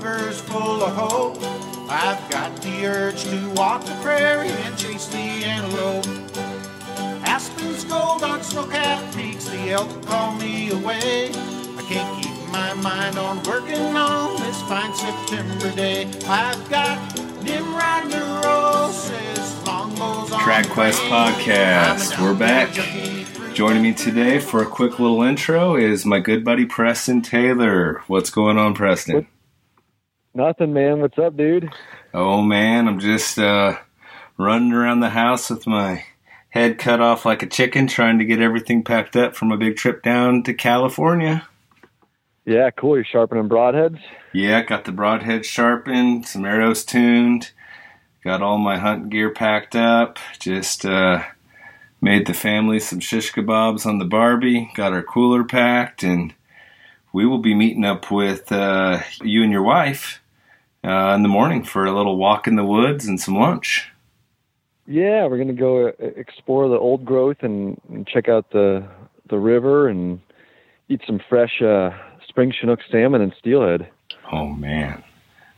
river's full of hope. I've got the urge to walk the prairie and chase the antelope. Aspens gold on snow-capped peaks, the elk call me away. I can't keep my mind on working on this fine September day. I've got Nimrod neurosis, longbows on TradQuest. Podcast. We're back. outdoor junkie for Joining me today for a quick little intro is my good buddy Preston Taylor. What's going on, Preston? Nothing, man. What's up, dude? Oh man, I'm just uh, running around the house with my head cut off like a chicken, trying to get everything packed up for my big trip down to California. Yeah, cool. You're sharpening broadheads. Yeah, got the broadhead sharpened, some arrows tuned, got all my hunt gear packed up. Just uh, made the family some shish kebabs on the Barbie, got our cooler packed, and we will be meeting up with uh, you and your wife uh, in the morning for a little walk in the woods and some lunch. Yeah, we're gonna go uh, explore the old growth and, and check out the the river and eat some fresh uh, spring Chinook salmon and steelhead. Oh man,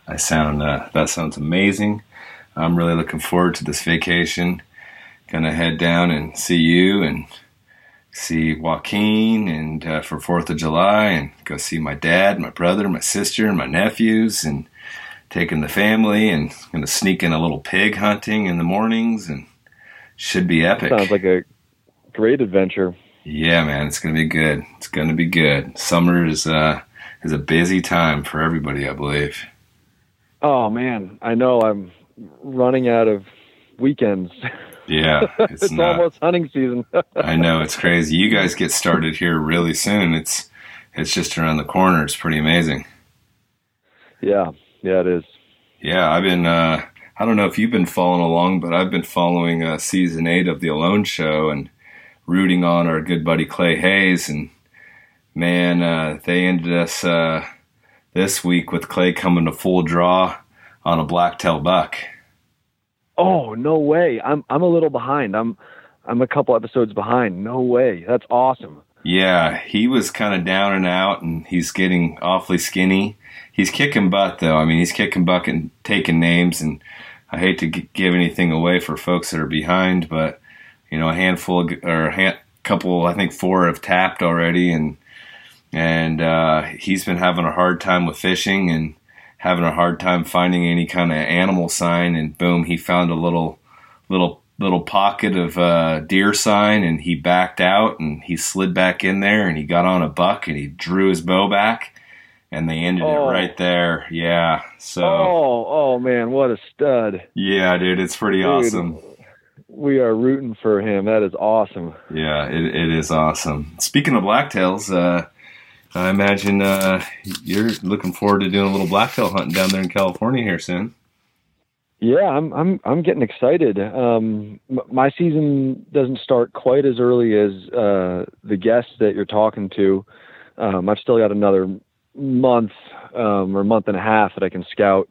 I sound uh, that sounds amazing. I'm really looking forward to this vacation. Gonna head down and see you and see Joaquin and uh, for Fourth of July and go see my dad, my brother, my sister, and my nephews and taking the family and gonna sneak in a little pig hunting in the mornings and should be epic. Sounds like a great adventure. Yeah, man, it's gonna be good. It's gonna be good. Summer is uh, is a busy time for everybody, I believe. Oh man, I know I'm running out of weekends. Yeah, it's, it's not. almost hunting season. I know it's crazy. You guys get started here really soon. It's it's just around the corner. It's pretty amazing. yeah, yeah, it is. Yeah, I've been. Uh, I don't know if you've been following along, but I've been following uh, season eight of the Alone Show and rooting on our good buddy Clay Hayes. And man, uh, they ended us uh, this week with Clay coming to full draw on a blacktail buck. Oh no way! I'm I'm a little behind. I'm I'm a couple episodes behind. No way. That's awesome. Yeah, he was kind of down and out, and he's getting awfully skinny. He's kicking butt, though. I mean, he's kicking butt and taking names, and I hate to g- give anything away for folks that are behind, but you know, a handful of, or a couple, I think four have tapped already, and and uh, he's been having a hard time with fishing and having a hard time finding any kind of animal sign. And boom, he found a little little little pocket of uh, deer sign, and he backed out and he slid back in there, and he got on a buck, and he drew his bow back, and they ended Oh. it right there. Yeah, so Oh, oh man, what a stud! yeah, dude, it's pretty Dude. awesome. We are rooting for him. That is awesome. Yeah, it, it is awesome. Speaking of blacktails, uh, I imagine uh, you're looking forward to doing a little blacktail hunting down there in California here soon. Yeah, I'm I'm I'm getting excited. Um, my season doesn't start quite as early as uh, the guests that you're talking to. Um, I've still got another month um, or month and a half that I can scout.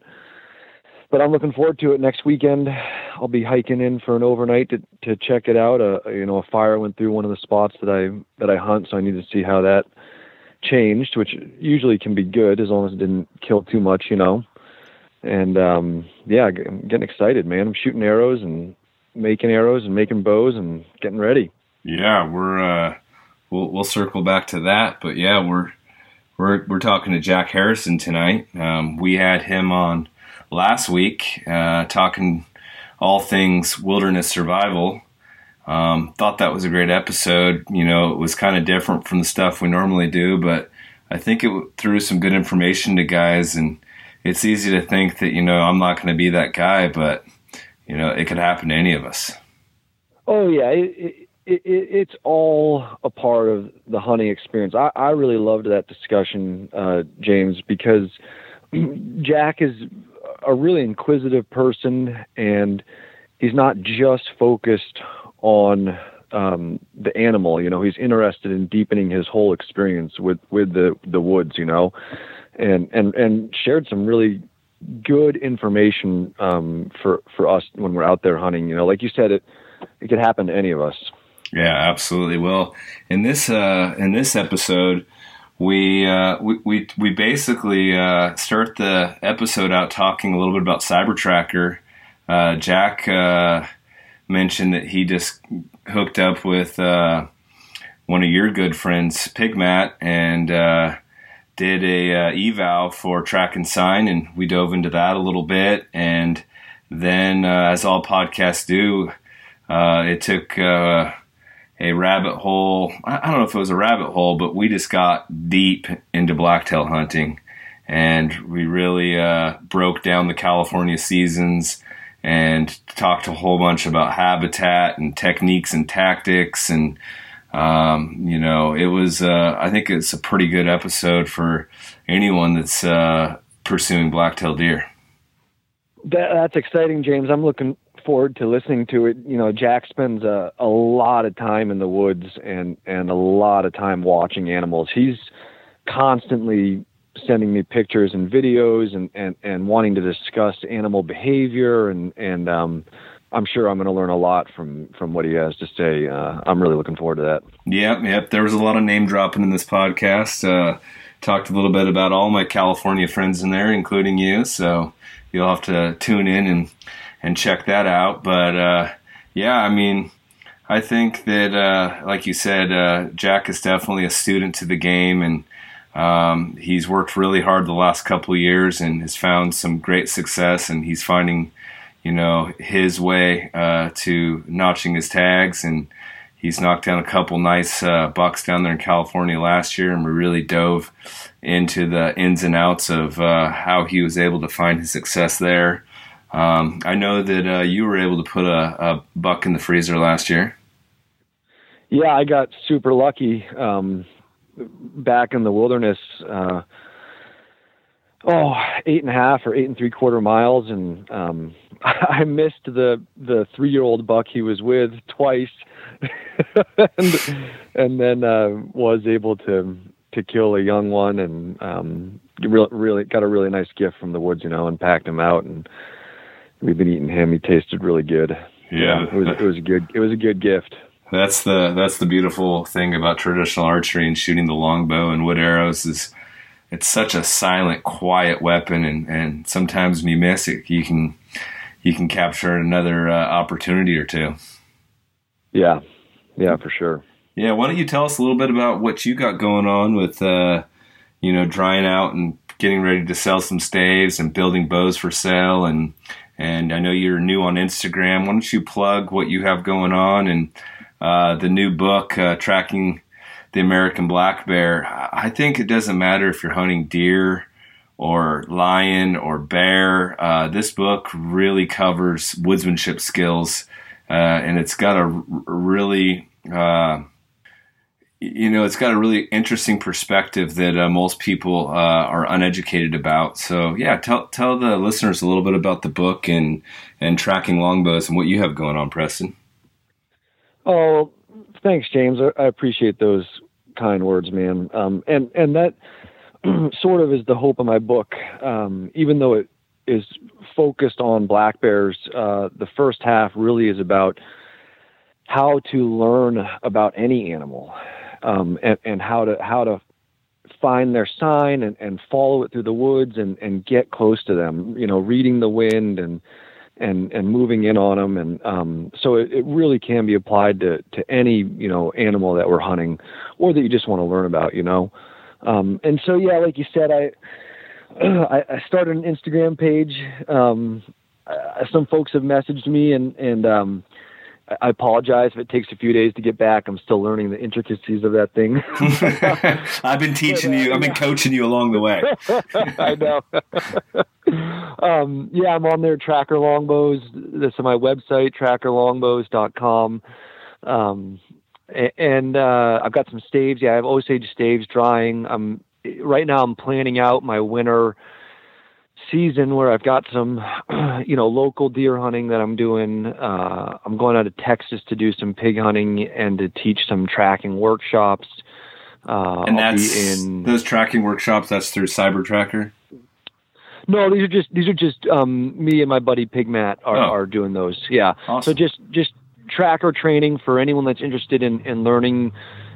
But I'm looking forward to it next weekend. I'll be hiking in for an overnight to to check it out. Uh, you know, a fire went through one of the spots that I that I hunt, so I need to see how that changed, which usually can be good as long as it didn't kill too much, you know. And um, yeah, I'm getting excited, man. I'm shooting arrows and making arrows and making bows and getting ready. Yeah, we're uh, we'll we'll circle back to that, but yeah, we're we're we're talking to Jack Harrison tonight. Um, we had him on last week, uh, talking all things wilderness survival. Um, thought that was a great episode. You know, it was kind of different from the stuff we normally do, but I think it threw some good information to guys. And it's easy to think that you know I'm not going to be that guy, but you know it could happen to any of us. Oh yeah, it, it, it's all a part of the hunting experience. I, I really loved that discussion, uh, James, because Jack is a really inquisitive person, and he's not just focused on um, the animal. You know, he's interested in deepening his whole experience with with the the woods. You know, and and and shared some really good information um, for for us when we're out there hunting. You know, like you said, it it could happen to any of us. Yeah, absolutely. Well, in this uh, in this episode, we, uh, we we we basically uh, start the episode out talking a little bit about Cybertracker. Uh, Jack uh, mentioned that he just hooked up with uh, one of your good friends, Pig Matt, and uh, did a eval for Track and Sign, and we dove into that a little bit. And then, as all podcasts do, it took a rabbit hole. I don't know if it was a rabbit hole, but we just got deep into blacktail hunting and we really uh, broke down the California seasons and talked a whole bunch about habitat and techniques and tactics and um, you know it was uh, I think it's a pretty good episode for anyone that's uh, pursuing blacktail deer. That, that's exciting, James. I'm looking forward to listening to it. You know, Jack spends a, a lot of time in the woods and and a lot of time watching animals. He's constantly sending me pictures and videos and and and wanting to discuss animal behavior and and um I'm sure I'm going to learn a lot from from what he has to say. Uh, I'm really looking forward to that. Yep, yep. There was a lot of name dropping in this podcast. Uh, talked a little bit about all my California friends in there, including you. So you'll have to tune in and and check that out. But uh, yeah, I mean, I think that, uh, like you said, uh, Jack is definitely a student to the game, and um, he's worked really hard the last couple years and has found some great success. And he's finding, you know, his way uh, to notching his tags, and he's knocked down a couple nice uh, bucks down there in California last year, and we really dove into the ins and outs of uh, how he was able to find his success there. Um, I know that uh, you were able to put a, a, buck in the freezer last year. Yeah, I got super lucky um, back in the wilderness. Uh, oh, eight and a half or eight and three quarter miles, and um, I missed the the three year old buck he was with twice, and, and then uh, was able to to kill a young one, and um, really, got a really nice gift from the woods, you know, and packed him out and we've been eating him. He tasted really good. Yeah, it was it was a good it was a good gift. That's the that's the beautiful thing about traditional archery and shooting the longbow and wood arrows is it's such a silent, quiet weapon, and and sometimes when you miss it, you can you can capture another uh, opportunity or two. Yeah, yeah, for sure. Yeah, why don't you tell us a little bit about what you got going on with uh, you know drying out and getting ready to sell some staves and building bows for sale and and I know you're new on Instagram. Why don't you plug what you have going on and uh, the new book, uh, Tracking the American Black Bear? I think it doesn't matter if you're hunting deer or lion or bear. Uh, this book really covers woodsmanship skills, uh, and it's got a really uh, you know, it's got a really interesting perspective that uh, most people uh, are uneducated about. So, yeah, tell tell the listeners a little bit about the book and and tracking longbows and what you have going on, Preston. Oh, thanks, James. I, appreciate those kind words, man. Um, and and that sort of is the hope of my book. Um, even though it is focused on black bears, uh, the first half really is about how to learn about any animal um, and, and how to how to find their sign and, and follow it through the woods and, and get close to them. You know, reading the wind and and and moving in on them and um, so it, it really can be applied to to any you know animal that we're hunting or that you just want to learn about. You know, um, and so yeah, like you said, I. I, started an Instagram page. Um, uh, some folks have messaged me and and um, I apologize if it takes a few days to get back. I'm still learning the intricacies of that thing. I've been teaching you. I've been coaching you along the way. I know. um, yeah, I'm on there. Tracker Longbows. This is my website, trackerlongbows.com. Um, and uh, I've got some staves. Yeah, I have Osage staves drying. I'm right now. I'm planning out my winter season where I've got some, you know, local deer hunting that I'm doing. Uh, I'm going out to Texas to do some pig hunting and to teach some tracking workshops. Uh, and that's in those tracking workshops. That's through Cyber Tracker. No, these are just these are just um, me and my buddy Pig Matt are, oh. are doing those. Yeah. Awesome. So just just tracker training for anyone that's interested in in learning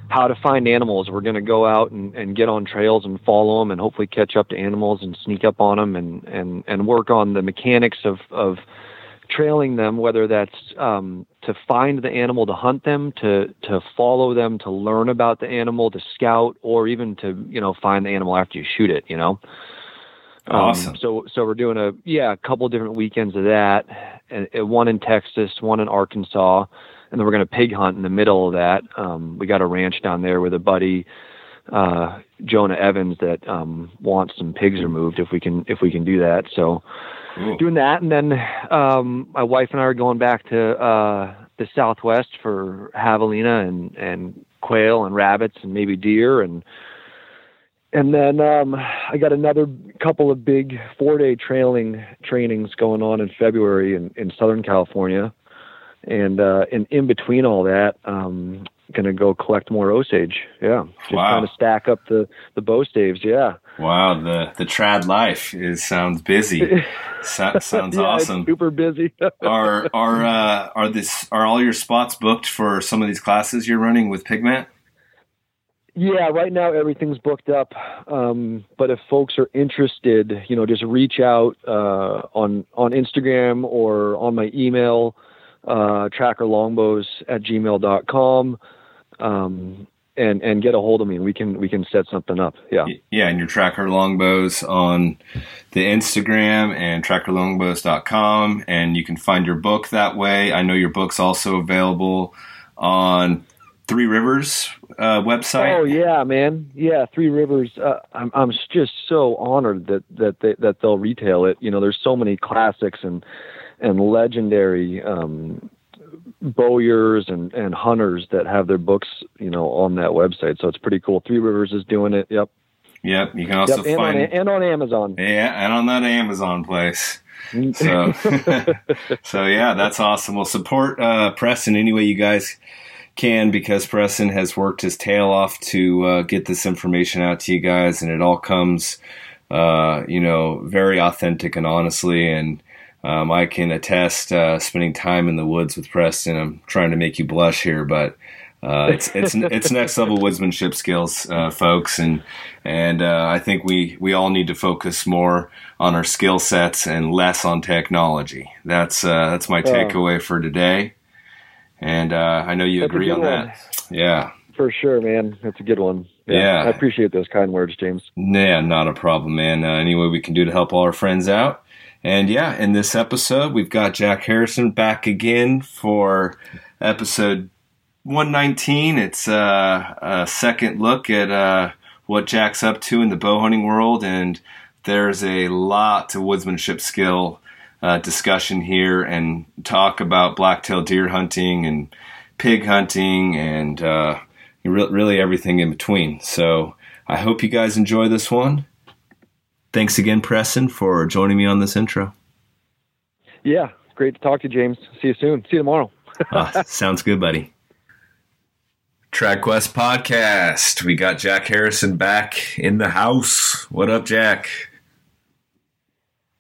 how to find animals. We're going to go out and, and get on trails and follow them and hopefully catch up to animals and sneak up on them and, and, and work on the mechanics of, of trailing them, whether that's um, to find the animal to hunt them, to, to follow them, to learn about the animal, to scout, or even to, you know, find the animal after you shoot it, you know? Um, awesome. Um, so, so we're doing a, yeah, a couple different weekends of that, and, and one in Texas, one in Arkansas and then we're going to pig hunt in the middle of that. Um, we got a ranch down there with a buddy, uh, Jonah Evans, that um, wants some pigs removed if we can if we can do that. So Ooh. doing that, and then um, my wife and I are going back to uh, the Southwest for javelina and and quail and rabbits and maybe deer and and then um, I got another couple of big four day trailing trainings going on in February in, in Southern California and uh, and in between all that, um, gonna go collect more Osage. Yeah, just wow. trying to stack up the the bow staves. Yeah. Wow, the the trad life is sounds busy. so, sounds yeah, awesome. super busy. are are uh, are this are all your spots booked for some of these classes you're running with Pig Matt? Yeah, right now everything's booked up. Um, but if folks are interested, you know, just reach out uh, on on Instagram or on my email uh, trackerlongbows at gmail.com. Um, and, and get a hold of me and we can, we can set something up. Yeah. Yeah. And your tracker longbows on the Instagram and trackerlongbows.com. And you can find your book that way. I know your book's also available on Three Rivers uh, website. Oh yeah, man. Yeah, Three Rivers. Uh, I'm I'm just so honored that that they, that they'll retail it. You know, there's so many classics and and legendary um, bowyers and, and hunters that have their books, you know, on that website. So it's pretty cool. Three Rivers is doing it. Yep. Yep. You can also yep, and find on, and on Amazon. Yeah, and on that Amazon place. So, so yeah, that's awesome. We'll support uh, Preston any way you guys can because Preston has worked his tail off to uh, get this information out to you guys, and it all comes, uh, you know, very authentic and honestly. And um, I can attest uh, spending time in the woods with Preston. I'm trying to make you blush here, but uh, it's it's it's next level woodsmanship skills, uh, folks, and and uh, I think we we all need to focus more on our skill sets and less on technology. That's uh, that's my takeaway for today, and uh, I know you that's agree on one. that. Yeah, for sure, man. That's a good one. Yeah, yeah, I appreciate those kind words, James. Yeah, not a problem, man. any way we can do to help all our friends out. And yeah, in this episode, we've got Jack Harrison back again for episode 119. It's uh, a second look at uh, what Jack's up to in the bow hunting world, and there's a lot to woodsmanship skill uh, discussion here, and talk about blacktail deer hunting and pig hunting, and uh, really everything in between. So I hope you guys enjoy this one. Thanks again, Preston, for joining me on this intro. Yeah, great to talk to you, James. See you soon. See you tomorrow. uh, sounds good, buddy. TradQuest podcast. We got Jack Harrison back in the house. What up, Jack?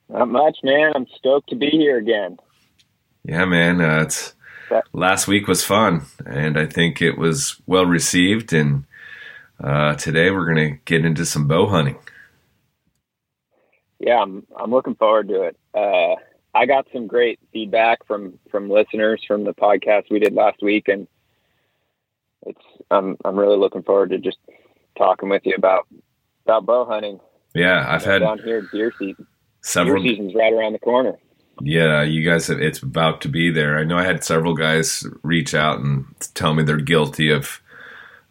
Not much, man. I'm stoked to be here again. Yeah, man. Uh, it's last week was fun, and I think it was well received. And uh, today we're going to get into some bow hunting yeah, I'm I'm looking forward to it. Uh, I got some great feedback from from listeners from the podcast we did last week, and it's I'm I'm really looking forward to just talking with you about about bow hunting. Yeah, I've you know, had down here deer season. Several deer season's right around the corner. Yeah, you guys, have, it's about to be there. I know I had several guys reach out and tell me they're guilty of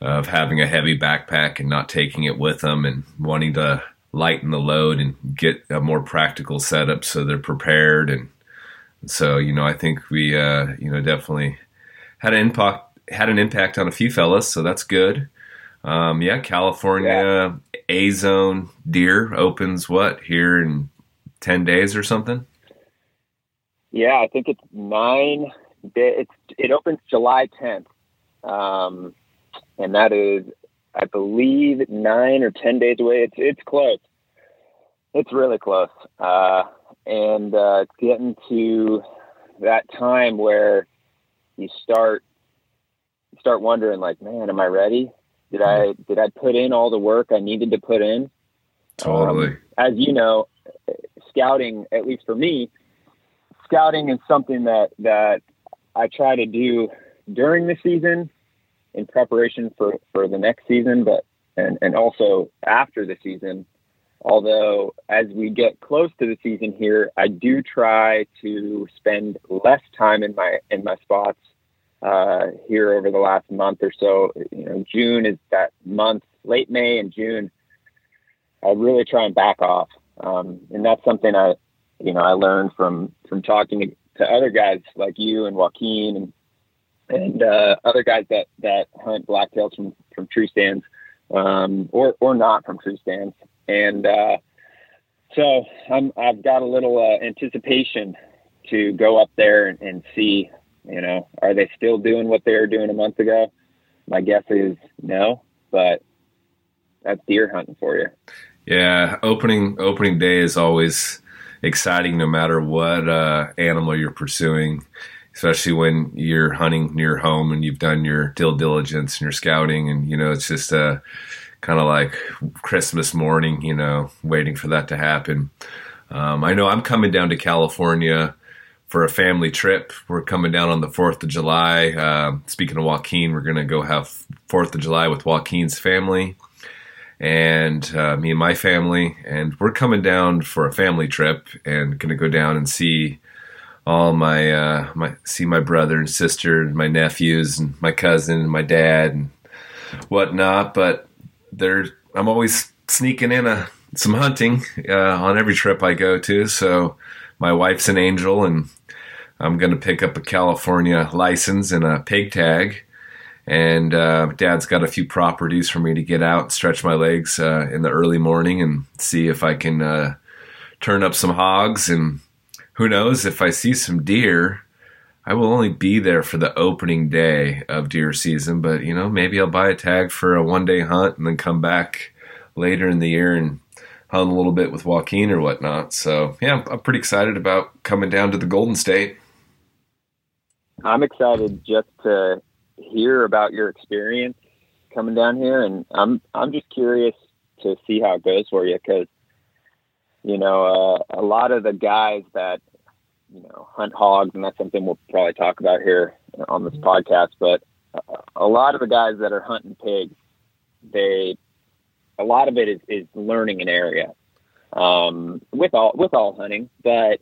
of having a heavy backpack and not taking it with them and wanting to lighten the load and get a more practical setup so they're prepared. And so you know I think we uh, you know definitely had an impact had an impact on a few fellas so that's good. Um, yeah California yeah. A zone deer opens what here in 10 days or something? Yeah I think it's nine it's it opens July 10th um, and that is I believe nine or ten days away. It's it's close. It's really close, uh, and uh, it's getting to that time where you start start wondering, like, man, am I ready? Did I did I put in all the work I needed to put in? Totally. Um, as you know, scouting, at least for me, scouting is something that that I try to do during the season in preparation for for the next season, but and and also after the season. Although as we get close to the season here, I do try to spend less time in my in my spots uh, here over the last month or so. You know, June is that month, late May and June. I really try and back off, um, and that's something I, you know, I learned from from talking to other guys like you and Joaquin and and uh, other guys that that hunt blacktails from from tree stands um, or or not from tree stands. And uh, so I'm I've got a little uh, anticipation to go up there and, and see. You know, are they still doing what they were doing a month ago? My guess is no, but that's deer hunting for you. Yeah, opening opening day is always exciting, no matter what uh, animal you're pursuing. Especially when you're hunting near home and you've done your due diligence and your scouting, and you know it's just a kind of like Christmas morning, you know, waiting for that to happen. Um, I know I'm coming down to California for a family trip. We're coming down on the 4th of July. Uh, speaking of Joaquin, we're going to go have 4th of July with Joaquin's family and uh, me and my family. And we're coming down for a family trip and going to go down and see all my, uh, my, see my brother and sister and my nephews and my cousin and my dad and whatnot. But there, I'm always sneaking in a, some hunting uh, on every trip I go to. So my wife's an angel and I'm going to pick up a California license and a pig tag and uh, dad's got a few properties for me to get out stretch my legs uh, in the early morning and see if I can uh, turn up some hogs. And who knows if I see some deer, I will only be there for the opening day of deer season. But you know, maybe I'll buy a tag for a one day hunt and then come back later in the year and hunt a little bit with Joaquin or whatnot. So yeah, I'm pretty excited about coming down to the Golden State. I'm excited just to hear about your experience coming down here, and I'm I'm just curious to see how it goes for you because you know uh, a lot of the guys that you know hunt hogs, and that's something we'll probably talk about here on this podcast. But uh, a lot of the guys that are hunting pigs, they a lot of it is, is learning an area um, with all with all hunting, but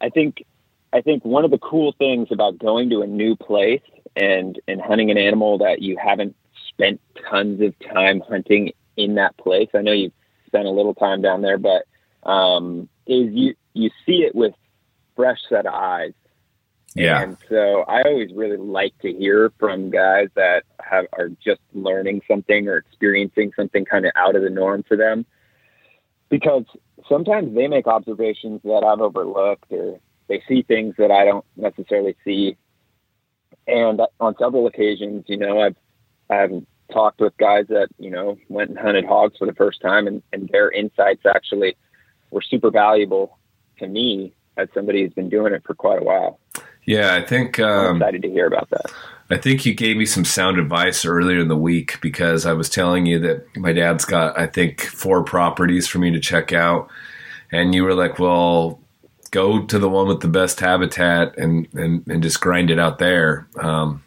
I think I think one of the cool things about going to a new place and and hunting an animal that you haven't spent tons of time hunting in that place. I know you've spent a little time down there, but um, is you you see it with fresh set of eyes. Yeah. And so I always really like to hear from guys that have are just learning something or experiencing something kind of out of the norm for them. Because sometimes they make observations that I've overlooked or they see things that I don't necessarily see. And on several occasions, you know, I've I've talked with guys that you know went and hunted hogs for the first time, and, and their insights actually were super valuable to me as somebody who's been doing it for quite a while. Yeah, I think um, I'm excited to hear about that. I think you gave me some sound advice earlier in the week because I was telling you that my dad's got I think four properties for me to check out, and you were like, "Well, go to the one with the best habitat and and, and just grind it out there. Um,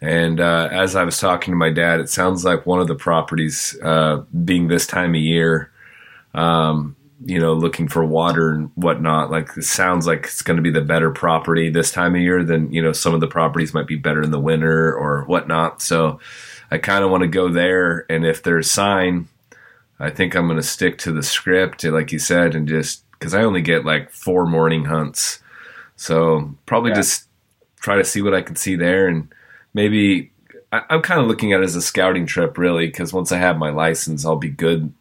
and uh, as I was talking to my dad, it sounds like one of the properties, uh, being this time of year, um, you know, looking for water and whatnot, like it sounds like it's going to be the better property this time of year than you know some of the properties might be better in the winter or whatnot. So I kind of want to go there, and if there's sign, I think I'm going to stick to the script, like you said, and just because I only get like four morning hunts. So probably yeah. just try to see what I can see there, and maybe I, am kind of looking at it as a scouting trip, really, because once I have my license, I'll be good.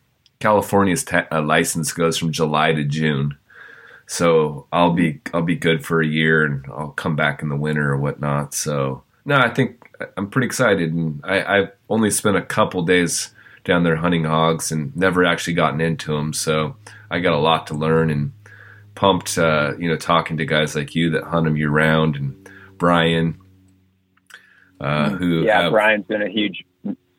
California's uh, license goes from July to June, so I'll be I'll be good for a year, and I'll come back in the winter or whatnot. So no, I think I'm pretty excited, and I, I've only spent a couple days down there hunting hogs and never actually gotten into them. So I got a lot to learn and pumped, uh, you know, talking to guys like you that hunt them year round and Brian, uh, who yeah, have, Brian's been a huge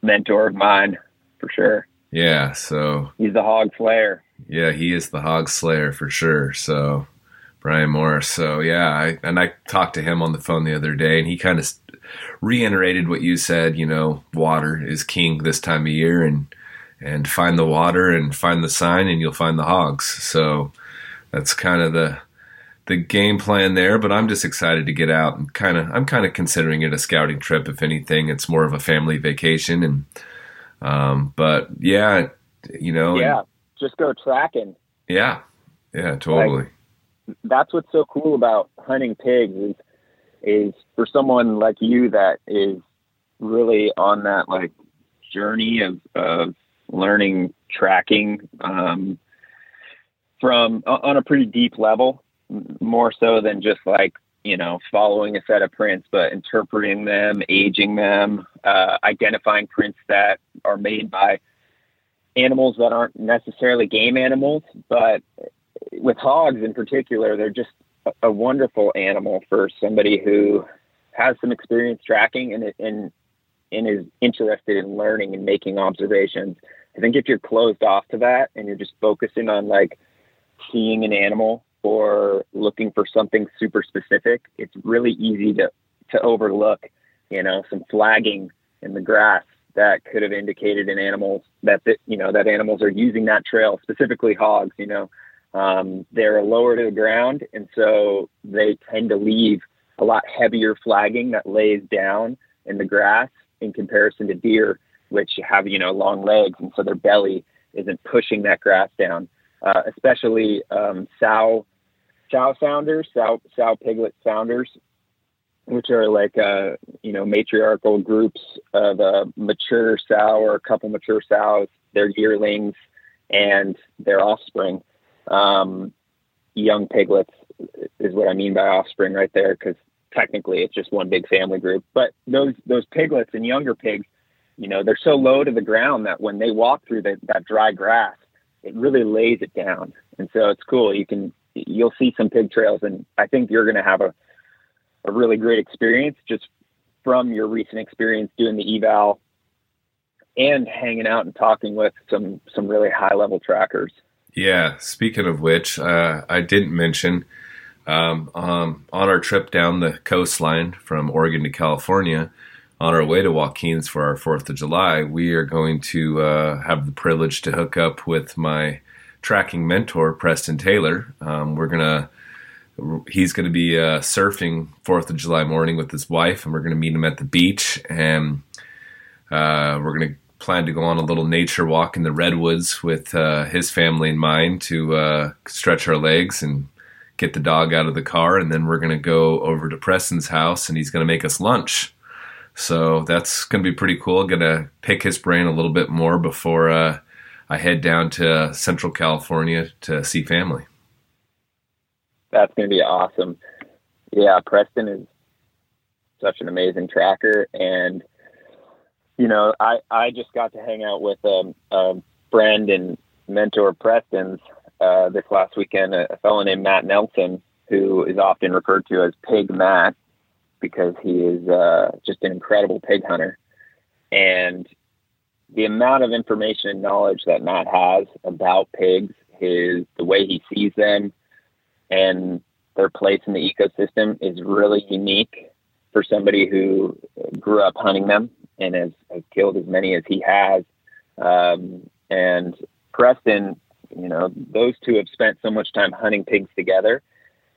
mentor of mine for sure. Yeah, so he's the hog slayer. Yeah, he is the hog slayer for sure. So Brian Morris. So yeah, I, and I talked to him on the phone the other day, and he kind of reiterated what you said. You know, water is king this time of year, and and find the water and find the sign, and you'll find the hogs. So that's kind of the the game plan there. But I'm just excited to get out and kind of I'm kind of considering it a scouting trip. If anything, it's more of a family vacation, and um, but yeah, you know, yeah, and, just go tracking. Yeah, yeah, totally. Like, that's what's so cool about hunting pigs is is for someone like you that is really on that like journey of of learning tracking um, from on a pretty deep level, more so than just like you know following a set of prints, but interpreting them, aging them, uh, identifying prints that are made by animals that aren't necessarily game animals, but with hogs in particular, they're just a, wonderful animal for somebody who has some experience tracking and, and and is interested in learning and making observations. I think if you're closed off to that and you're just focusing on like seeing an animal or looking for something super specific, it's really easy to to overlook, you know, some flagging in the grass that could have indicated an animal that, that you know that animals are using that trail, specifically hogs, you know, um, they're lower to the ground, and so they tend to leave a lot heavier flagging that lays down in the grass in comparison to deer, which have you know long legs, and so their belly isn't pushing that grass down. Uh, especially um, sow sow sounders, sow sow piglet sounders, which are like uh, you know matriarchal groups of a mature sow or a couple mature sows, their yearlings, and their offspring um, young piglets is what I mean by offspring right there, because technically it's just one big family group. But those those piglets and younger pigs, you know, they're so low to the ground that when they walk through the, that dry grass, it really lays it down. And so it's cool. You can you'll see some pig trails, and I think you're going to have a a really great experience just from your recent experience doing the eval and hanging out and talking with some some really high level trackers. Yeah. Speaking of which, uh, I didn't mention um, um, on our trip down the coastline from Oregon to California, on our way to Joaquin's for our Fourth of July, we are going to uh, have the privilege to hook up with my tracking mentor, Preston Taylor. Um, we're gonna he's to be uh, surfing Fourth of July morning with his wife, and we're to meet him at the beach, and uh, we're to plan to go on a little nature walk in the redwoods with uh, his family and mine to uh, stretch our legs and get the dog out of the car, and then we're to go over to Preston's house, and he's to make us lunch. So that's to be pretty cool. To pick his brain a little bit more before uh, I head down to Central California to see family. That's going to be awesome. Yeah, Preston is such an amazing tracker, and you know, I, I just got to hang out with um, a friend and mentor Preston's uh, this last weekend, a, a fellow named Matt Nelson, who is often referred to as Pig Matt because he is uh, just an incredible pig hunter. And the amount of information and knowledge that Matt has about pigs, his the way he sees them, and their place in the ecosystem is really unique for somebody who grew up hunting them and has, has killed as many as he has. Um, and Preston, you know, those two have spent so much time hunting pigs together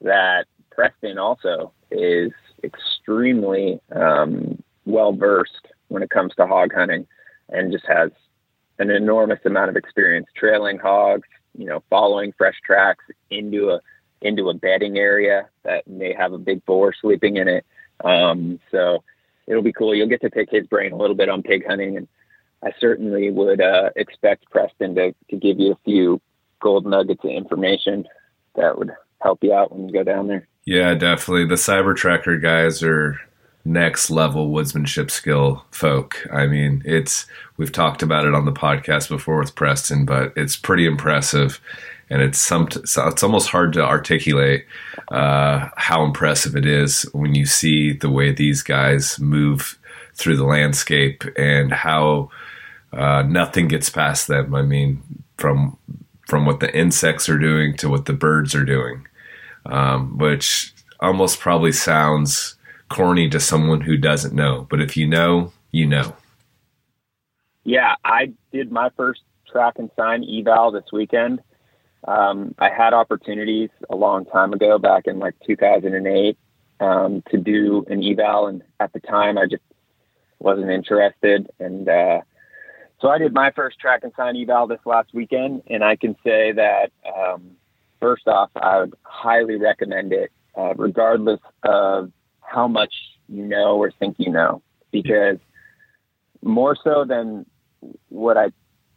that Preston also is extremely um, well versed when it comes to hog hunting and just has an enormous amount of experience trailing hogs, you know, following fresh tracks into a into a bedding area that may have a big boar sleeping in it. Um, so it'll be cool. You'll get to pick his brain a little bit on pig hunting, and I certainly would uh, expect Preston to to give you a few gold nuggets of information that would help you out when you go down there. Yeah, definitely. The cyber tracker guys are next level woodsmanship skill folk. I mean, it's we've talked about it on the podcast before with Preston, but it's pretty impressive. and it's some it's almost hard to articulate uh, how impressive it is when you see the way these guys move through the landscape and how uh, nothing gets past them. I mean, from from what the insects are doing to what the birds are doing, um, which almost probably sounds corny to someone who doesn't know. But if you know, you know. Yeah, I did my first track and sign eval this weekend. Um, I had opportunities a long time ago, back in like 2008, um, to do an eval, and at the time I just wasn't interested. And uh, so I did my first track and sign eval this last weekend, and I can say that um, first off, I would highly recommend it, uh, regardless of how much you know or think you know, because more so than what I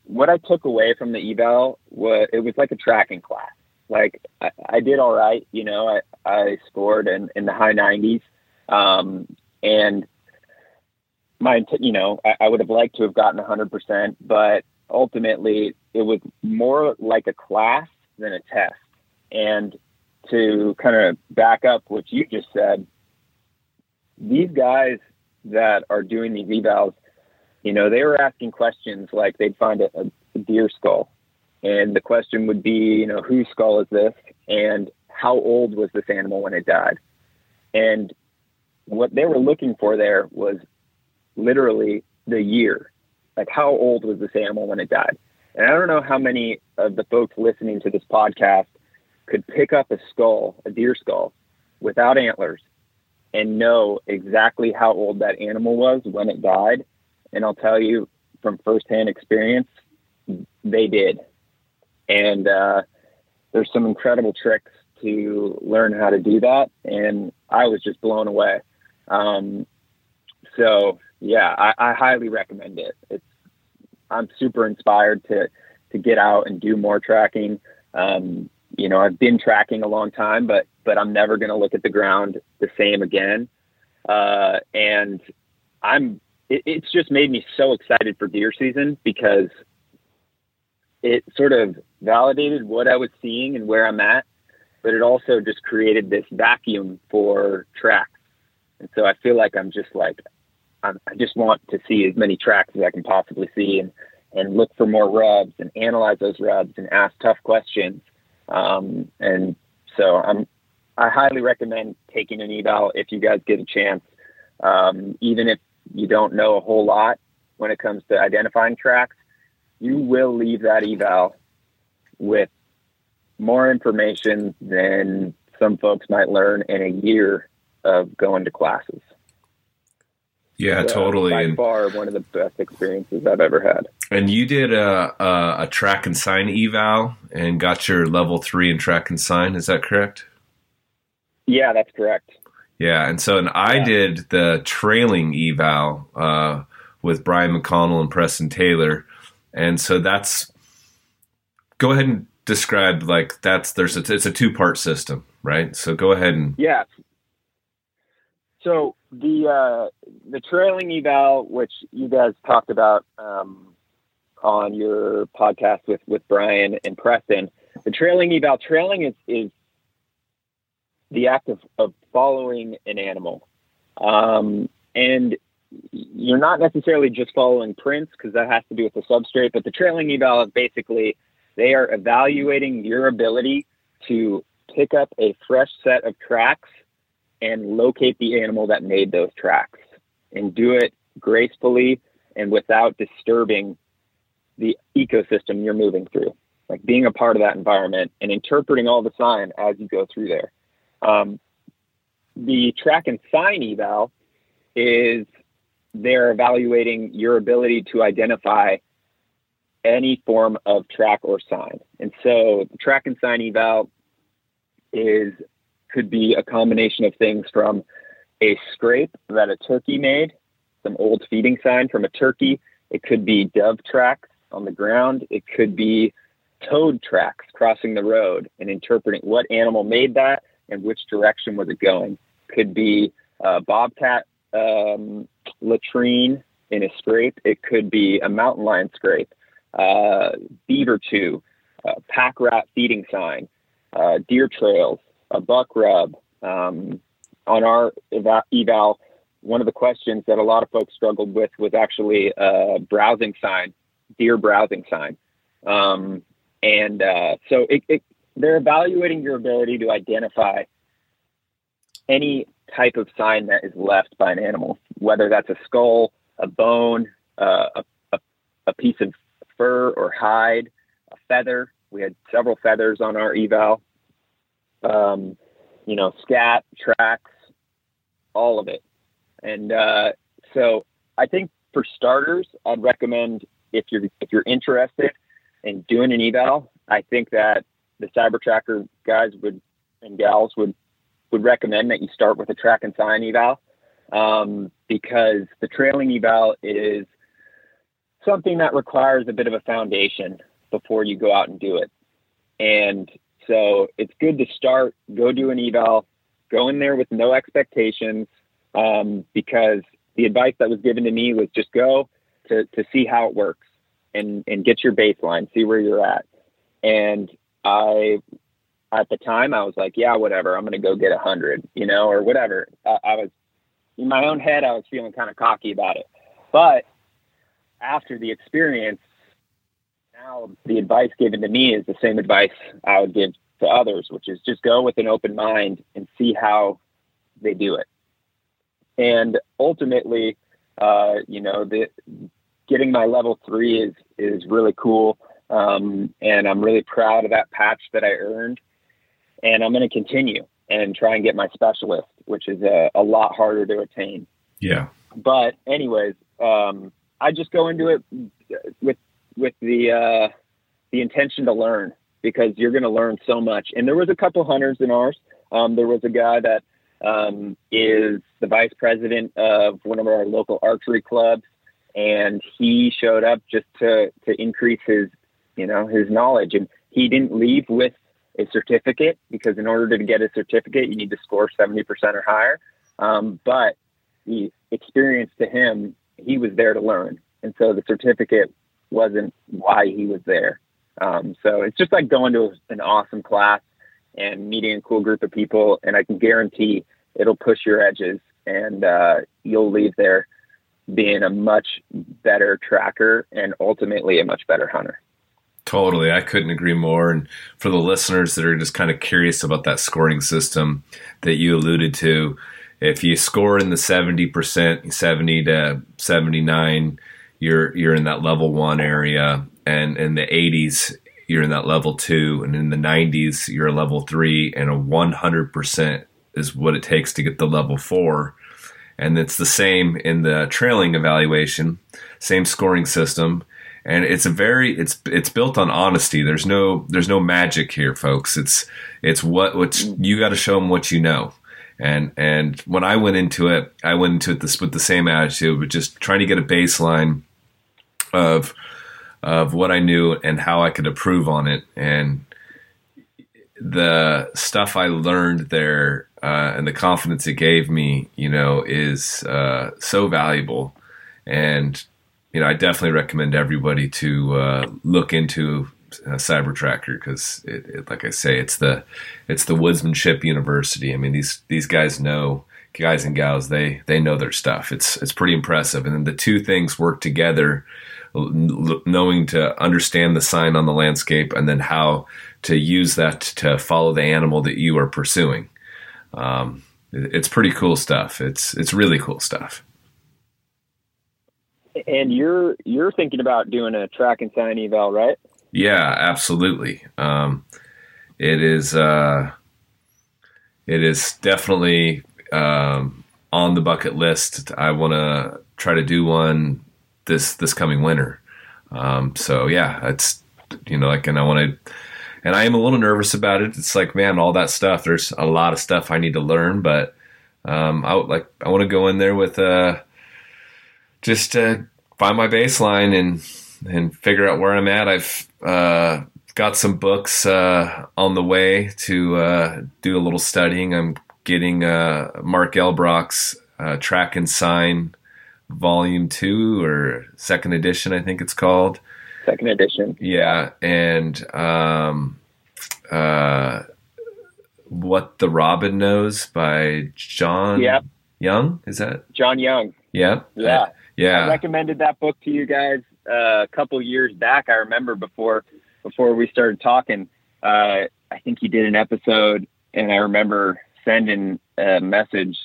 what I took away from the eval was it was like a tracking class. Like I, I did all right, you know, I, I scored in, in the high 90s, um, and my, you know, I, I would have liked to have gotten 100%, but ultimately it was more like a class than a test. And to kind of back up what you just said, these guys that are doing these evals, you know, they were asking questions like they'd find a, a deer skull. And the question would be, you know, whose skull is this? And how old was this animal when it died? And what they were looking for there was literally the year. Like, how old was this animal when it died? And I don't know how many of the folks listening to this podcast could pick up a skull, a deer skull, without antlers and know exactly how old that animal was when it died. And I'll tell you from firsthand experience, they did. And uh, there's some incredible tricks to learn how to do that. And I was just blown away. Um, so yeah, I, I highly recommend it. It's I'm super inspired to to get out and do more tracking. Um, you know, I've been tracking a long time, but but I'm never going to look at the ground the same again. Uh, and I'm it, it's just made me so excited for deer season because it sort of validated what I was seeing and where I'm at, but it also just created this vacuum for tracks. And so I feel like I'm just like I, I just want to see as many tracks as I can possibly see and, and look for more rubs and analyze those rubs and ask tough questions. Um, and so I'm, I highly recommend taking an eval if you guys get a chance. Um, even if you don't know a whole lot when it comes to identifying tracks, you will leave that eval with more information than some folks might learn in a year of going to classes. Yeah, totally. By and, far, one of the best experiences I've ever had. And you did a, a, a track and sign eval and got your level three in track and sign. Is that correct? Yeah, that's correct. Yeah, and so and I yeah. did the trailing eval uh, with Brian McConnell and Preston Taylor, and so that's. Go ahead and describe like that's there's a, it's a two part system, right? So go ahead and yeah. So the uh, the trailing eval, which you guys talked about um, on your podcast with with Brian and Preston, the trailing eval. Trailing is is the act of, of following an animal, um, and you're not necessarily just following prints because that has to do with the substrate. But the trailing eval is basically they are evaluating your ability to pick up a fresh set of tracks and locate the animal that made those tracks and do it gracefully and without disturbing the ecosystem you're moving through. Like being a part of that environment and interpreting all the sign as you go through there. Um, the track and sign eval is they're evaluating your ability to identify any form of track or sign. And so the track and sign eval is could be a combination of things from a scrape that a turkey made, some old feeding sign from a turkey. It could be dove tracks on the ground. It could be toad tracks crossing the road and interpreting what animal made that and which direction was it going. Could be a bobcat um, latrine in a scrape. It could be a mountain lion scrape, uh, beaver chew. a pack rat feeding sign, uh, deer trails, a buck rub. Um, on our eval, one of the questions that a lot of folks struggled with was actually a browsing sign, deer browsing sign. Um, and uh, so it, it, they're evaluating your ability to identify any type of sign that is left by an animal, whether that's a skull, a bone, uh, a, a, a, piece of fur or hide, a feather. We had several feathers on our eval. Um, you know, scat, tracks, all of it. And uh, so I think for starters, I'd recommend if you're if you're interested in doing an eval, I think that the CyberTracker guys would and gals would would recommend that you start with a track and sign eval um, because the trailing eval is something that requires a bit of a foundation before you go out and do it. And so it's good to start, go do an eval, go in there with no expectations um, because the advice that was given to me was just go to, to see how it works and, and get your baseline, see where you're at. And I at the time I was like, yeah, whatever, I'm going to go get a hundred, you know, or whatever. I, I was in my own head, I was feeling kind of cocky about it. But after the experience, now the advice given to me is the same advice I would give to others, which is just go with an open mind and see how they do it. And ultimately, uh, you know, the getting my level three is is really cool. Um, and I'm really proud of that patch that I earned and I'm going to continue and try and get my specialist, which is a, a lot harder to attain. Yeah. But anyways, um, I just go into it with with the uh, the intention to learn because you're going to learn so much. And there was a couple hunters in ours. Um, there was a guy that um, is the vice president of one of our local archery clubs, and he showed up just to to increase his you know his knowledge. And he didn't leave with a certificate because in order to get a certificate, you need to score 70% or higher. Um, but the experience to him, he was there to learn. And so the certificate wasn't why he was there. Um, so it's just like going to an awesome class and meeting a cool group of people. And I can guarantee it'll push your edges and uh, you'll leave there being a much better tracker and ultimately a much better hunter. Totally. I couldn't agree more. And for the listeners that are just kind of curious about that scoring system that you alluded to, if you score in the 70%, 70 to 79, you're you're in that level 1 area and in the 80s you're in that level 2 and in the 90s you're a level 3 and a 100% is what it takes to get the level 4. And it's the same in the trailing evaluation, same scoring system and it's a very it's it's built on honesty. There's no there's no magic here, folks. It's it's what what you got to show them what you know. And and when I went into it, I went into it this with the same attitude, but just trying to get a baseline of of what I knew and how I could improve on it. And the stuff I learned there uh, and the confidence it gave me, you know, is uh, so valuable. And you know, I definitely recommend everybody to uh, look into uh, CyberTracker because, it, it, like I say, it's the it's the woodsmanship university. I mean, these these guys know guys and gals they they know their stuff. It's it's pretty impressive, and then the two things work together, knowing to understand the sign on the landscape and then how to use that to follow the animal that you are pursuing. Um, it's pretty cool stuff. It's it's really cool stuff. And you're you're thinking about doing a track and sign eval, right? Yeah, absolutely. Um, it is uh, it is definitely um, on the bucket list. I want to try to do one this this coming winter. Um, so yeah, it's you know like, and I want to, and I am a little nervous about it. It's like man, all that stuff. There's a lot of stuff I need to learn, but um, I like I want to go in there with uh just find my baseline and and figure out where I'm at. I've uh, got some books uh, on the way to uh, do a little studying. I'm getting uh, Mark Elbroch's uh, Track and Sign Volume Two or Second Edition, I think it's called, second edition. Yeah, and um, uh, what the Robin knows by Jon. Yep. Young is that Jon Young? Yeah. Yeah. Yeah. I recommended that book to you guys uh, a couple years back. I remember before before we started talking. Uh, I think you did an episode, and I remember sending a message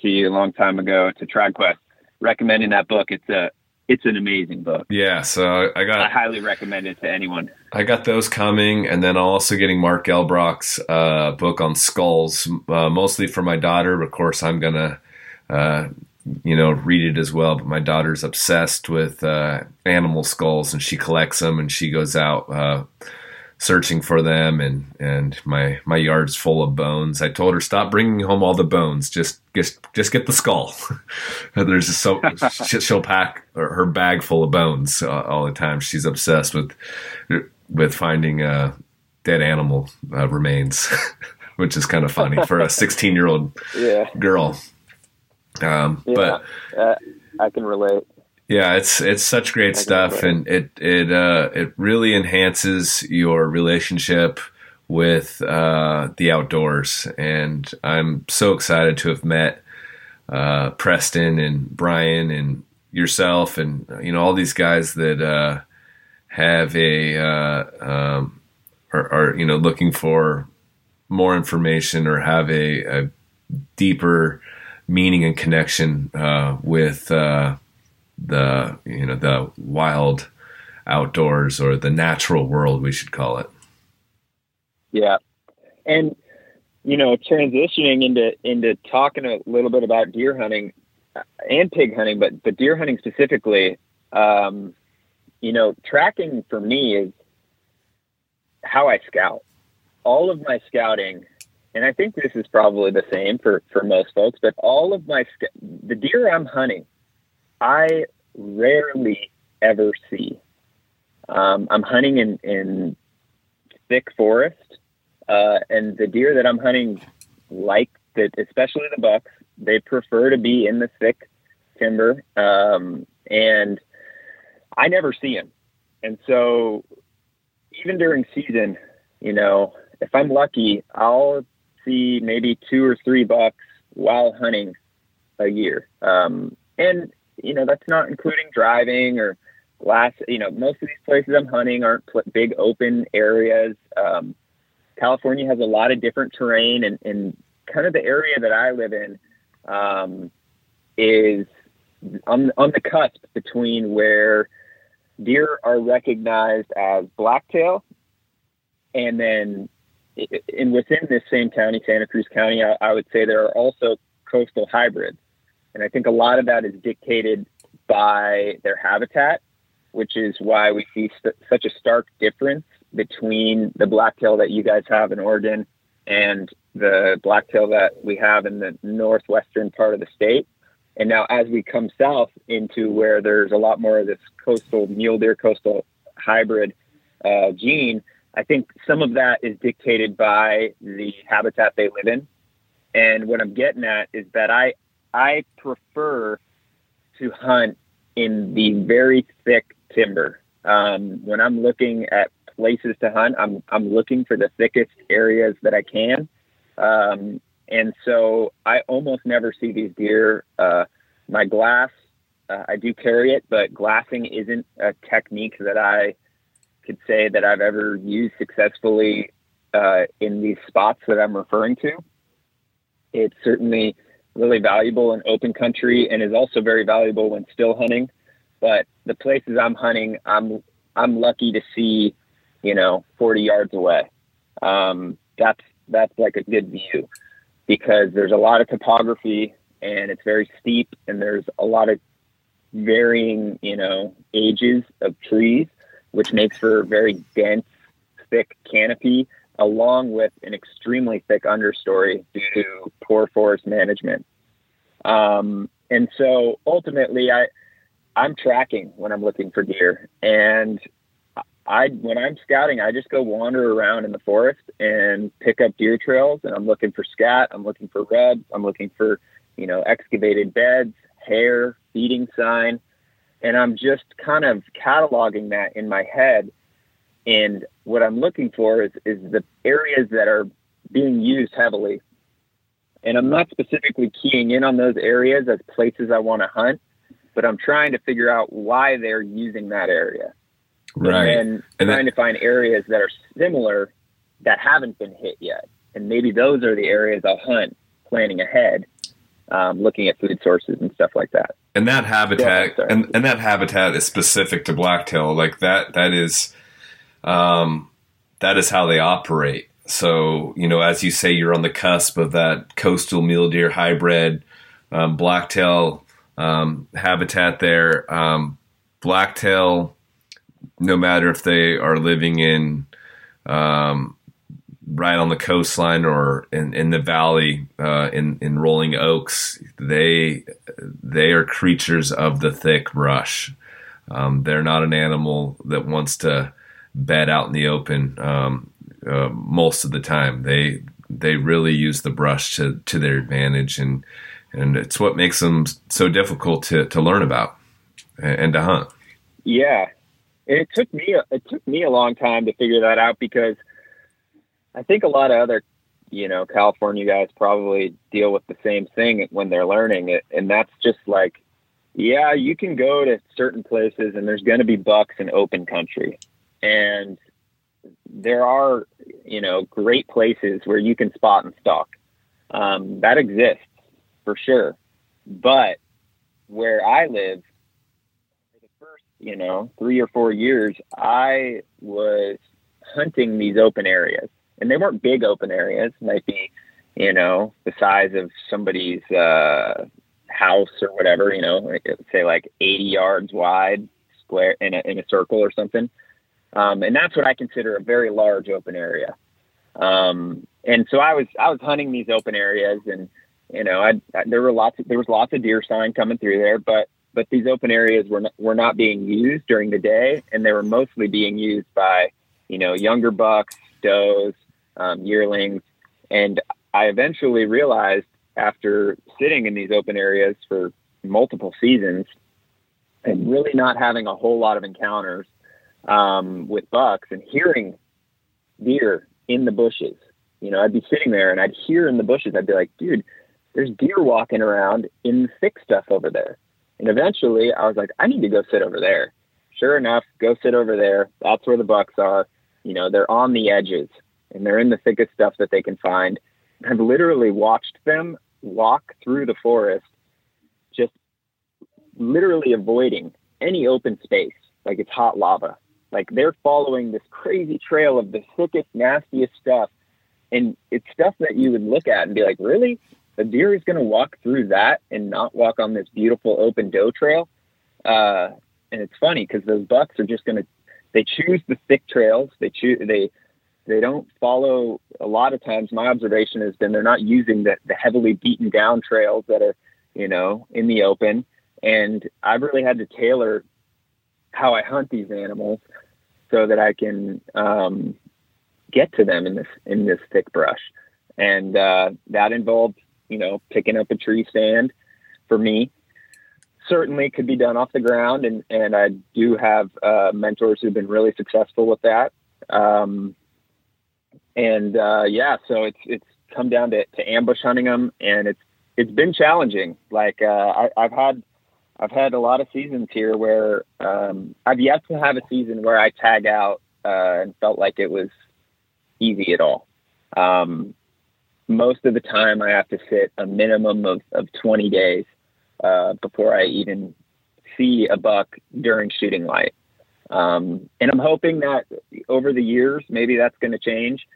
to you a long time ago to TradQuest recommending that book. It's a it's an amazing book. Yeah, so I got I highly recommend it to anyone. I got those coming, and then also getting Mark Elbroch's uh, book on skulls, uh, mostly for my daughter. Of course, I'm gonna, uh, you know, read it as well. But my daughter's obsessed with uh, animal skulls, and she collects them, and she goes out uh, searching for them. And and my my yard's full of bones. I told her stop bringing home all the bones. Just just just get the skull. There's just so she'll pack her bag full of bones uh, all the time. She's obsessed with with finding uh, dead animal uh, remains, which is kind of funny for a 16 year old Yeah, girl. Um, yeah, But uh, I can relate. yeah, it's it's such great stuff, relate. and it it uh, it really enhances your relationship with uh, the outdoors. And I'm so excited to have met uh, Preston and Brian and yourself, and you know all these guys that uh, have a uh, um, are, are you know looking for more information or have a, a deeper meaning and connection uh, with uh, the you know the wild outdoors or the natural world we should call it Yeah, and you know, transitioning into into talking a little bit about deer hunting uh, and pig hunting, but but deer hunting specifically. Um, you know, tracking for me is how I scout. All of my scouting, and I think this is probably the same for for most folks, but all of my the deer I'm hunting, I rarely ever see. Um, I'm hunting in in thick forest, uh, and the deer that I'm hunting like that, especially the bucks, they prefer to be in the thick timber, um, and I never see them. And so, even during season, you know, if I'm lucky, I'll see maybe two or three bucks while hunting a year. Um, and you know, that's not including driving or glass. You know, most of these places I'm hunting aren't pl- big open areas. Um, California has a lot of different terrain, and, and kind of the area that I live in um, is on on the cusp between where deer are recognized as blacktail, and then in within this same county, Santa Cruz County, I, I would say there are also coastal hybrids, and I think a lot of that is dictated by their habitat, which is why we see st- such a stark difference between the blacktail that you guys have in Oregon and the blacktail that we have in the northwestern part of the state. And now, as we come south into where there's a lot more of this coastal mule deer, coastal hybrid uh, gene, I think some of that is dictated by the habitat they live in. And what I'm getting at is that I I prefer to hunt in the very thick timber. Um, when I'm looking at places to hunt, I'm I'm looking for the thickest areas that I can. Um, and so I almost never see these deer. Uh, my glass, uh, I do carry it, but glassing isn't a technique that I could say that I've ever used successfully uh, in these spots that I'm referring to. It's certainly really valuable in open country and is also very valuable when still hunting. But the places I'm hunting, I'm I'm lucky to see, you know, 40 yards away. Um, that's that's like a good view because there's a lot of topography and it's very steep and there's a lot of varying, you know, ages of trees, which makes for very dense, thick canopy, along with an extremely thick understory due to poor forest management. Um, and so ultimately, I I'm tracking when I'm looking for deer, and I when I'm scouting, I just go wander around in the forest and pick up deer trails, and I'm looking for scat, I'm looking for rubs, I'm looking for you know excavated beds, hair, feeding sign, and I'm just kind of cataloging that in my head. And what I'm looking for is, is the areas that are being used heavily. And I'm not specifically keying in on those areas as places I want to hunt, but I'm trying to figure out why they're using that area. Right. And, and trying that- to find areas that are similar that haven't been hit yet. And maybe those are the areas I'll hunt planning ahead, um, looking at food sources and stuff like that. And that habitat yeah, and, and that habitat is specific to blacktail. Like that that is um, that is how they operate. So, you know, as you say, you're on the cusp of that coastal mule deer hybrid um, blacktail um, habitat there. Um, blacktail, no matter if they are living in um, right on the coastline or in, in the valley uh, in in rolling oaks they they are creatures of the thick brush. Um, they're not an animal that wants to bed out in the open um, uh, most of the time. They they really use the brush to to their advantage and and it's what makes them so difficult to to learn about and to hunt. Yeah. It took me it took me a long time to figure that out because I think a lot of other, you know, California guys probably deal with the same thing when they're learning it. And that's just like, yeah, you can go to certain places and there's going to be bucks in open country. And there are, you know, great places where you can spot and stalk. Um, that exists for sure. But where I live, for the first, you know, three or four years, I was hunting these open areas and they weren't big open areas. Might be, you know, the size of somebody's uh, house or whatever. You know, say like 80 yards wide, square in a in a circle or something. Um, and that's what I consider a very large open area. Um, and so I was I was hunting these open areas, and you know, I, I there were lots of, there was lots of deer sign coming through there, but but these open areas were not, were not being used during the day, and they were mostly being used by you know younger bucks, does, um, yearlings. And I eventually realized after sitting in these open areas for multiple seasons and really not having a whole lot of encounters um, with bucks and hearing deer in the bushes. You know, I'd be sitting there and I'd hear in the bushes, I'd be like, dude, there's deer walking around in the thick stuff over there. And eventually I was like, I need to go sit over there. Sure enough, go sit over there. That's where the bucks are. You know, they're on the edges and they're in the thickest stuff that they can find. I've literally watched them walk through the forest, just literally avoiding any open space, like it's hot lava. Like they're following this crazy trail of the thickest, nastiest stuff. And it's stuff that you would look at and be like, really? A deer is going to walk through that and not walk on this beautiful open doe trail? Uh, and it's funny because those bucks are just going to, they choose the thick trails. They choose, they, they don't follow a lot of times my observation has been they're not using the, the heavily beaten down trails that are you know in the open. And i've really had to tailor how i hunt these animals so that i can um, get to them in this in this thick brush. And uh, that involved you know picking up a tree stand for me. Certainly could be done off the ground and and i do have uh, mentors who've been really successful with that. Um, and uh, yeah, so it's it's come down to, to ambush hunting them, and it's it's been challenging. Like uh, I, have had I've had a lot of seasons here where um, I've yet to have a season where I tag out uh, and felt like it was easy at all. Um, most of the time, I have to sit a minimum of, of 20 days uh, before I even see a buck during shooting light. Um, and I'm hoping that over the years, maybe that's going to change.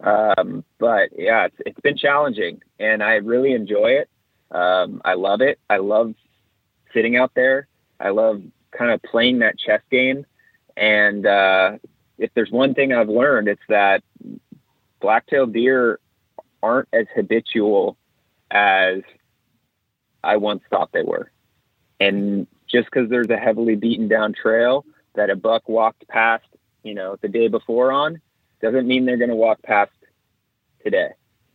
Um, but yeah, it's, it's been challenging and I really enjoy it. Um, I love it. I love sitting out there. I love kind of playing that chess game. And, uh, if there's one thing I've learned, it's that black-tailed deer aren't as habitual as I once thought they were. And just because there's a heavily beaten down trail that a buck walked past, you know, the day before on, doesn't mean they're going to walk past today.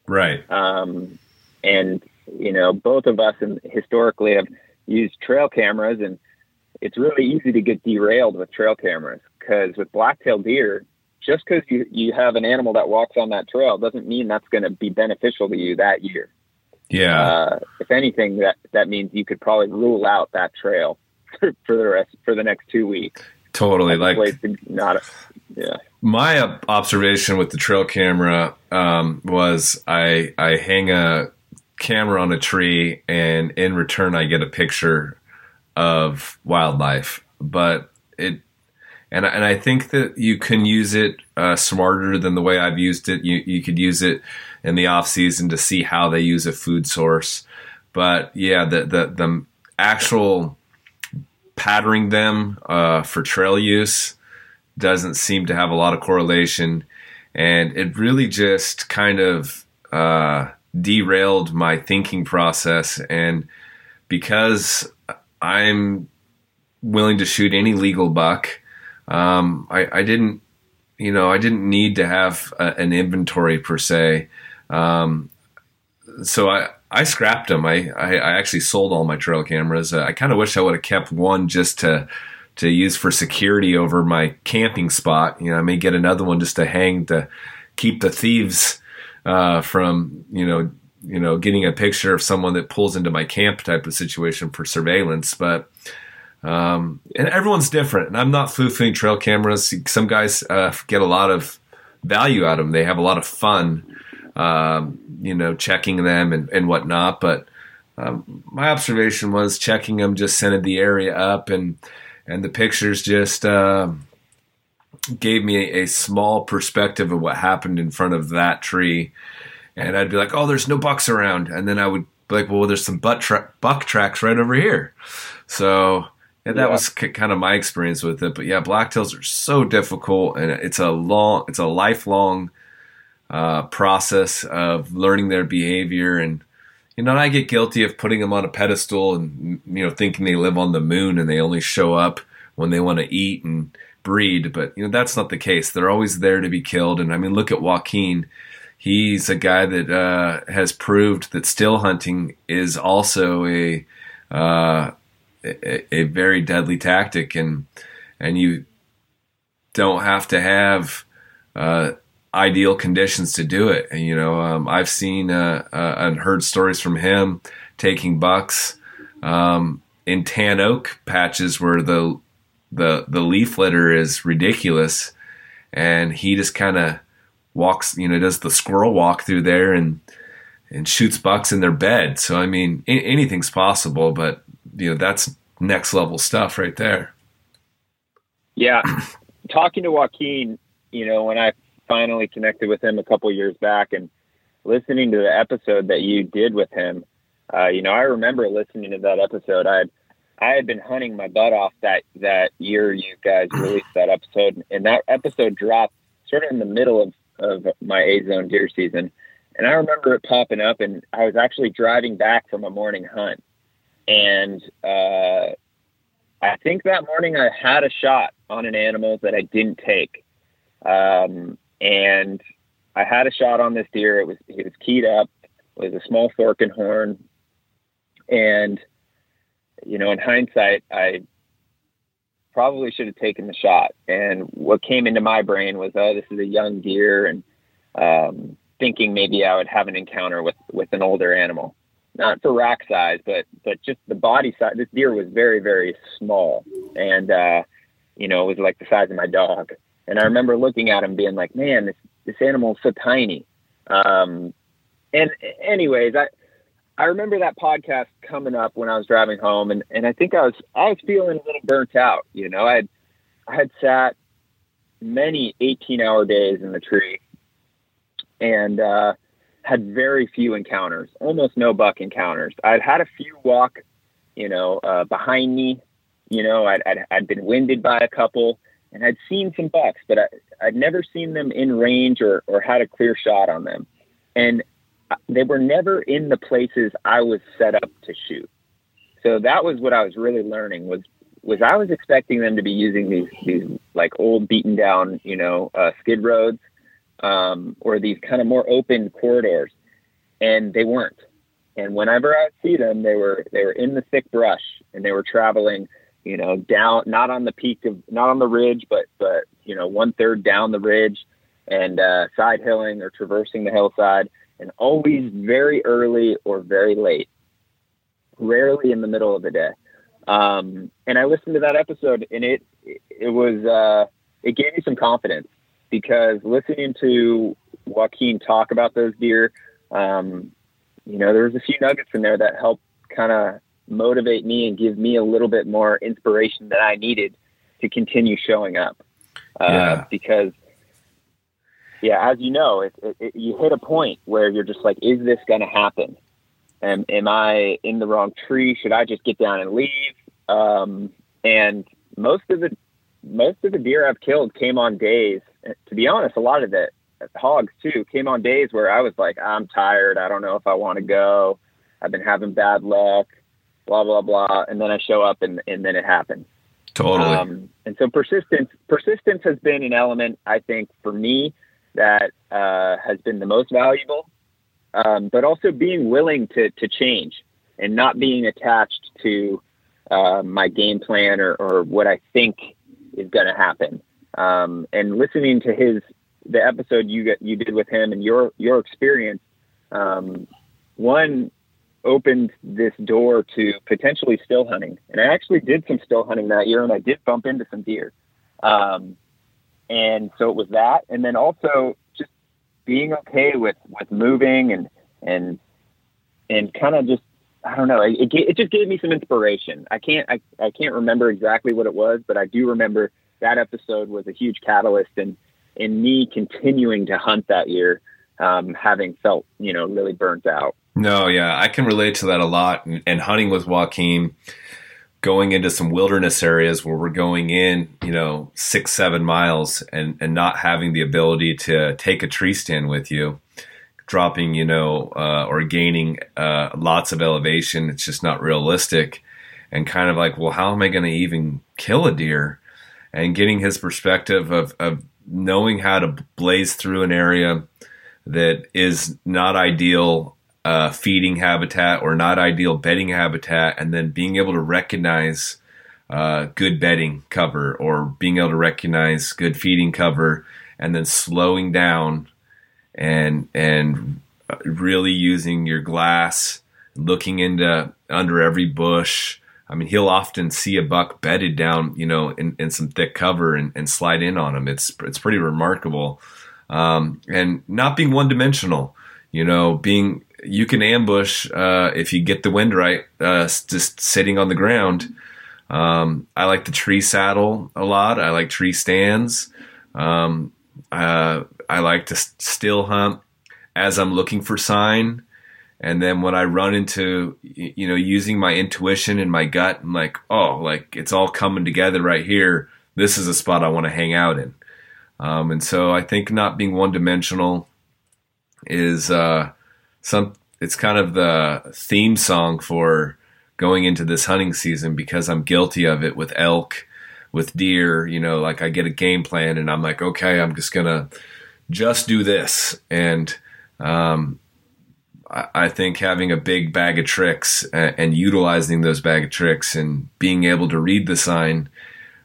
Right. Um, and you know, both of us and historically have used trail cameras, and it's really easy to get derailed with trail cameras because with blacktail deer, just because you, you have an animal that walks on that trail doesn't mean that's going to be beneficial to you that year. Yeah. Uh, if anything, that that means you could probably rule out that trail for, for the rest for the next two weeks. Totally, like not. Yeah. My observation with the trail camera um, was I I hang a camera on a tree, and in return I get a picture of wildlife. But it and and I think that you can use it uh, smarter than the way I've used it. You you could use it in the off season to see how they use a food source. But yeah, the the the actual patterning them uh, for trail use doesn't seem to have a lot of correlation, and it really just kind of uh, derailed my thinking process. And because I'm willing to shoot any legal buck, um, I, I didn't you know, I didn't need to have a, an inventory per se. Um, so I, I scrapped them. I, I, I, actually sold all my trail cameras. Uh, I kind of wish I would have kept one just to to use for security over my camping spot. You know, I may get another one just to hang to keep the thieves uh, from you know you know getting a picture of someone that pulls into my camp type of situation for surveillance. But um, and everyone's different. And I'm not foo-fooing trail cameras. Some guys uh, get a lot of value out of them. They have a lot of fun um, you know, checking them and, and whatnot. But um, my observation was checking them just scented the area up, and and the pictures just uh, gave me a, small perspective of what happened in front of that tree. And I'd be like, "Oh, there's no bucks around," and then I would be like, "Well, there's some butt tra- buck tracks right over here." So yeah, that yeah. was c- kind of my experience with it. But yeah, blacktails are so difficult, and it's a long, it's a lifelong uh, process of learning their behavior and you know, I get guilty of putting them on a pedestal and you know thinking they live on the moon and they only show up when they want to eat and breed. But you know that's not the case. They're always there to be killed. And I mean, look at Joaquin. He's a guy that uh, has proved that still hunting is also a, uh, a a very deadly tactic, and and you don't have to have uh, ideal conditions to do it. And, you know, um, I've seen uh, uh, and heard stories from him taking bucks um, in tan oak patches where the the the leaf litter is ridiculous, and he just kind of walks, you know, does the squirrel walk through there and and shoots bucks in their bed. So I mean, anything's possible, but you know, that's next level stuff right there. Yeah, talking to Joaquin, you know, when I finally connected with him a couple years back and listening to the episode that you did with him. Uh, you know, I remember listening to that episode. I had I had been hunting my butt off that that year you guys released that episode, and that episode dropped sort of in the middle of of my A zone deer season. And I remember it popping up, and I was actually driving back from a morning hunt, and uh, I think that morning I had a shot on an animal that I didn't take. Um, and I had a shot on this deer. It was he was keyed up. It was a small fork and horn, and you know, in hindsight, I probably should have taken the shot. And what came into my brain was, oh, this is a young deer, and um, thinking maybe I would have an encounter with with an older animal, not for rack size, but but just the body size. This deer was very very small, and uh, you know, it was like the size of my dog. And I remember looking at him being like, man, this, this animal is so tiny. Um, and anyways, I, I remember that podcast coming up when I was driving home and, and I think I was, I was feeling a little burnt out. You know, I had, I had sat many 18 hour days in the tree and, uh, had very few encounters, almost no buck encounters. I'd had a few walk, you know, uh, behind me, you know, I'd, I'd, I'd been winded by a couple, and I'd seen some bucks, but I, I'd never seen them in range or, or had a clear shot on them. And they were never in the places I was set up to shoot. So that was what I was really learning was, was I was expecting them to be using these, these like old beaten down, you know, uh, skid roads, um, or these kind of more open corridors and they weren't. And whenever I'd see them, they were, they were in the thick brush and they were traveling you know, down, not on the peak of, not on the ridge, but, but, you know, one third down the ridge and uh, side hilling or traversing the hillside and always very early or very late, rarely in the middle of the day. Um, and I listened to that episode and it, it was, uh, it gave me some confidence because listening to Joaquin talk about those deer, um, you know, there was a few nuggets in there that helped kind of motivate me and give me a little bit more inspiration that I needed to continue showing up. Uh, yeah. Because, yeah, as you know, it, it, it, you hit a point where you're just like, is this going to happen? And am I in the wrong tree? Should I just get down and leave? Um, and most of the most of the deer I've killed came on days. To be honest, a lot of the hogs too came on days where I was like, I'm tired. I don't know if I want to go. I've been having bad luck blah blah blah, and then I show up and and then it happens. Totally. Um, and so persistence persistence has been an element I think for me that uh, has been the most valuable, um, but also being willing to to change and not being attached to uh, my game plan or, or what I think is going to happen. Um, and listening to his the episode you get, you did with him and your your experience, um, one opened this door to potentially still hunting. And I actually did some still hunting that year and I did bump into some deer. Um, and so it was that. And then also just being okay with, with moving and, and, and kind of just, I don't know, it, it just gave me some inspiration. I can't, I, I can't remember exactly what it was, but I do remember that episode was a huge catalyst in, in me continuing to hunt that year, um, having felt, you know, really burnt out. No, yeah, I can relate to that a lot. And, hunting with Joaquin, going into some wilderness areas where we're going in, you know, six, seven miles and, and not having the ability to take a tree stand with you, dropping, you know, uh, or gaining uh, lots of elevation. It's just not realistic. And kind of like, well, how am I going to even kill a deer? And getting his perspective of, of knowing how to blaze through an area that is not ideal uh, feeding habitat or not ideal bedding habitat, and then being able to recognize uh, good bedding cover or being able to recognize good feeding cover, and then slowing down and and really using your glass, looking into under every bush. I mean, he'll often see a buck bedded down, you know, in, in some thick cover and, and slide in on him. It's it's pretty remarkable, um, and not being one dimensional. You know, being you can ambush uh, if you get the wind right, uh, just sitting on the ground. Um, I like the tree saddle a lot. I like tree stands. Um, uh, I like to still hunt as I'm looking for sign. And then when I run into, you know, using my intuition and my gut, I'm like, oh, like it's all coming together right here. This is a spot I want to hang out in. Um, and so I think not being one dimensional is, uh, some it's kind of the theme song for going into this hunting season because I'm guilty of it with elk, with deer, you know, like I get a game plan and I'm like, okay, I'm just gonna just do this. And um, I, think having a big bag of tricks and, and, utilizing those bag of tricks and being able to read the sign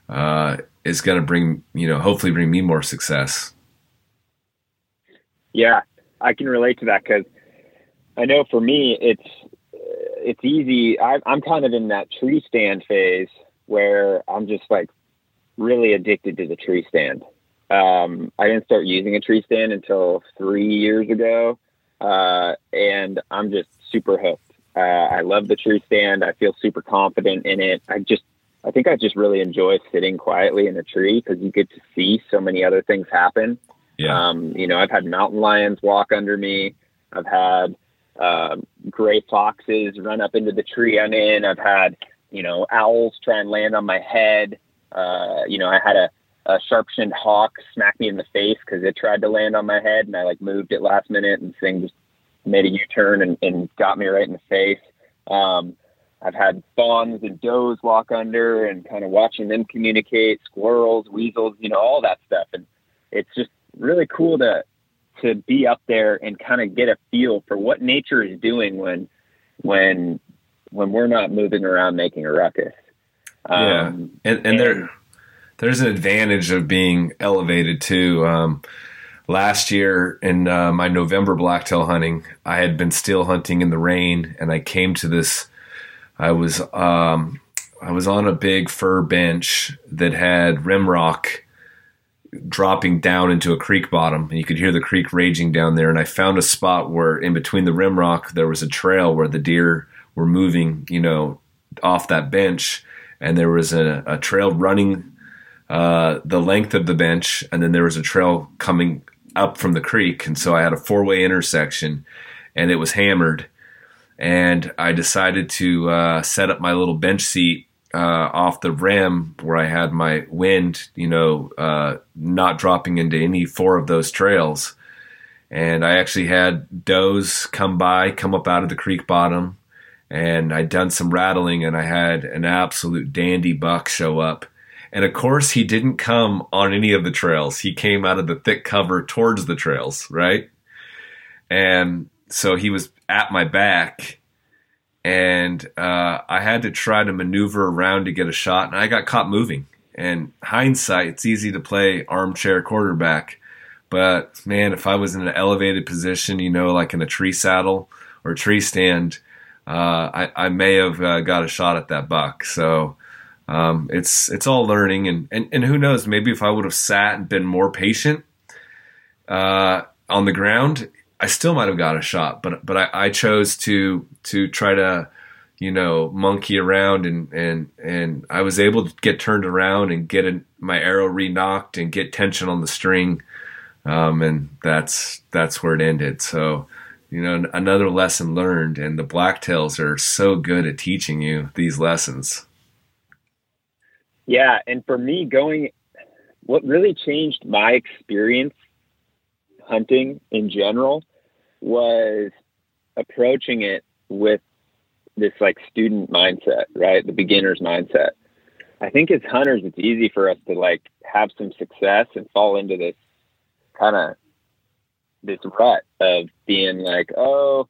uh, is going to bring, you know, hopefully bring me more success. Yeah, I can relate to that because I know for me, it's it's easy. I, I'm kind of in that tree stand phase where I'm just like really addicted to the tree stand. Um, I didn't start using a tree stand until three years ago, uh, and I'm just super hooked. Uh, I love the tree stand. I feel super confident in it. I just, I think I just really enjoy sitting quietly in a tree because you get to see so many other things happen. Yeah. Um, you know, I've had mountain lions walk under me. I've had uh, gray foxes run up into the tree I'm in. I've had, you know, owls try and land on my head. Uh, you know, I had a, a sharp-shinned hawk smack me in the face because it tried to land on my head, and I like moved it last minute, and thing just made a U-turn and, and got me right in the face. Um, I've had fawns and does walk under, and kind of watching them communicate. Squirrels, weasels, you know, all that stuff, and it's just really cool to to be up there and kind of get a feel for what nature is doing when when when we're not moving around making a ruckus. Um, yeah, and, and, and there there's an advantage of being elevated too. Um, last year in uh, my November blacktail hunting, I had been still hunting in the rain, and I came to this. I was um, I was on a big fir bench that had rim rock dropping down into a creek bottom, and you could hear the creek raging down there. And I found a spot where, in between the rim rock, there was a trail where the deer were moving, you know, off that bench, and there was a, a trail running uh, the length of the bench, and then there was a trail coming up from the creek, and so I had a four way intersection, and it was hammered, and I decided to uh, set up my little bench seat uh, off the rim where I had my wind, you know, uh, not dropping into any four of those trails. And I actually had does come by, come up out of the creek bottom, and I'd done some rattling, and I had an absolute dandy buck show up and of course, he didn't come on any of the trails. He came out of the thick cover towards the trails, right? And so he was at my back. And uh, I had to try to maneuver around to get a shot, and I got caught moving. And hindsight, it's easy to play armchair quarterback. But man, if I was in an elevated position, you know, like in a tree saddle or tree stand, uh, I, I, may have uh, got a shot at that buck. So um, it's it's all learning, and, and and who knows? Maybe if I would have sat and been more patient uh, on the ground, I still might have got a shot. But but I, I chose to to try to you know monkey around and and and I was able to get turned around and get a, my arrow re-nocked and get tension on the string, um, and that's that's where it ended. So you know another lesson learned, and the blacktails are so good at teaching you these lessons. Yeah, and for me, going, what really changed my experience hunting in general was approaching it with this like student mindset, right? The beginner's mindset. I think as hunters, it's easy for us to like have some success and fall into this kind of this rut of being like, oh,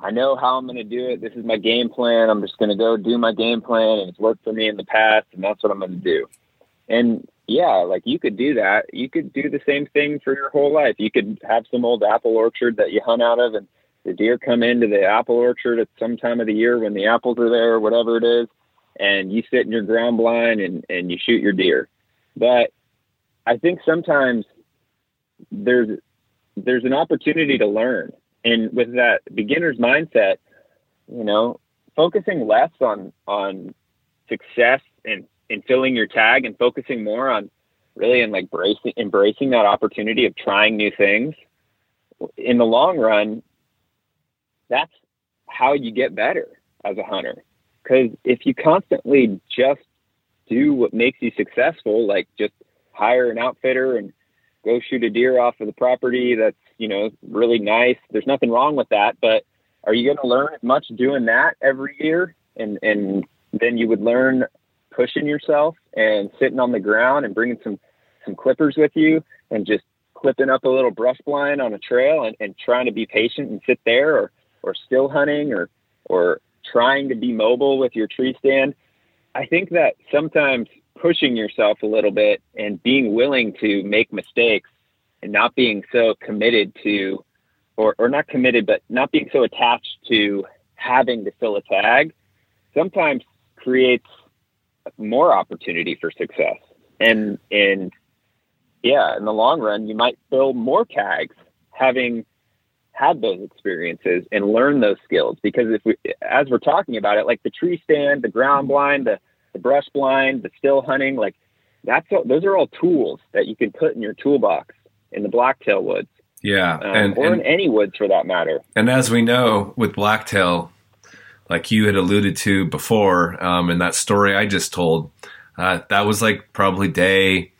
I know how I'm going to do it. This is my game plan. I'm just going to go do my game plan, and it's worked for me in the past, and that's what I'm going to do. And yeah, like you could do that. You could do the same thing for your whole life. You could have some old apple orchard that you hunt out of, and the deer come into the apple orchard at some time of the year when the apples are there, or whatever it is, and you sit in your ground blind and and you shoot your deer. But I think sometimes there's there's an opportunity to learn and with that beginner's mindset, you know, focusing less on on success and in filling your tag and focusing more on really and like embracing embracing that opportunity of trying new things in the long run that's how you get better as a hunter. Because if you constantly just do what makes you successful like just hire an outfitter and go shoot a deer off of the property that's you know really nice. There's nothing wrong with that but are you going to learn as much doing that every year? And and then you would learn pushing yourself and sitting on the ground and bringing some some clippers with you and just clipping up a little brush blind on a trail and, and trying to be patient and sit there or or still hunting or or trying to be mobile with your tree stand. I think that sometimes pushing yourself a little bit and being willing to make mistakes and not being so committed to or, or not committed but not being so attached to having to fill a tag sometimes creates more opportunity for success and and yeah in the long run you might fill more tags having had those experiences and learn those skills because if we as we're talking about it like the tree stand the ground blind the the brush blind, the still hunting, like that's all, those are all tools that you can put in your toolbox in the blacktail woods. Yeah, um, and, or and, in any woods for that matter. And as we know with blacktail, like you had alluded to before, um, in that story I just told, uh, that was like probably day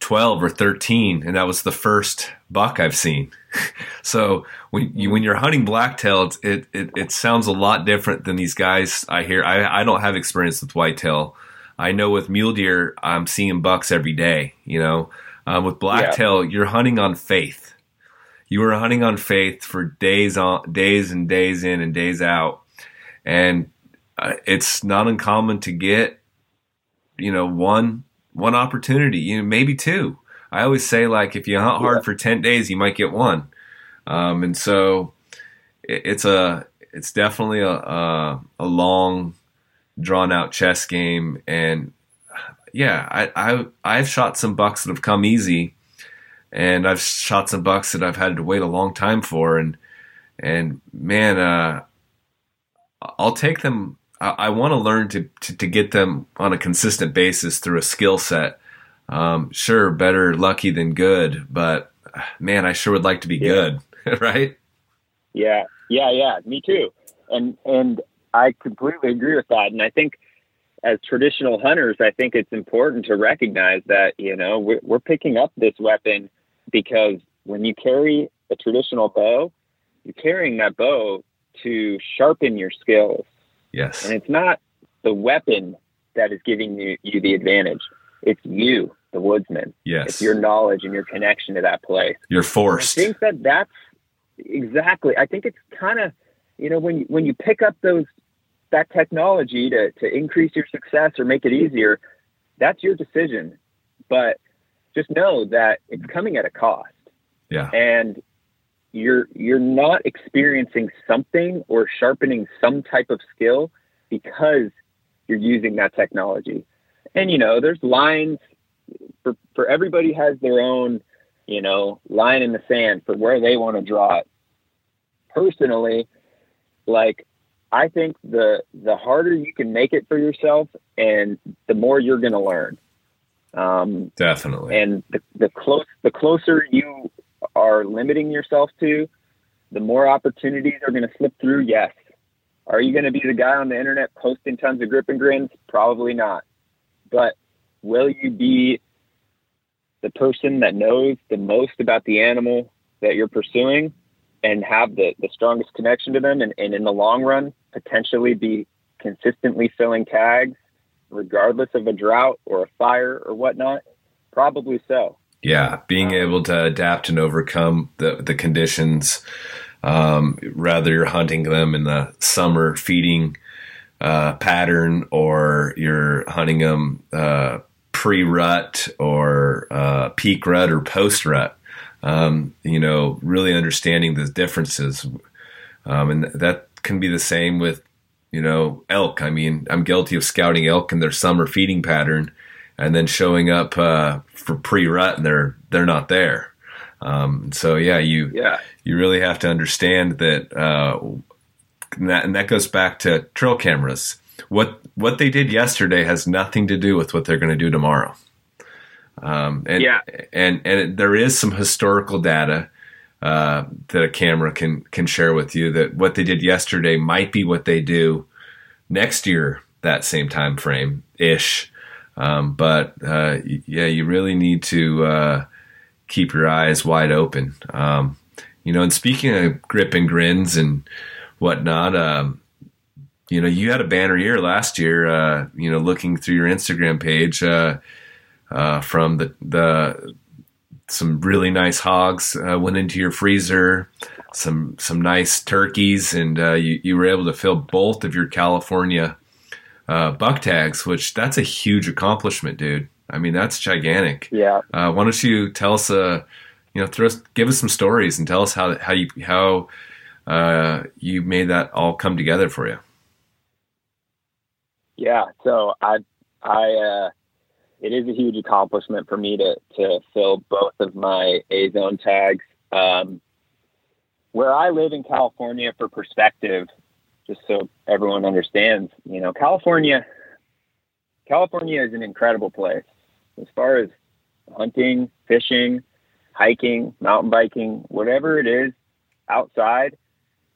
12 or 13 and that was the first buck I've seen. so when you when you're hunting blacktail it, it it sounds a lot different than these guys I hear. I I don't have experience with whitetail. I know with mule deer I'm seeing bucks every day, you know. Um, with blacktail yeah. you're hunting on faith. You are hunting on faith for days on days and days in and days out. And uh, it's not uncommon to get, you know, one one opportunity, you know, maybe two. I always say like if you hunt hard yeah. for ten days, you might get one, um, and so it, it's a it's definitely a, a, a long, drawn out chess game, and yeah, I, I I've shot some bucks that have come easy, and I've shot some bucks that I've had to wait a long time for, and and man, uh, I'll take them. I, I want to learn to, to, to get them on a consistent basis through a skill set. Um, sure, better lucky than good, but man, I sure would like to be yeah. good, right? Yeah, yeah, yeah. Me too. And and I completely agree with that. And I think as traditional hunters, I think it's important to recognize that you know we're, we're picking up this weapon because when you carry a traditional bow, you're carrying that bow to sharpen your skills. Yes. And it's not the weapon that is giving you, you the advantage. It's you, the woodsman. Yes. It's your knowledge and your connection to that place. You're forced. I think that that's exactly. I think it's kind of, you know, when you, when you pick up those that technology to to increase your success or make it easier, that's your decision. But just know that it's coming at a cost. Yeah. And you're you're not experiencing something or sharpening some type of skill because you're using that technology. And you know, there's lines for for everybody has their own, you know, line in the sand for where they want to draw it. Personally, like I think the the harder you can make it for yourself and the more you're going to learn. Um, Definitely. And the, the close the closer you are limiting yourself to, the more opportunities are going to slip through. Yes. Are you going to be the guy on the internet posting tons of grip and grins? Probably not. But will you be the person that knows the most about the animal that you're pursuing and have the, the strongest connection to them and, and in the long run potentially be consistently filling tags regardless of a drought or a fire or whatnot? Probably so. Yeah, being able to adapt and overcome the the conditions. Um, rather you're hunting them in the summer feeding uh, pattern, or you're hunting them uh, pre rut or uh, peak rut or post rut. Um, you know, really understanding the differences, um, and that can be the same with you know elk. I mean, I'm guilty of scouting elk in their summer feeding pattern and then showing up uh, for pre-rut and they're they're not there. Um, so yeah, you yeah. you really have to understand that, uh, and that, and that goes back to trail cameras. What what they did yesterday has nothing to do with what they're going to do tomorrow. Um, and, yeah, and and it, there is some historical data uh, that a camera can can share with you that what they did yesterday might be what they do next year that same time frame ish. Um, but uh, yeah, you really need to uh, keep your eyes wide open. Um, you know, and speaking of grip and grins and whatnot, um, you know, you had a banner year last year. Uh, you know, looking through your Instagram page uh, uh, from the the some really nice hogs uh, went into your freezer, some some nice turkeys, and you you were able to fill both of your California uh, buck tags, which that's a huge accomplishment, dude. I mean, that's gigantic. Yeah. Uh, why don't you tell us, uh, you know, throw us, give us some stories and tell us how how you how uh, you made that all come together for you. Yeah. So I I uh, it is a huge accomplishment for me to to fill both of my A zone tags. Um, where I live in California, for perspective, just so everyone understands, you know, California, California is an incredible place as far as hunting, fishing, hiking, mountain biking, whatever it is outside.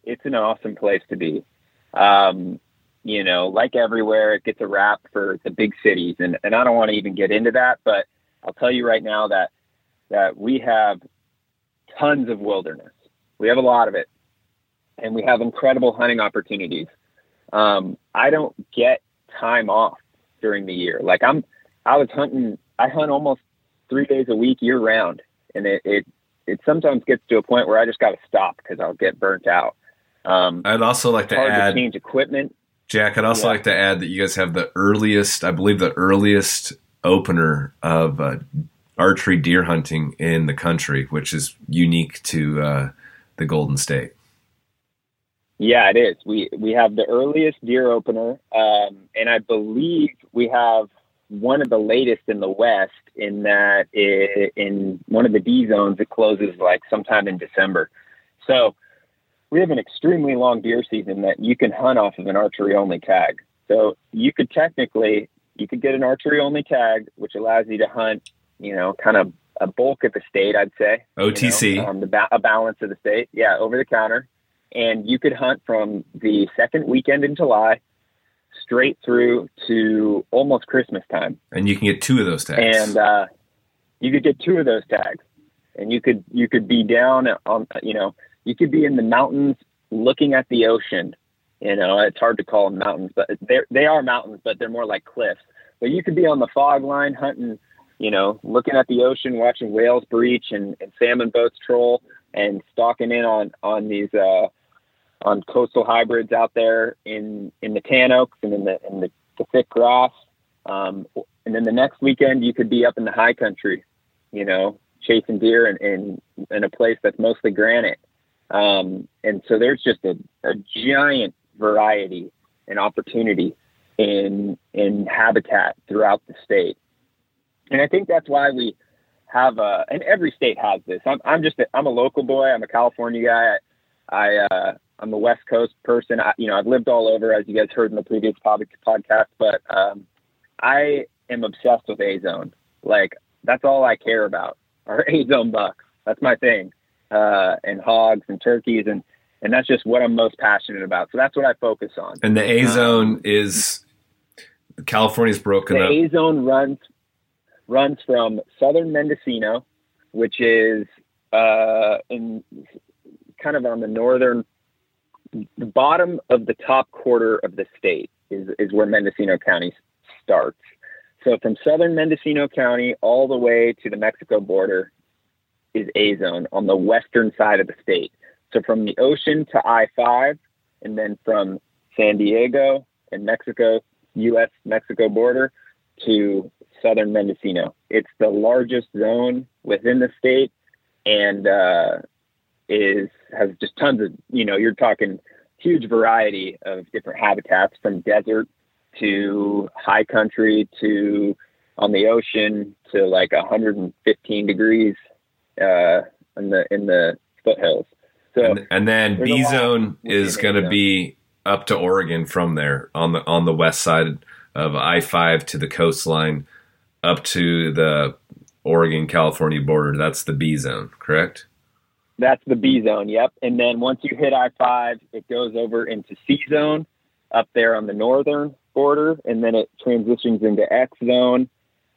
It's an awesome place to be. Um, you know, like everywhere, it gets a rap for the big cities, and, and I don't want to even get into that, but I'll tell you right now that that we have tons of wilderness. We have a lot of it and we have incredible hunting opportunities. Um, I don't get time off during the year. Like I'm, I was hunting. I hunt almost three days a week year round, and it it, it sometimes gets to a point where I just got to stop because I'll get burnt out. Um, I'd also like to add to change equipment. Jack, I'd also Yeah. like to add that you guys have the earliest, I believe, the earliest opener of uh, archery deer hunting in the country, which is unique to uh, the Golden State. Yeah, it is. We we have the earliest deer opener, um, and I believe we have one of the latest in the West. In that, i in one of the D zones, it closes like sometime in December. So we have an extremely long deer season that you can hunt off of an archery only tag. So you could technically you could get an archery only tag, which allows you to hunt, you know, kind of a bulk of the state. I'd say you know, OTC. um, the ba- a balance of the state. Yeah, over the counter, and you could hunt from the second weekend in July straight through to almost Christmas time, and you can get two of those tags. and uh, you could get two of those tags, and you could you could be down on you know you could be in the mountains looking at the ocean. You know, it's hard to call them mountains, but they they are mountains, but they're more like cliffs. But you could be on the fog line hunting, you know, looking at the ocean, watching whales breach and, and salmon boats troll, and stalking in on on these uh, on coastal hybrids out there in in the tan oaks and in the in the, the thick grass. Um, and then the next weekend, you could be up in the high country, you know, chasing deer in in, in a place that's mostly granite. Um, and so there's just a, a giant variety and opportunity in in habitat throughout the state. And I think that's why we have a, and every state has this. I'm, I'm just, a, I'm a local boy. I'm a California guy. I, I uh, I'm a West Coast person. I, you know, I've lived all over, as you guys heard in the previous pod, podcast, but um, I am obsessed with A Zone. Like that's all I care about are A Zone bucks. That's my thing. Uh, and hogs and turkeys and and that's just what I'm most passionate about. So that's what I focus on. And the A zone is California's broken the up. A zone runs runs from southern Mendocino, which is uh, in kind of on the northern the bottom of the top quarter of the state is is where Mendocino County starts. So from southern Mendocino County all the way to the Mexico border is A zone on the western side of the state. So from the ocean to I five, and then from San Diego and Mexico, U.S. Mexico border to southern Mendocino. It's the largest zone within the state, and uh, is has just tons of you know you're talking huge variety of different habitats from desert to high country to on the ocean to like 115 degrees uh, in the in the foothills. So and, and then B zone is going to be up to Oregon from there on the on the west side of I five to the coastline, up to the Oregon California border. That's the B zone, correct? That's the B zone. Yep. And then once you hit I five, it goes over into C zone up there on the northern border, and then it transitions into X zone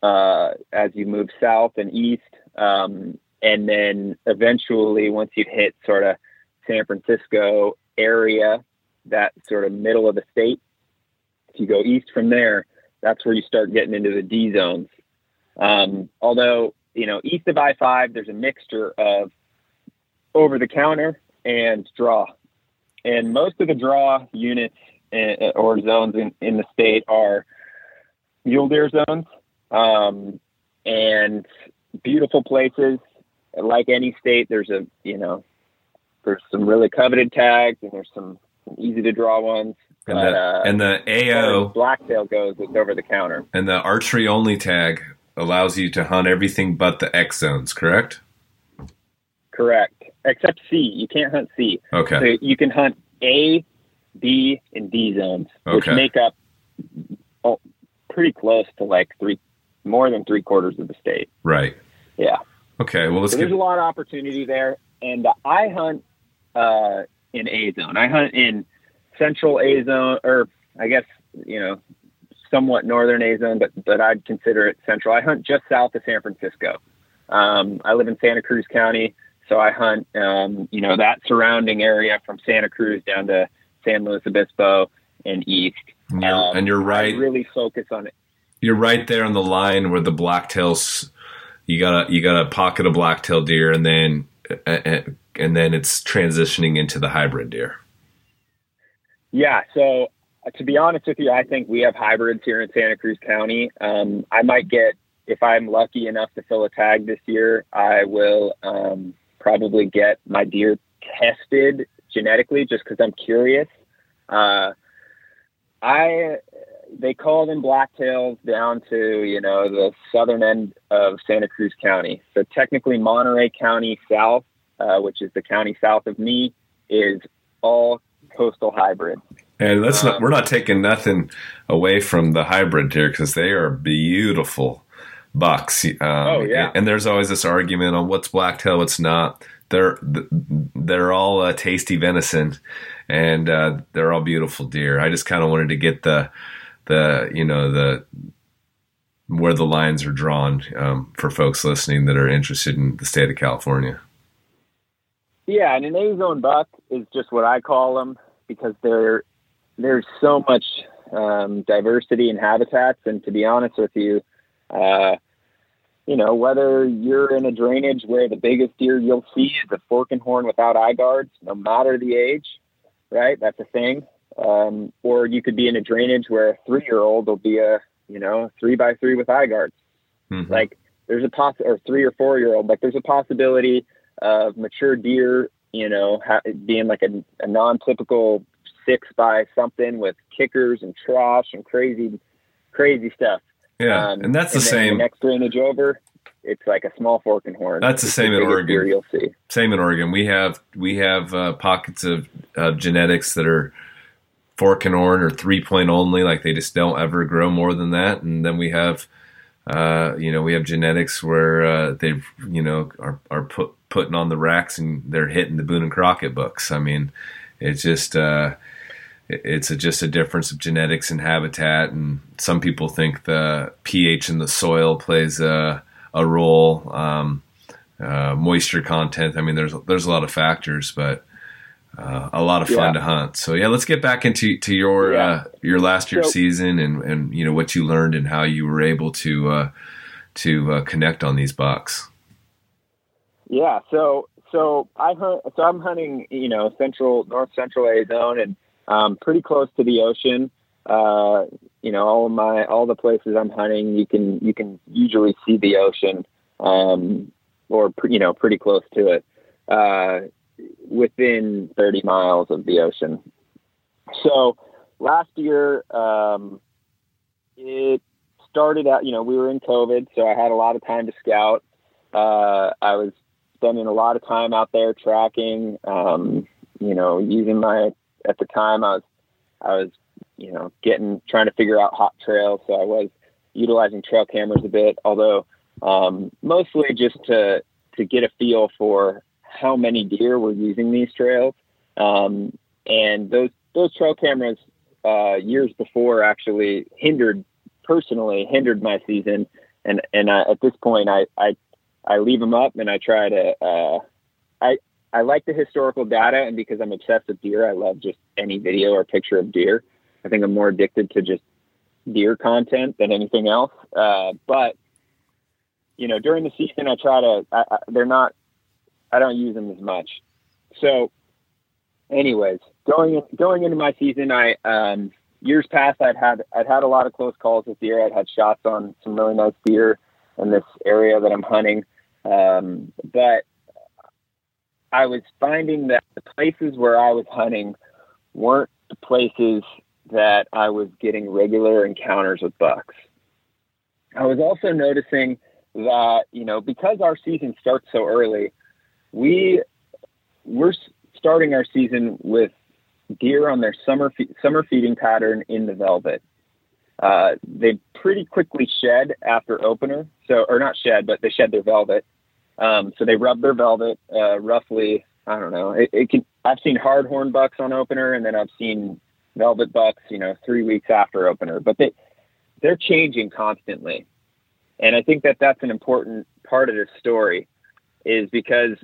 uh, as you move south and east. Um, and then eventually, once you hit sort of San Francisco area, that sort of middle of the state, if you go east from there, that's where you start getting into the D zones. Um, although, you know, east of I 5, there's a mixture of over the counter and draw. And most of the draw units uh, or zones in, in the state are mule deer zones um, and beautiful places. Like any state, there's a, you know, there's some really coveted tags and there's some, some easy to draw ones. And But, the uh, and the AO blacktail goes, it's over the counter. and the archery only tag allows you to hunt everything but the X zones, correct? Correct. Except C. You can't hunt C. Okay. So you can hunt A, B, and D zones, which Okay. make up oh, pretty close to like three, more than three quarters of the state. Right. Yeah. Okay. Well, let's So get there's a lot of opportunity there. And uh, I hunt uh, in A zone. I hunt in central A zone, or I guess, you know, somewhat northern A zone, but, but I'd consider it central. I hunt just south of San Francisco. Um, I live in Santa Cruz County, so I hunt, um, you know, that surrounding area from Santa Cruz down to San Luis Obispo and east. and you're, Um, and you're right. I really focus on it. You're right there on the line where the blacktails. You got a you got a pocket of blacktail deer, and then and, then it's transitioning into the hybrid deer. Yeah. So to be honest with you, I think we have hybrids here in Santa Cruz County. Um, I might get, if I'm lucky enough to fill a tag this year, I will um, probably get my deer tested genetically just because I'm curious. Uh, I they call them blacktails down to you know the southern end of Santa Cruz County. So technically, Monterey County South, uh, which is the county south of me, is all coastal hybrid. And that's um, not, we're not taking nothing away from the hybrid here because they are beautiful bucks. Um, oh yeah. And there's always this argument on what's blacktail, what's not. They're they're all uh, tasty venison, and uh, they're all beautiful deer. I just kind of wanted to get the the you know the where the lines are drawn um, for folks listening that are interested in the state of California. Yeah, and an A zone buck is just what I call them because they're there's so much um, diversity in habitats, and to be honest with you, uh, you know whether you're in a drainage where the biggest deer you'll see is a fork and horn without eye guards, no matter the age, right? That's a thing. Um, or you could be in a drainage where a three year old will be a you know three by three with eye guards. Mm-hmm. Like there's a poss or three or four year old. Like there's a possibility of mature deer, you know, ha- being like a, a non-typical six by something with kickers and trash and crazy, crazy stuff. Yeah, um, and that's the and same. The next drainage over, it's like a small fork and horn. That's the same the in Oregon. You'll see. Same in Oregon. We have we have uh, pockets of uh, genetics that are fork and horn or three point only, like they just don't ever grow more than that, and then we have uh, you know, we have genetics where uh, they, you know, are are put, putting on the racks and they're hitting the Boone and Crockett books. I mean, it's just uh, it's a, just a difference of genetics and habitat. And some people think the pH in the soil plays a a role, um, uh, moisture content. I mean, there's there's a lot of factors, but uh, a lot of fun yeah. to hunt. So yeah, let's get back into to your yeah. uh, your last year so, season and and you know what you learned and how you were able to uh, to uh, connect on these bucks. Yeah, so so I hunt. So I'm hunting, you know, central north central A zone and um, pretty close to the ocean. Uh, you know, all my all the places I'm hunting, you can you can usually see the ocean, um, or you know, pretty close to it. Uh, within 30 miles of the ocean. So last year, um, it started out, you know, we were in COVID, so I had a lot of time to scout. Uh, I was spending a lot of time out there tracking, um, you know, using my, at the time I was, I was, you know, getting, trying to figure out hot trails. So I was utilizing trail cameras a bit, although, um, mostly just to, to get a feel for how many deer were using these trails. Um, and those those trail cameras uh, years before actually hindered personally hindered my season. And and at this point, I, I I leave them up and I try to uh, I I like the historical data, and because I'm obsessed with deer, I love just any video or picture of deer. I think I'm more addicted to just deer content than anything else. Uh, but you know, during the season, I try to. I, I, they're not I don't use them as much. So, anyways, going going into my season, I um, years past I'd had I'd had a lot of close calls with deer. I'd had shots on some really nice deer in this area that I'm hunting, um, but I was finding that the places where I was hunting weren't the places that I was getting regular encounters with bucks. I was also noticing that, you know, because our season starts so early, we we're starting our season with deer on their summer fe- summer feeding pattern in the velvet. Uh, they pretty quickly shed after opener, so or not shed, but they shed their velvet. Um, so they rub their velvet uh, roughly. I don't know. It, it can. I've seen hardhorn bucks on opener, and then I've seen velvet bucks. You know, three weeks after opener, but they they're changing constantly, and I think that that's an important part of this story, is because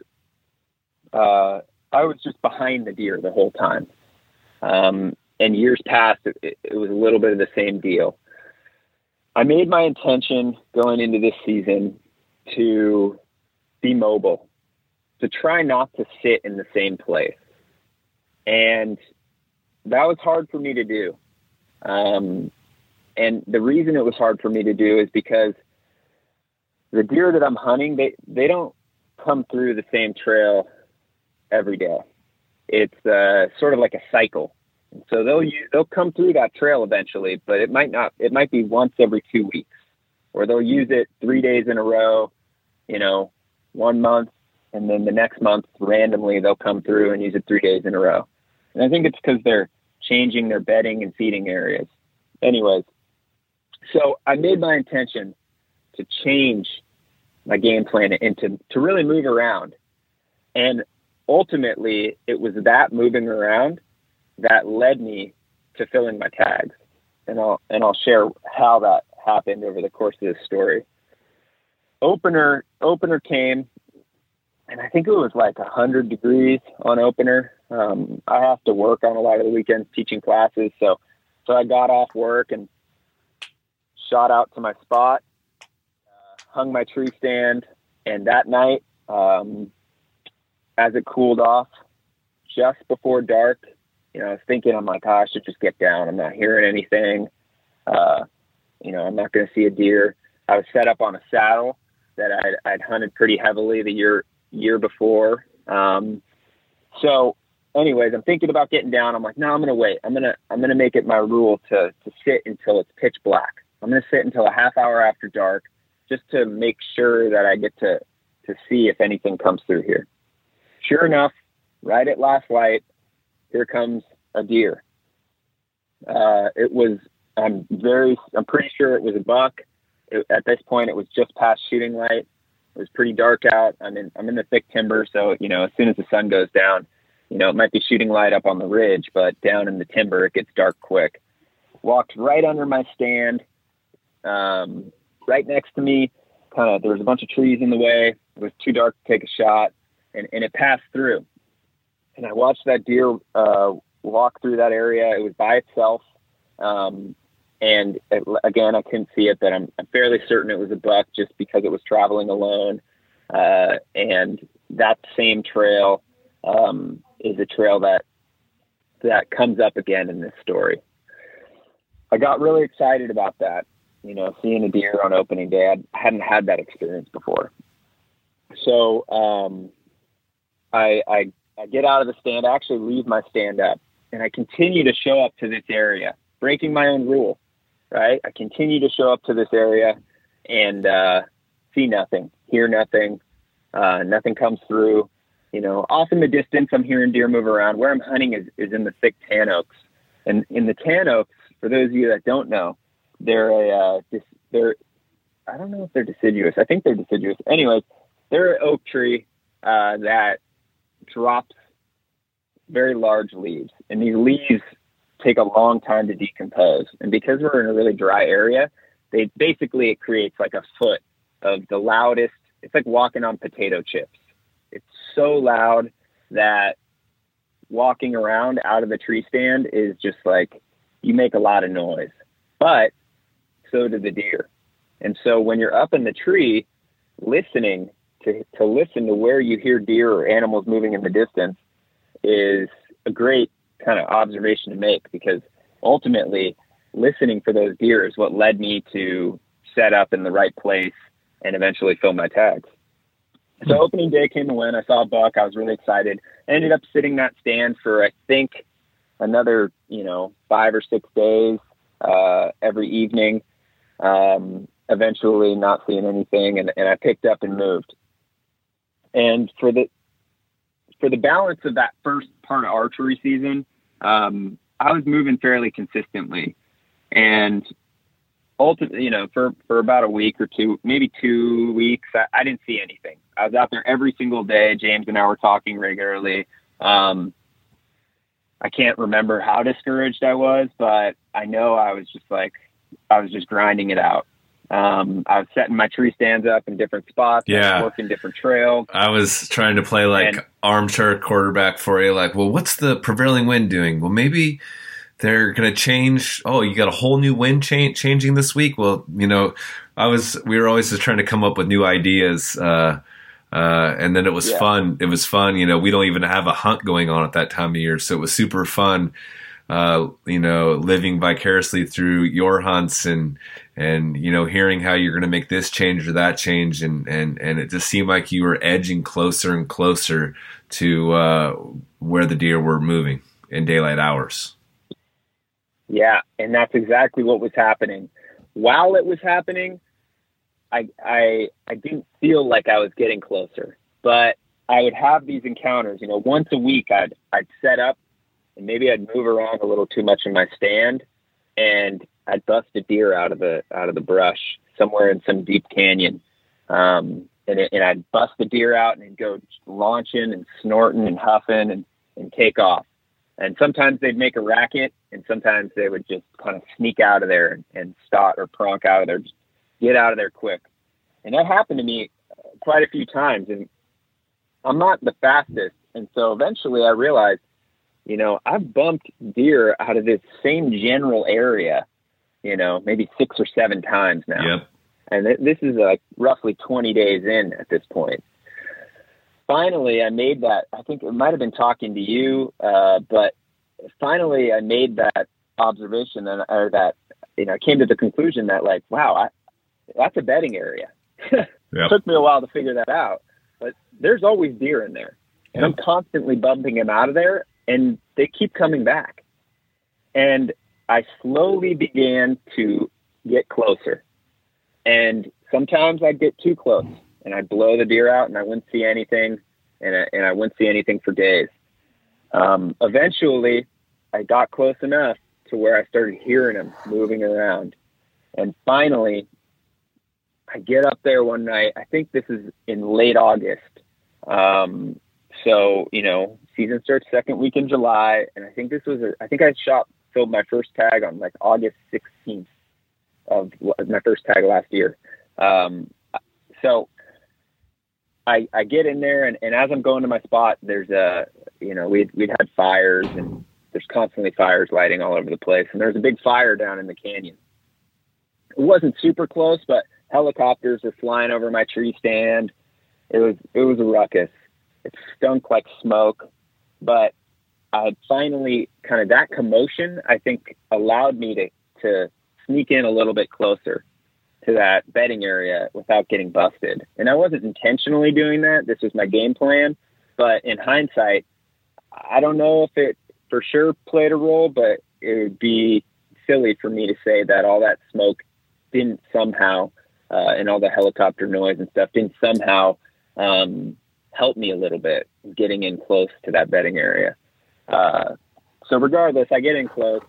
uh, I was just behind the deer the whole time. Um, and years past, it, it, was a little bit of the same deal. I made my intention going into this season to be mobile, to try not to sit in the same place. And that was hard for me to do. Um, and the reason it was hard for me to do is because the deer that I'm hunting, they, they don't come through the same trail every day. It's uh, sort of like a cycle. So they'll they'll come through that trail eventually, but it might not. It might be once every two weeks, or they'll use it three days in a row. You know, one month, and then the next month randomly they'll come through and use it three days in a row. And I think it's because they're changing their bedding and feeding areas. Anyways, so I made my intention to change my game plan and to, to really move around. And ultimately, it was that moving around that led me to filling my tags. And I'll, and I'll share how that happened over the course of this story. Opener, opener came, and I think it was like hundred degrees on opener. Um, I have to work on a lot of the weekends teaching classes, so so I got off work and shot out to my spot, uh, hung my tree stand, and that night, um, as it cooled off, just before dark, you know, I was thinking, I'm like, oh, I should just get down. I'm not hearing anything. Uh, you know, I'm not going to see a deer. I was set up on a saddle that I'd, I'd hunted pretty heavily the year year before. Um, so, anyways, I'm thinking about getting down. I'm like, no, I'm to wait. I'm to I'm to make it my rule to to sit until it's pitch black. I'm to sit until a half hour after dark just to make sure that I get to, to see if anything comes through here. Sure enough, right at last light, here comes a deer. Uh, it was, I'm very, I'm pretty sure it was a buck. It, at this point, it was just past shooting light. It was pretty dark out. I'm in, I'm in the thick timber. So, you know, as soon as the sun goes down, you know, it might be shooting light up on the ridge, but down in the timber, it gets dark quick. Walked right under my stand, um, right next to me, kind of there was a bunch of trees in the way. It was too dark to take a shot, and, and it passed through. And I watched that deer uh, walk through that area. It was by itself. Um, and it, again, I couldn't see it, but I'm, I'm, fairly certain it was a buck just because it was traveling alone. Uh, and that same trail um, is a trail that that comes up again in this story. I got really excited about that you know, seeing a deer on opening day. I hadn't had that experience before. So um, I, I, I get out of the stand, I actually leave my stand up, and I continue to show up to this area, breaking my own rule, right? I continue to show up to this area and uh, see nothing, hear nothing, uh, nothing comes through. You know, off in the distance, I'm hearing deer move around. Where I'm hunting is, is in the thick tan oaks. And in the tan oaks, for those of you that don't know, they're a uh, dis- they're I don't know if they're deciduous. I think they're deciduous. Anyways, they're an oak tree uh, that drops very large leaves, and these leaves take a long time to decompose. And because we're in a really dry area, they basically it creates like a foot of the loudest. It's like walking on potato chips. It's so loud that walking around out of the tree stand is just like you make a lot of noise. But so do the deer. And so when you're up in the tree listening to, to listen to where you hear deer or animals moving in the distance is a great kind of observation to make because ultimately listening for those deer is what led me to set up in the right place and eventually fill my tags. So opening day came and went. I saw a buck. I was really excited. I ended up sitting that stand for I think another you know five or six days uh, every evening um, eventually not seeing anything, and, and I picked up and moved. And for the for the balance of that first part of archery season, um, I was moving fairly consistently, and ultimately, you know, for for about a week or two, maybe two weeks, I, I didn't see anything. I was out there every single day. James and I were talking regularly. Um, I can't remember how discouraged I was, but I know I was just like, I was just grinding it out. Um, I was setting my tree stands up in different spots. Yeah, working different trails. I was trying to play like and, armchair quarterback for you. Like, well, what's the prevailing wind doing? Well, maybe they're going to change. Oh, you got a whole new wind change changing this week. Well, you know, I was we were always just trying to come up with new ideas. Uh, uh, and then it was yeah. fun. It was fun. You know, we don't even have a hunt going on at that time of year, so it was super fun uh, you know, living vicariously through your hunts and and you know, hearing how you're going to make this change or that change, and and and it just seemed like you were edging closer and closer to uh, where the deer were moving in daylight hours. Yeah, and that's exactly what was happening. While it was happening, I I I didn't feel like I was getting closer, but I would have these encounters. You know, once a week, I'd I'd set up, and maybe I'd move around a little too much in my stand, and I'd bust a deer out of the out of the brush somewhere in some deep canyon, um, and it, and I'd bust the deer out and go launching and snorting and huffing and and take off. And sometimes they'd make a racket, and sometimes they would just kind of sneak out of there and, and stop or pronk out of there, just get out of there quick. And that happened to me quite a few times. And I'm not the fastest. And so eventually I realized, you know, I've bumped deer out of this same general area, you know, maybe six or seven times now. Yep. And th- this is like roughly 20 days in at this point. Finally, I made that. I think it might have been talking to you, uh, but finally I made that observation and or that you know I came to the conclusion that like wow I, that's a bedding area. Yep. Took me a while to figure that out, but there's always deer in there, and I'm constantly bumping them out of there, and they keep coming back. And I slowly began to get closer, and sometimes I'd get too close, and I'd blow the deer out, and I wouldn't see anything, and I, and I wouldn't see anything for days. Um, eventually, I got close enough to where I started hearing them moving around, and finally, I get up there one night. I think this is in late August. Um, so, you know, season starts second week in July. And I think this was, a, I think I shot, filled my first tag on like August 16th of my first tag last year. Um, so I, I get in there and, and as I'm going to my spot, there's a, you know, we'd, we'd had fires and there's constantly fires lighting all over the place. And there's a big fire down in the canyon. It wasn't super close, but helicopters were flying over my tree stand. It was it was a ruckus. It stunk like smoke, but I finally kind of that commotion I think allowed me to to sneak in a little bit closer to that bedding area without getting busted. And I wasn't intentionally doing that. This was my game plan, but in hindsight, I don't know if it for sure played a role, but it would be silly for me to say that all that smoke didn't somehow uh, and all the helicopter noise and stuff didn't somehow um, help me a little bit getting in close to that bedding area. Uh, so regardless, I get in close.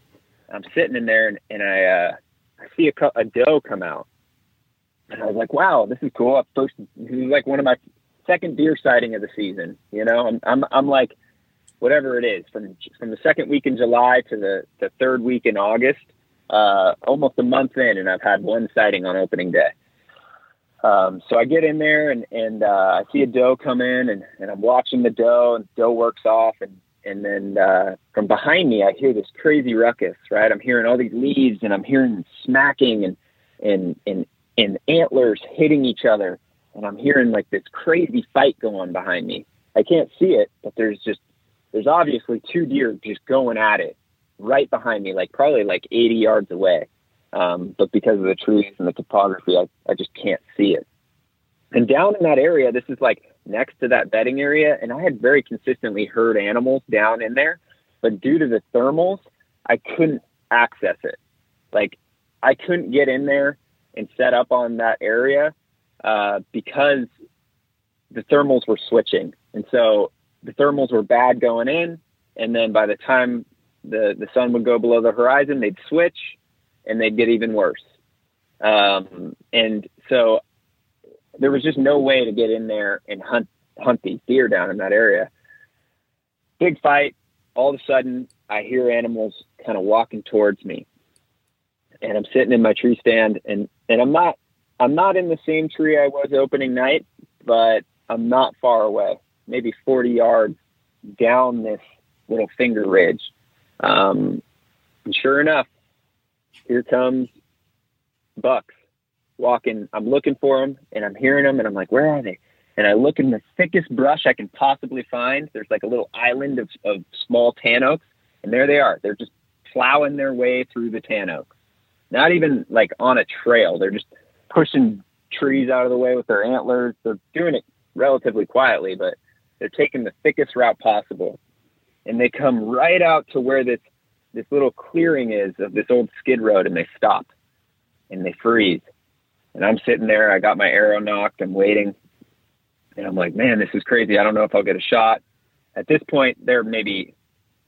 I'm sitting in there and, and I uh, I see a, a doe come out, and I was like, "Wow, this is cool." At first, this is like one of my second deer sighting of the season. You know, I'm I'm, I'm like, whatever it is, from from the second week in July to the the third week in August, uh, almost a month in, and I've had one sighting on opening day. Um, so I get in there and, and uh, I see a doe come in and, and I'm watching the doe and the doe works off and, and then uh, from behind me I hear this crazy ruckus, right? I'm hearing all these leaves and I'm hearing smacking and, and, and, and antlers hitting each other. And I'm hearing like this crazy fight going behind me. I can't see it, but there's just, there's obviously two deer just going at it right behind me, like probably like 80 yards away. Um, but because of the trees and the topography, I, I just can't see it. And down in that area, this is like next to that bedding area, and I had very consistently heard animals down in there, but due to the thermals, I couldn't access it. Like I couldn't get in there and set up on that area uh, because the thermals were switching, and so the thermals were bad going in, and then by the time the the sun would go below the horizon, they'd switch, and they'd get even worse. Um, and so there was just no way to get in there and hunt hunt these deer down in that area. Big fight. All of a sudden, I hear animals kind of walking towards me, and I'm sitting in my tree stand, and and I'm not I'm not in the same tree I was opening night, but I'm not far away, maybe 40 yards down this little finger ridge. Um, and sure enough, here comes bucks walking. I'm looking for them and I'm hearing them and I'm like, where are they? And I look in the thickest brush I can possibly find. There's like a little island of, of small tan oaks and there they are. They're just plowing their way through the tan oaks. Not even like on a trail. They're just pushing trees out of the way with their antlers. They're doing it relatively quietly, but they're taking the thickest route possible. And they come right out to where this this little clearing is of this old skid road and they stop and they freeze. And I'm sitting there, I got my arrow nocked, I'm waiting. And I'm like, man, this is crazy. I don't know if I'll get a shot. At this point, they're maybe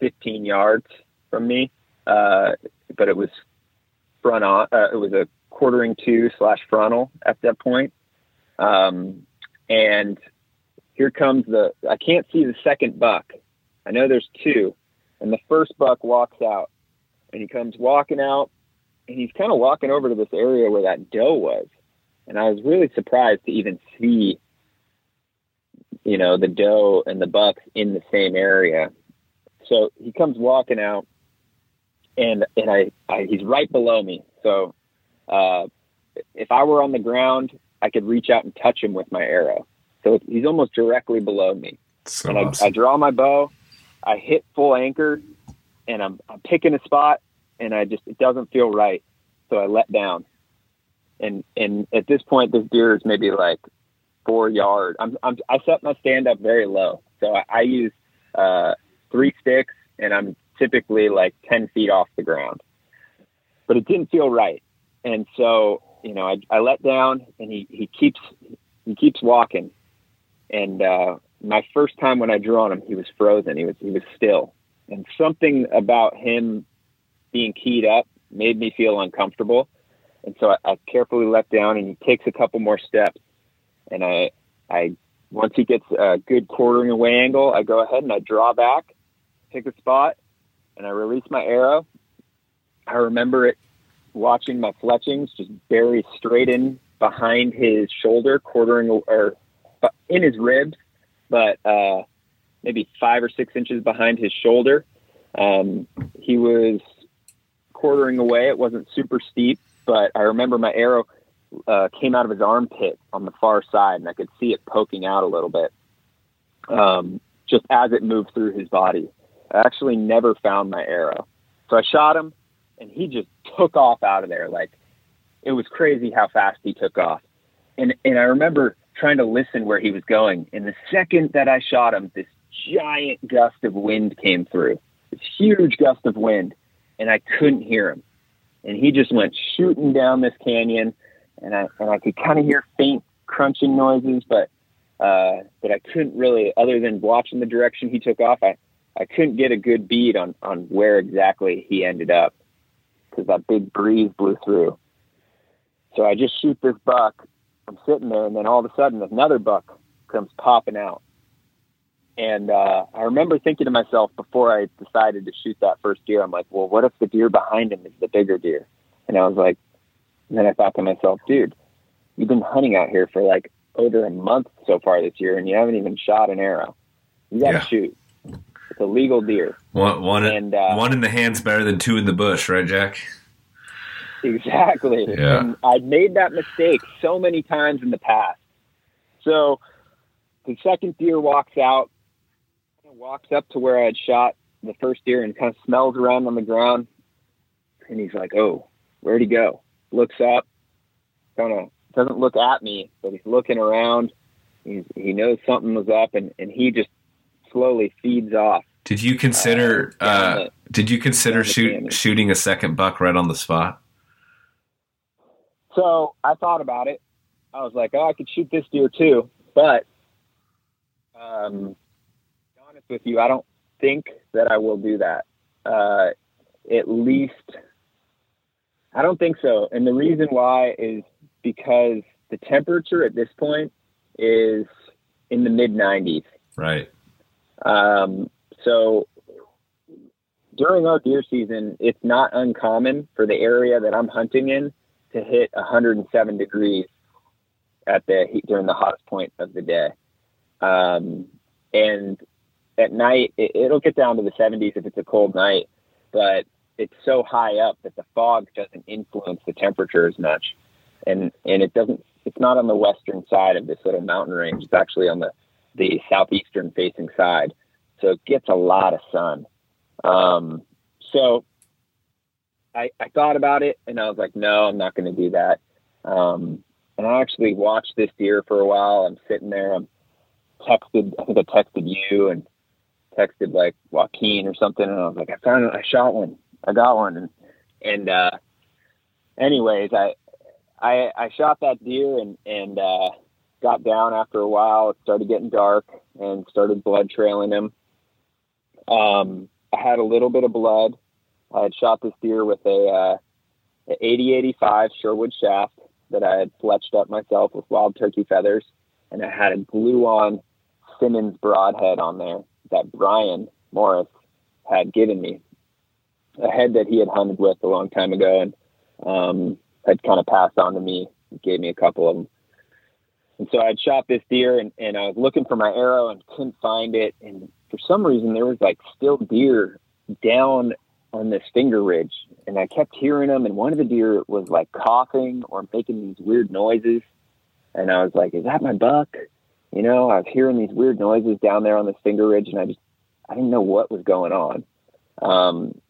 15 yards from me, uh, but it was front on. Uh, it was a quartering two slash frontal at that point. Um, and here comes the. I can't see the second buck. I know there's two, and the first buck walks out, and he comes walking out, and he's kind of walking over to this area where that doe was, and I was really surprised to even see, you know, the doe and the bucks in the same area. So he comes walking out, and and I, I he's right below me. So uh, if I were on the ground, I could reach out and touch him with my arrow. So he's almost directly below me. So and awesome. I, I draw my bow, I hit full anchor, and I'm, I'm picking a spot, and I just it doesn't feel right, so I let down. And and at this point, this deer is maybe like four yards. I'm, I'm I set my stand up very low, so I, I use uh, three sticks, and I'm typically like ten feet off the ground. But it didn't feel right, and so you know I, I let down, and he he keeps he keeps walking, and uh, my first time when I drew on him, he was frozen. He was he was still, and something about him being keyed up made me feel uncomfortable. And so I, I carefully let down, and he takes a couple more steps. And I I once he gets a good quartering away angle, I go ahead and I draw back, pick a spot, and I release my arrow. I remember it watching my fletchings just bury straight in behind his shoulder, quartering or in his ribs, but uh, maybe five or six inches behind his shoulder. Um, he was quartering away. It wasn't super steep, but I remember my arrow uh, came out of his armpit on the far side, and I could see it poking out a little bit um, just as it moved through his body. I actually never found my arrow. So I shot him, and he just took off out of there. Like it was crazy how fast he took off. And and I remember trying to listen where he was going. And the second that I shot him, this giant gust of wind came through. This huge gust of wind, and I couldn't hear him. And he just went shooting down this canyon, and I and I could kind of hear faint crunching noises, but uh, but I couldn't really, other than watching the direction he took off, I I couldn't get a good bead on on where exactly he ended up because that big breeze blew through. So I just shoot this buck. I'm sitting there, and then all of a sudden, another buck comes popping out. And uh, I remember thinking to myself before I decided to shoot that first deer, I'm like, well, what if the deer behind him is the bigger deer? And I was like, and then I thought to myself, dude, you've been hunting out here for like over a month so far this year, and you haven't even shot an arrow. You got to Yeah. shoot. It's a legal deer. One, one, And, uh, one in the hand's better than two in the bush, right, Jack? Exactly. Yeah. And I'd made that mistake so many times in the past. So the second deer walks out, walks up to where I had shot the first deer and kind of smells around on the ground. And he's like, Oh, where'd he go? Looks up, kind of doesn't look at me, but he's looking around. He's, he knows something was up and, and he just slowly feeds off. Did you consider? Uh, Uh, did you consider shoot, shooting a second buck right on the spot? So I thought about it. I was like, oh, I could shoot this deer too, but um, to be honest with you, I don't think that I will do that. Uh, at least, I don't think so. And the reason why is because the temperature at this point is in the mid 90s. Right. Um, so during our deer season, it's not uncommon for the area that I'm hunting in to hit 107 degrees at the heat during the hottest point of the day. Um, and at night, it, it'll get down to the 70s if it's a cold night, but it's so high up that the fog doesn't influence the temperature as much. And, and it doesn't, it's not on the western side of this little mountain range. It's actually on the, the southeastern facing side. So it gets a lot of sun. Um, so I, I thought about it and I was like, no, I'm not going to do that. Um, and I actually watched this deer for a while. I'm sitting there. I'm texted. I think I texted you and texted like Joaquin or something. And I was like, I found. I shot one. I got one. And, and, uh, anyways, I, I, I shot that deer and, and, uh, got down after a while. It started getting dark and started blood trailing him. Um, I had a little bit of blood. I had shot this deer with a, uh, 8085 Sherwood shaft that I had fletched up myself with wild turkey feathers, and I had a glue on Simmons broadhead on there that Brian Morris had given me, a head that he had hunted with a long time ago and um, had kind of passed on to me. Gave me a couple of them. And so I'd shot this deer and, and I was looking for my arrow and couldn't find it. And for some reason, there was like still deer down on this finger ridge and I kept hearing them. And one of the deer was like coughing or making these weird noises. And I was like, is that my buck? You know, I was hearing these weird noises down there on this finger ridge and I just, I didn't know what was going on. Um,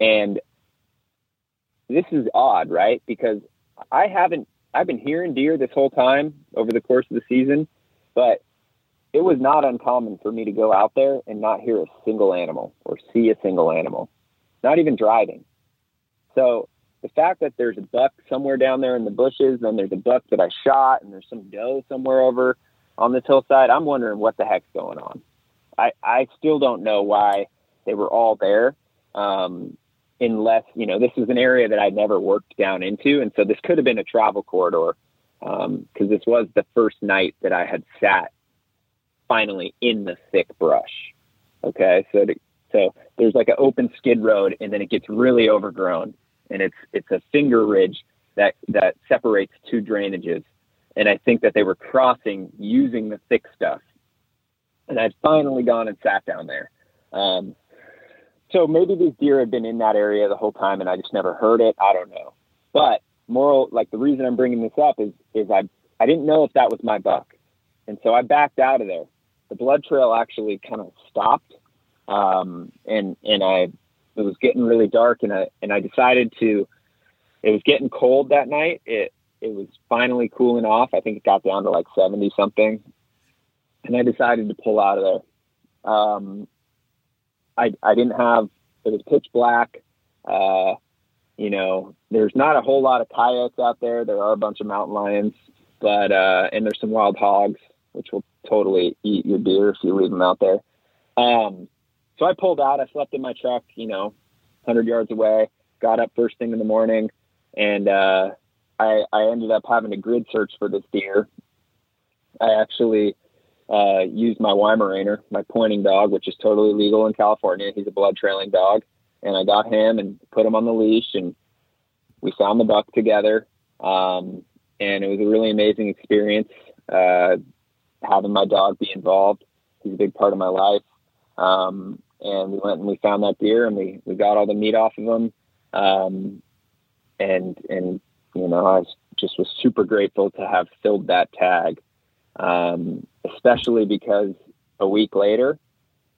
and this is odd, right? Because I haven't, I've been hearing deer this whole time over the course of the season, but it was not uncommon for me to go out there and not hear a single animal or see a single animal not even driving. So the fact that there's a buck somewhere down there in the bushes, and there's a buck that I shot, and there's some doe somewhere over on this hillside, I'm wondering what the heck's going on. I, I still don't know why they were all there. Um, unless, you know, this is an area that I'd never worked down into. And so this could have been a travel corridor because um, this was the first night that I had sat finally in the thick brush. Okay. So to, so there's like an open skid road and then it gets really overgrown and it's it's a finger ridge that that separates two drainages. And I think that they were crossing using the thick stuff. And I'd finally gone and sat down there. Um, so maybe these deer had been in that area the whole time and I just never heard it. I don't know. But moral, like the reason I'm bringing this up is, is I, I didn't know if that was my buck. And so I backed out of there. The blood trail actually kind of stopped um, and and I it was getting really dark, and I and I decided to. It was getting cold that night. It it was finally cooling off. I think it got down to like seventy something, and I decided to pull out of there. Um, I I didn't have it was pitch black. Uh, you know, there's not a whole lot of coyotes out there. There are a bunch of mountain lions, but uh, and there's some wild hogs, which will totally eat your deer if you leave them out there. Um, so I pulled out. I slept in my truck, you know, 100 yards away. Got up first thing in the morning, and uh, I, I ended up having to grid search for this deer. I actually uh, used my Weimaraner, my pointing dog, which is totally legal in California. He's a blood trailing dog, and I got him and put him on the leash, and we found the buck together. Um, and it was a really amazing experience uh, having my dog be involved. He's a big part of my life. Um, and we went and we found that deer and we, we got all the meat off of them. Um, and, and, you know, I was, just was super grateful to have filled that tag. Um, especially because a week later,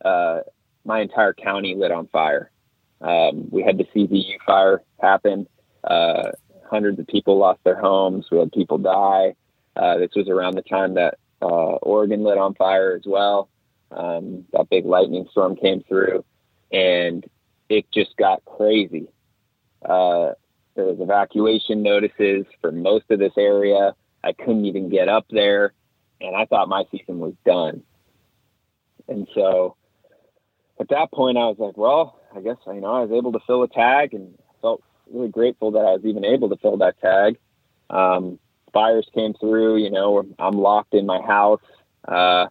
uh, my entire county lit on fire. Um, we had the CZU fire happen. Uh, hundreds of people lost their homes. We had people die. Uh, this was around the time that uh, Oregon lit on fire as well. Um, that big lightning storm came through, and it just got crazy. Uh, there was evacuation notices for most of this area. I couldn't even get up there, and I thought my season was done. And so, at that point, I was like, "Well, I guess you know I was able to fill a tag, and felt really grateful that I was even able to fill that tag." Um, fires came through. You know, I'm locked in my house. Uh,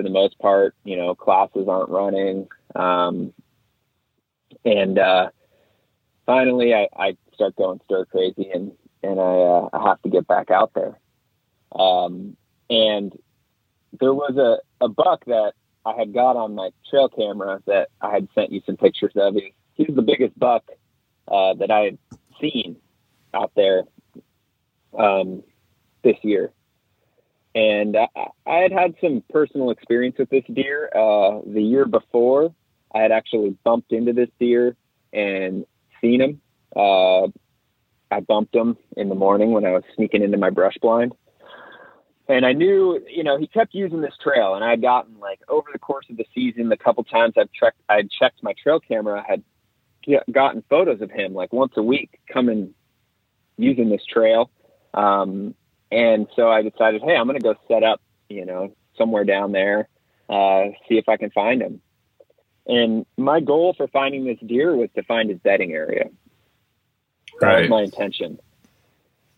for the most part, you know, classes aren't running. Um, and uh, finally, I, I, start going stir crazy, and and I, uh, I have to get back out there. Um, and there was a, a buck that I had got on my trail camera that I had sent you some pictures of. He, he's the biggest buck uh, that I had seen out there um, this year and I, I, had had some personal experience with this deer. Uh, the year before, I had actually bumped into this deer and seen him uh, I bumped him in the morning when I was sneaking into my brush blind. And I knew, you know, he kept using this trail, and I had gotten like over the course of the season, the couple times I've checked, I would checked my trail camera, I had gotten photos of him like once a week coming using this trail. Um, and so I decided, hey, I'm going to go set up, you know, somewhere down there, uh, see if I can find him. And my goal for finding this deer was to find his bedding area. That Right. was my intention.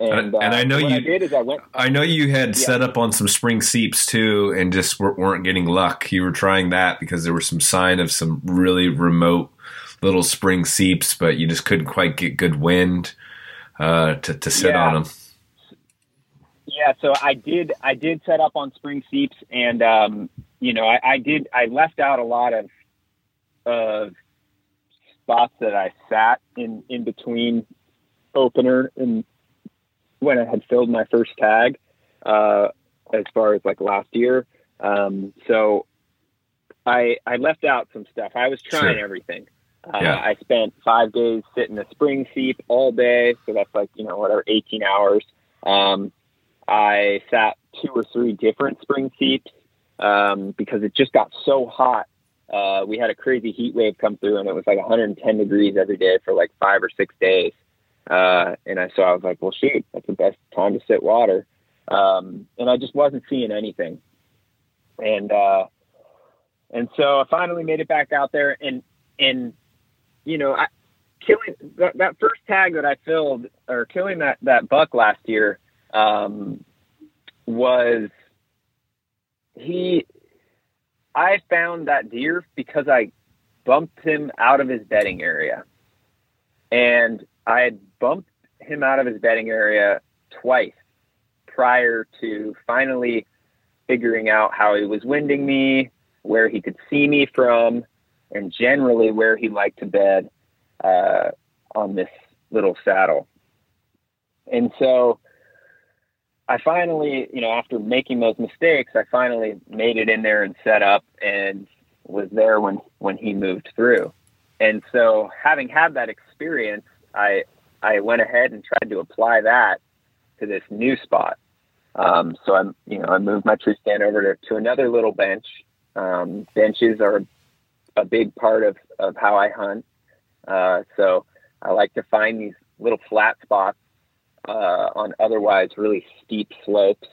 And- and I know what you- I did is I went. I know you had Yeah. set up on some spring seeps too, and just wer- weren't getting luck. You were trying that because there was some sign of some really remote little spring seeps, but you just couldn't quite get good wind uh, to to sit Yeah. on them. Yeah, so I did. I did set up on spring seeps, and um, you know, I, I did. I left out a lot of of spots that I sat in in between opener and when I had filled my first tag, uh, as far as like last year. Um, so I I left out some stuff. I was trying Sure. everything. Uh, Yeah. I spent five days sitting a spring seep all day, so that's like you know whatever eighteen hours. Um, I sat two or three different spring seeps um, because it just got so hot. Uh, we had a crazy heat wave come through, and it was like 110 degrees every day for like five or six days. Uh, and I so I was like, well, shoot, that's the best time to sit water. Um, and I just wasn't seeing anything. And uh, and so I finally made it back out there, and and you know, I, killing that, that first tag that I filled or killing that that buck last year um, was he. I found that deer because I bumped him out of his bedding area, and I had bumped him out of his bedding area twice prior to finally figuring out how he was winding me, where he could see me from, and generally where he liked to bed uh, on this little saddle. And so I finally, you know, after making those mistakes, I finally made it in there and set up and was there when, when he moved through. And so having had that experience, I, I went ahead and tried to apply that to this new spot. Um, so I'm, you know, I moved my tree stand over to, to another little bench. Um, benches are a big part of, of how I hunt. Uh, so I like to find these little flat spots uh, on otherwise really steep slopes.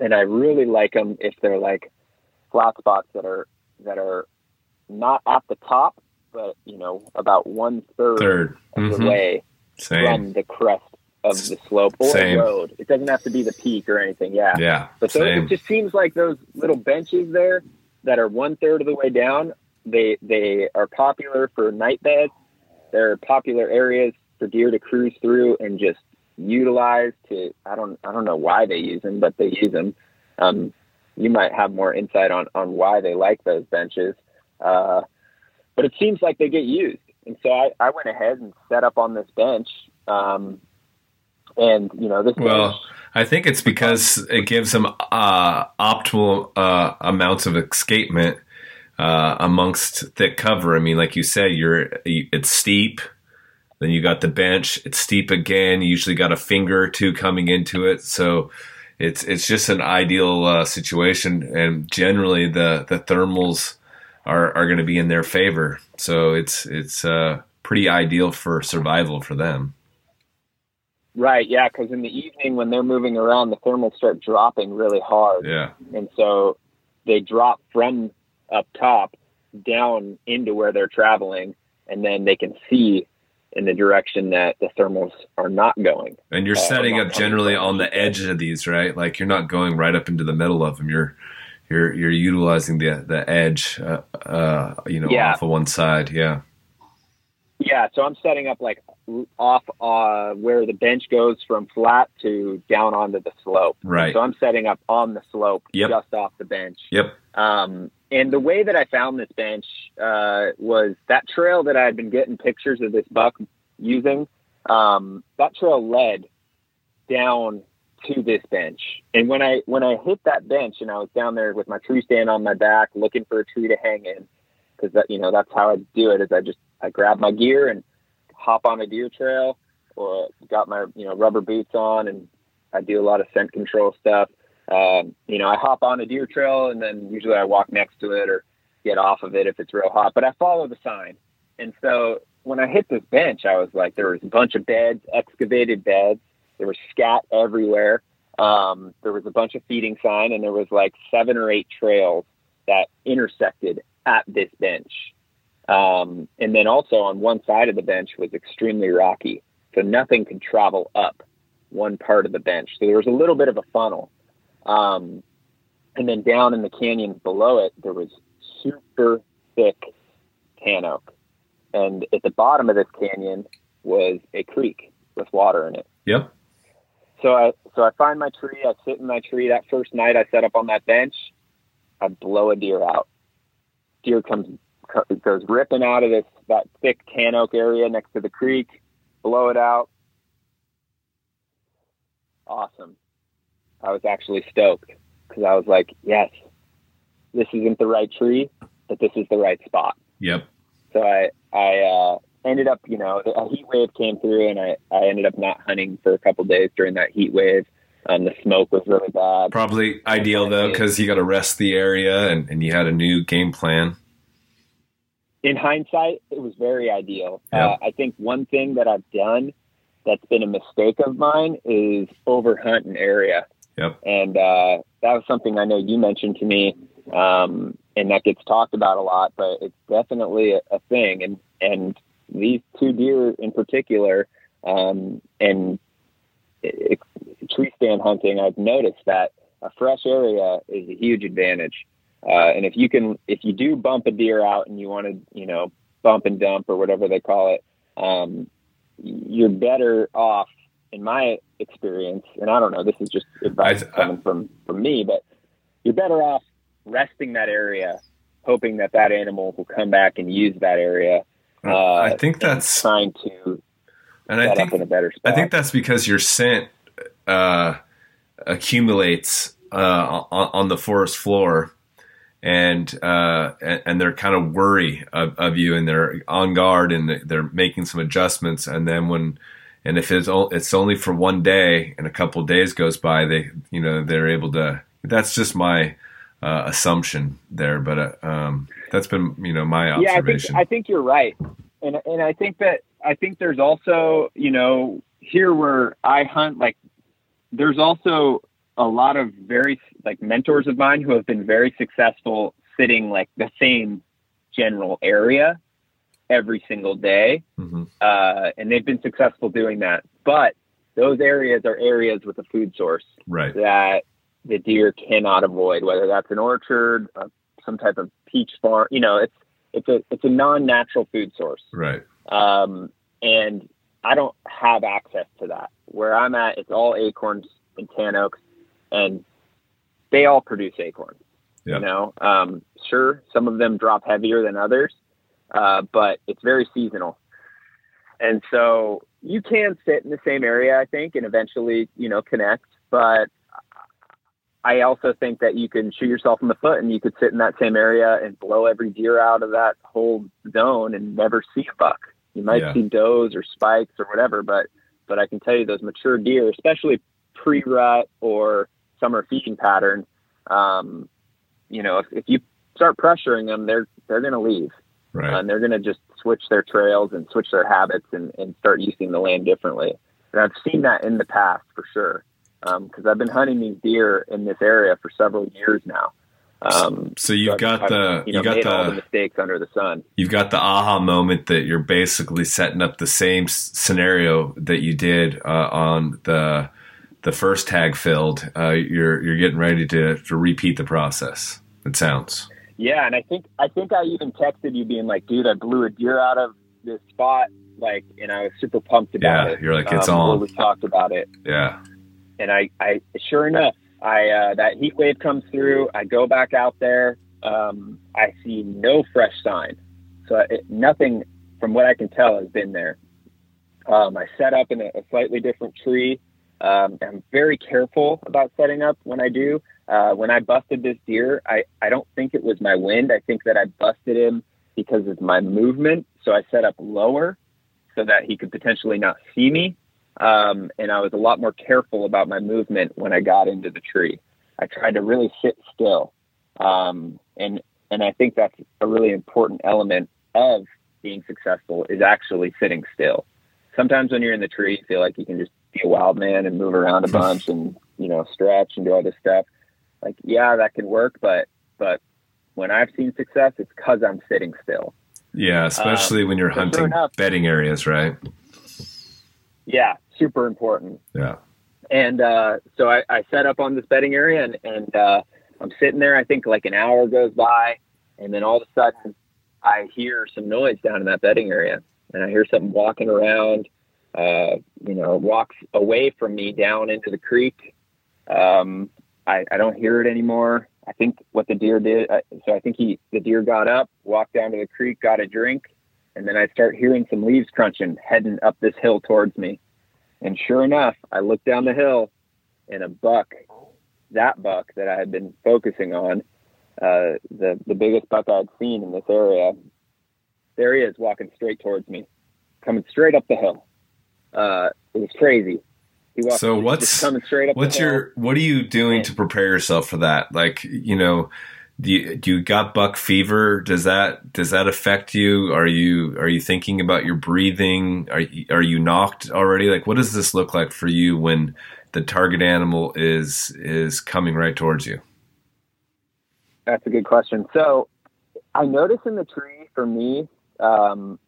And I really like them if they're like flat spots that are that are not at the top, but you know about one third Third, of the Mhm. way same, from the crest of the slope or Same. road. It doesn't have to be the peak or anything. Yeah. yeah, But those, same. it just seems like those little benches there that are one third of the way down. They they are popular for night beds. They're popular areas for deer to cruise through and just utilize. To I don't I don't know why they use them, but they use them. Um, you might have more insight on on why they like those benches. Uh, but it seems like they get used, and so I, I went ahead and set up on this bench. Um, and you know this Well, bench I think it's because it gives them uh, optimal uh, amounts of escapement uh, amongst thick cover. I mean, like you said, you're it's steep. Then you got the bench. It's steep again. You usually got a finger or two coming into it, so it's it's just an ideal uh, situation. And generally, the the thermals are are going to be in their favor. So it's it's uh, pretty ideal for survival for them. Right, yeah, because in the evening when they're moving around, the thermals start dropping really hard, Yeah. and so they drop from up top down into where they're traveling, and then they can see in the direction that the thermals are not going. And you're Uh, setting up generally on the edge of these, right? Like you're not going right up into the middle of them. You're you're you're utilizing the the edge, uh, uh, you know, Yeah. off of one side. Yeah, Yeah, so I'm setting up like off uh, where the bench goes from flat to down onto the slope. right. So I'm setting up on the slope, Yep. just off the bench. Yep. Um, and the way that I found this bench uh, was that trail that I had been getting pictures of this buck using. Um, that trail led down to this bench, and when I when I hit that bench and I was down there with my tree stand on my back, looking for a tree to hang in, because that you know that's how I do it. Is I just I grab my gear and hop on a deer trail or got my you know rubber boots on and I do a lot of scent control stuff. Um, you know, I hop on a deer trail and then usually I walk next to it or get off of it if it's real hot. But I follow the sign, and so when I hit this bench, I was like, there was a bunch of beds, excavated beds. There was scat everywhere. Um, there was a bunch of feeding sign, and there was like seven or eight trails that intersected at this bench. Um, and then also on one side of the bench was extremely rocky, so nothing could travel up one part of the bench. So there was a little bit of a funnel. Um, and then down in the canyon below it, there was super thick tan oak. And at the bottom of this canyon was a creek with water in it. Yep. So I so I find my tree. I sit in my tree. That first night I set up on that bench, I blow a deer out. Deer comes goes ripping out of this that thick tan oak area next to the creek. Blow it out. Awesome. I was actually stoked because I was like, yes, this isn't the right tree, but this is the right spot. Yep. So I I uh, ended up, you know, a heat wave came through, and I I ended up not hunting for a couple days during that heat wave. Um, the smoke was really bad. Probably ideal though, because you got to rest the area, and, and you had a new game plan. In hindsight, it was very ideal. Uh, I think one thing that I've done that's been a mistake of mine is overhunt an area. Yep. And uh, that was something I know you mentioned to me, um, and that gets talked about a lot. But it's definitely a, a thing. And and these two deer in particular, um, and it, it, tree stand hunting, I've noticed that a fresh area is a huge advantage. Uh, and if you can, if you do bump a deer out and you want to, you know, bump and dump or whatever they call it, um, you're better off, in my experience. And I don't know, this is just advice I, I, coming from from me, but you're better off resting that area, hoping that that animal will come back and use that area. Uh, I think that's trying to and I think, I think that's because your scent uh, accumulates uh, on, on, the forest floor, and uh, and they're kind of worry of, of, you, and they're on guard, and they're making some adjustments, and then when and if it's it's only for one day, and a couple days goes by, they you know they're able to. That's just my uh, assumption there, but uh, um, that's been you know my observation. Yeah, I think, I think you're right, and and I think that I think there's also, you know, here where I hunt, like, there's also a lot of very, like, mentors of mine who have been very successful sitting, like, the same general area every single day. Mm-hmm. Uh, and they've been successful doing that. But those areas are areas with a food source right. that the deer cannot avoid, whether that's an orchard, uh, some type of peach farm, you know, it's, it's a, it's a non-natural food source. Right. Um, and I don't have access to that. Where I'm at, it's all acorns and tan oaks, and they all produce acorns. You know, um, sure, some of them drop heavier than others, uh, but it's very seasonal. And so you can sit in the same area, I think, and eventually, you know, connect. But I also think that you can shoot yourself in the foot and you could sit in that same area and blow every deer out of that whole zone and never see a buck. You might yeah. see does or spikes or whatever, but but I can tell you those mature deer, especially pre-rut or summer feeding pattern, um, you know, if, if you start pressuring them, they're they're going to leave, right. and they're going to just switch their trails and switch their habits and, and start using the land differently. And I've seen that in the past for sure, because um, I've been hunting these deer in this area for several years now. Um, so you've so got I've, the you, know, you got the, the, mistakes under the sun. You've got the aha moment that you're basically setting up the same scenario that you did uh, on the the first tag filled. Uh, you're you're getting ready to to repeat the process. It sounds. Yeah, and I think I think I even texted you being like, "Dude, I blew a deer out of this spot." Like, and I was super pumped about it. yeah, it. You're like, "It's um, on." We talked about it. Yeah. And I, I sure enough, I uh, that heat wave comes through. I go back out there. Um, I see no fresh sign, so it, nothing from what I can tell has been there. Um, I set up in a, a slightly different tree. Um, I'm very careful about setting up when I do. Uh, when I busted this deer, I, I don't think it was my wind. I think that I busted him because of my movement. So I set up lower so that he could potentially not see me. Um, and I was a lot more careful about my movement when I got into the tree. I tried to really sit still. Um, and, and I think that's a really important element of being successful is actually sitting still. Sometimes when you're in the tree, you feel like you can just be a wild man and move around a bunch and, you know, stretch and do all this stuff. Like, yeah, that can work, but, but when I've seen success, it's because I'm sitting still. Yeah, especially um, when you're hunting enough, bedding areas, right? Yeah, super important. Yeah. And uh, so I, I, set up on this bedding area, and, and uh, I'm sitting there. I think like an hour goes by, and then all of a sudden, I hear some noise down in that bedding area, and I hear something walking around. Uh, you know, walks away from me down into the creek. Um, I, I don't hear it anymore. I think what the deer did, uh, so I think he, the deer got up, walked down to the creek, got a drink, and then I start hearing some leaves crunching heading up this hill towards me. And sure enough, I look down the hill and a buck, that buck that I had been focusing on, uh, the, the biggest buck I'd seen in this area, there he is walking straight towards me, coming straight up the hill. Uh, it was crazy so what's coming straight up? What's your what are you doing to prepare yourself for that? Like you know, do you, do you got buck fever? Does that does that affect you? Are you are you thinking about your breathing? Are you, are you nocked already? Like what does this look like for you when the target animal is is coming right towards you? That's a good question. So I notice in the tree for me um,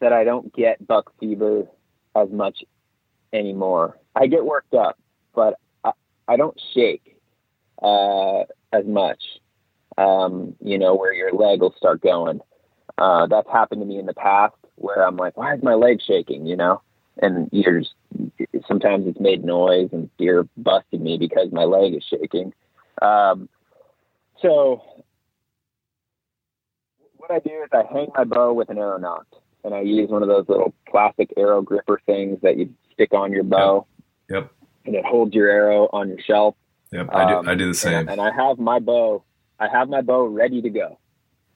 that I don't get buck fever as much anymore. I get worked up, but I, I don't shake uh, as much. Um, you know, where your leg will start going. Uh, that's happened to me in the past where I'm like, why is my leg shaking? You know, and you're just, sometimes it's made noise and deer busted me because my leg is shaking. Um, so what I do is I hang my bow with an arrow nocked and I use one of those little plastic arrow gripper things that you stick on your bow. Yep. And it holds your arrow on your shelf. Yep. I do. Um, I do the same. And, and, I have my bow. I have my bow ready to go.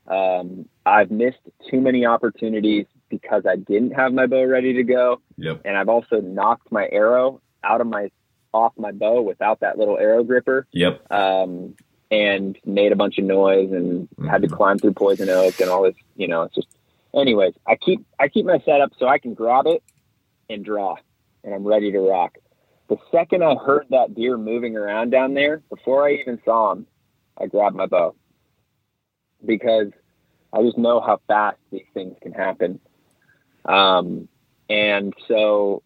Um, I've missed too many opportunities because I didn't have my bow ready to go. Yep. And I've also knocked my arrow out of my off my bow without that little arrow gripper. Yep. Um, and made a bunch of noise and mm-hmm. had to mm-hmm. climb through poison oak and all this. You know, it's just. Anyways, I keep I keep my setup so I can grab it and draw and I'm ready to rock. The second I heard that deer moving around down there, before I even saw him, I grabbed my bow because I just know how fast these things can happen. Um, and so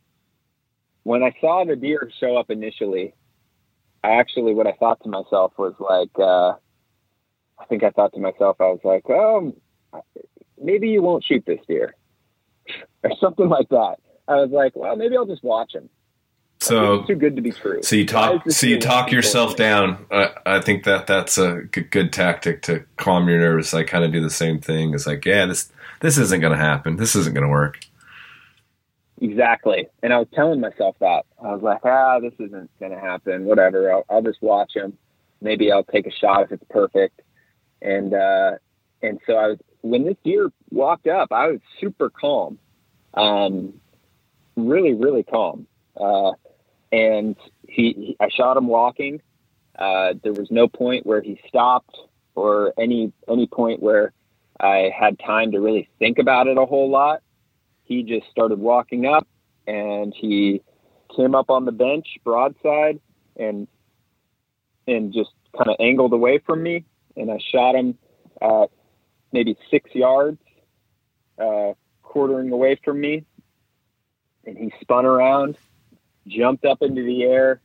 when I saw the deer show up initially, I actually, what I thought to myself was like, uh, I think I thought to myself, I was like, well, maybe you won't shoot this deer or something like that. I was like, well, maybe I'll just watch him. So too good to be true. So you talk, so you talk yourself down. I, I, think that that's a good, good tactic to calm your nerves. I kind of do the same thing. It's like, yeah, this this isn't going to happen. This isn't going to work. Exactly. And I was telling myself that I was like, ah, this isn't going to happen. Whatever. I'll, I'll just watch him. Maybe I'll take a shot if it's perfect. And uh, and so I was when this deer walked up, I was super calm. Um, really, really calm. Uh, and he, I shot him walking. Uh, there was no point where he stopped or any any point where I had time to really think about it a whole lot. He just started walking up, and he came up on the bench broadside and and just kind of angled away from me, and I shot him at maybe six yards, uh, quartering away from me, and he spun around, jumped up into the air,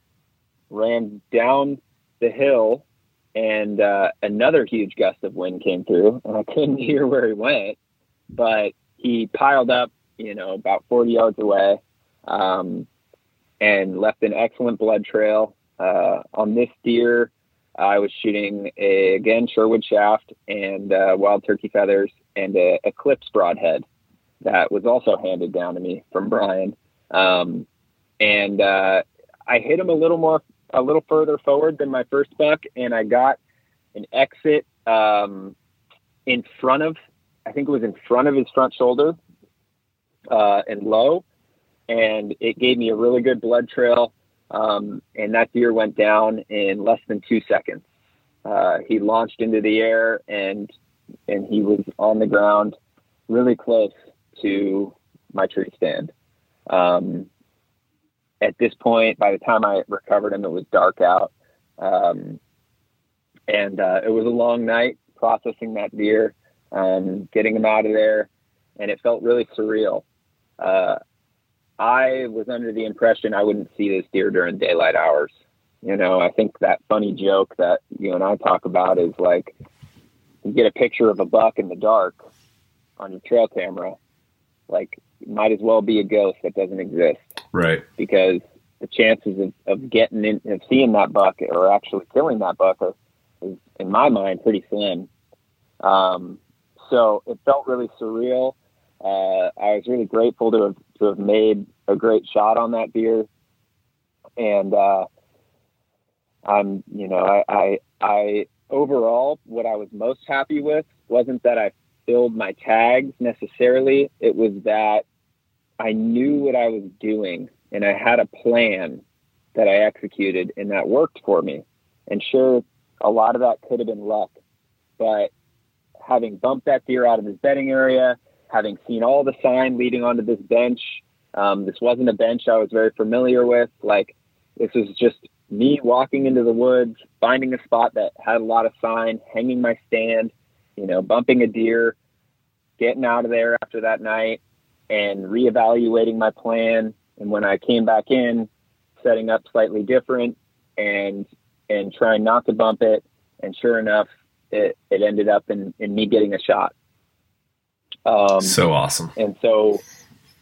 ran down the hill, and uh, another huge gust of wind came through, and I couldn't hear where he went, but he piled up, you know, about 40 yards away, um, and left an excellent blood trail. Uh, on this deer, I was shooting a, again Sherwood shaft and uh, wild turkey feathers and a Eclipse broadhead that was also handed down to me from Brian. Um, and uh, I hit him a little more, a little further forward than my first buck, and I got an exit um, in front of, I think it was in front of his front shoulder, uh, and low, and it gave me a really good blood trail. Um, and that deer went down in less than two seconds. Uh, he launched into the air and and he was on the ground, really close to my tree stand. Um, at this point, by the time I recovered him, it was dark out, um, and uh, it was a long night processing that deer, um, getting him out of there, and it felt really surreal. Uh, I was under the impression I wouldn't see this deer during daylight hours. You know, I think that funny joke that you and I talk about is like you get a picture of a buck in the dark on your trail camera, like might as well be a ghost that doesn't exist. Right. Because the chances of, of getting in of seeing that buck or actually killing that buck are, is in my mind pretty slim. Um, so it felt really surreal. Uh, I was really grateful to have to have made a great shot on that deer, and uh, I'm you know I, I I overall what I was most happy with wasn't that I filled my tags necessarily. It was that I knew what I was doing and I had a plan that I executed and that worked for me. And sure, a lot of that could have been luck, but having bumped that deer out of his bedding area, having seen all the sign leading onto this bench, um, this wasn't a bench I was very familiar with. Like this was just me walking into the woods, finding a spot that had a lot of sign, hanging my stand, you know, bumping a deer, getting out of there after that night, and reevaluating my plan. And when I came back in, setting up slightly different and and trying not to bump it. And sure enough, it, it ended up in, in me getting a shot. Um, so awesome. And so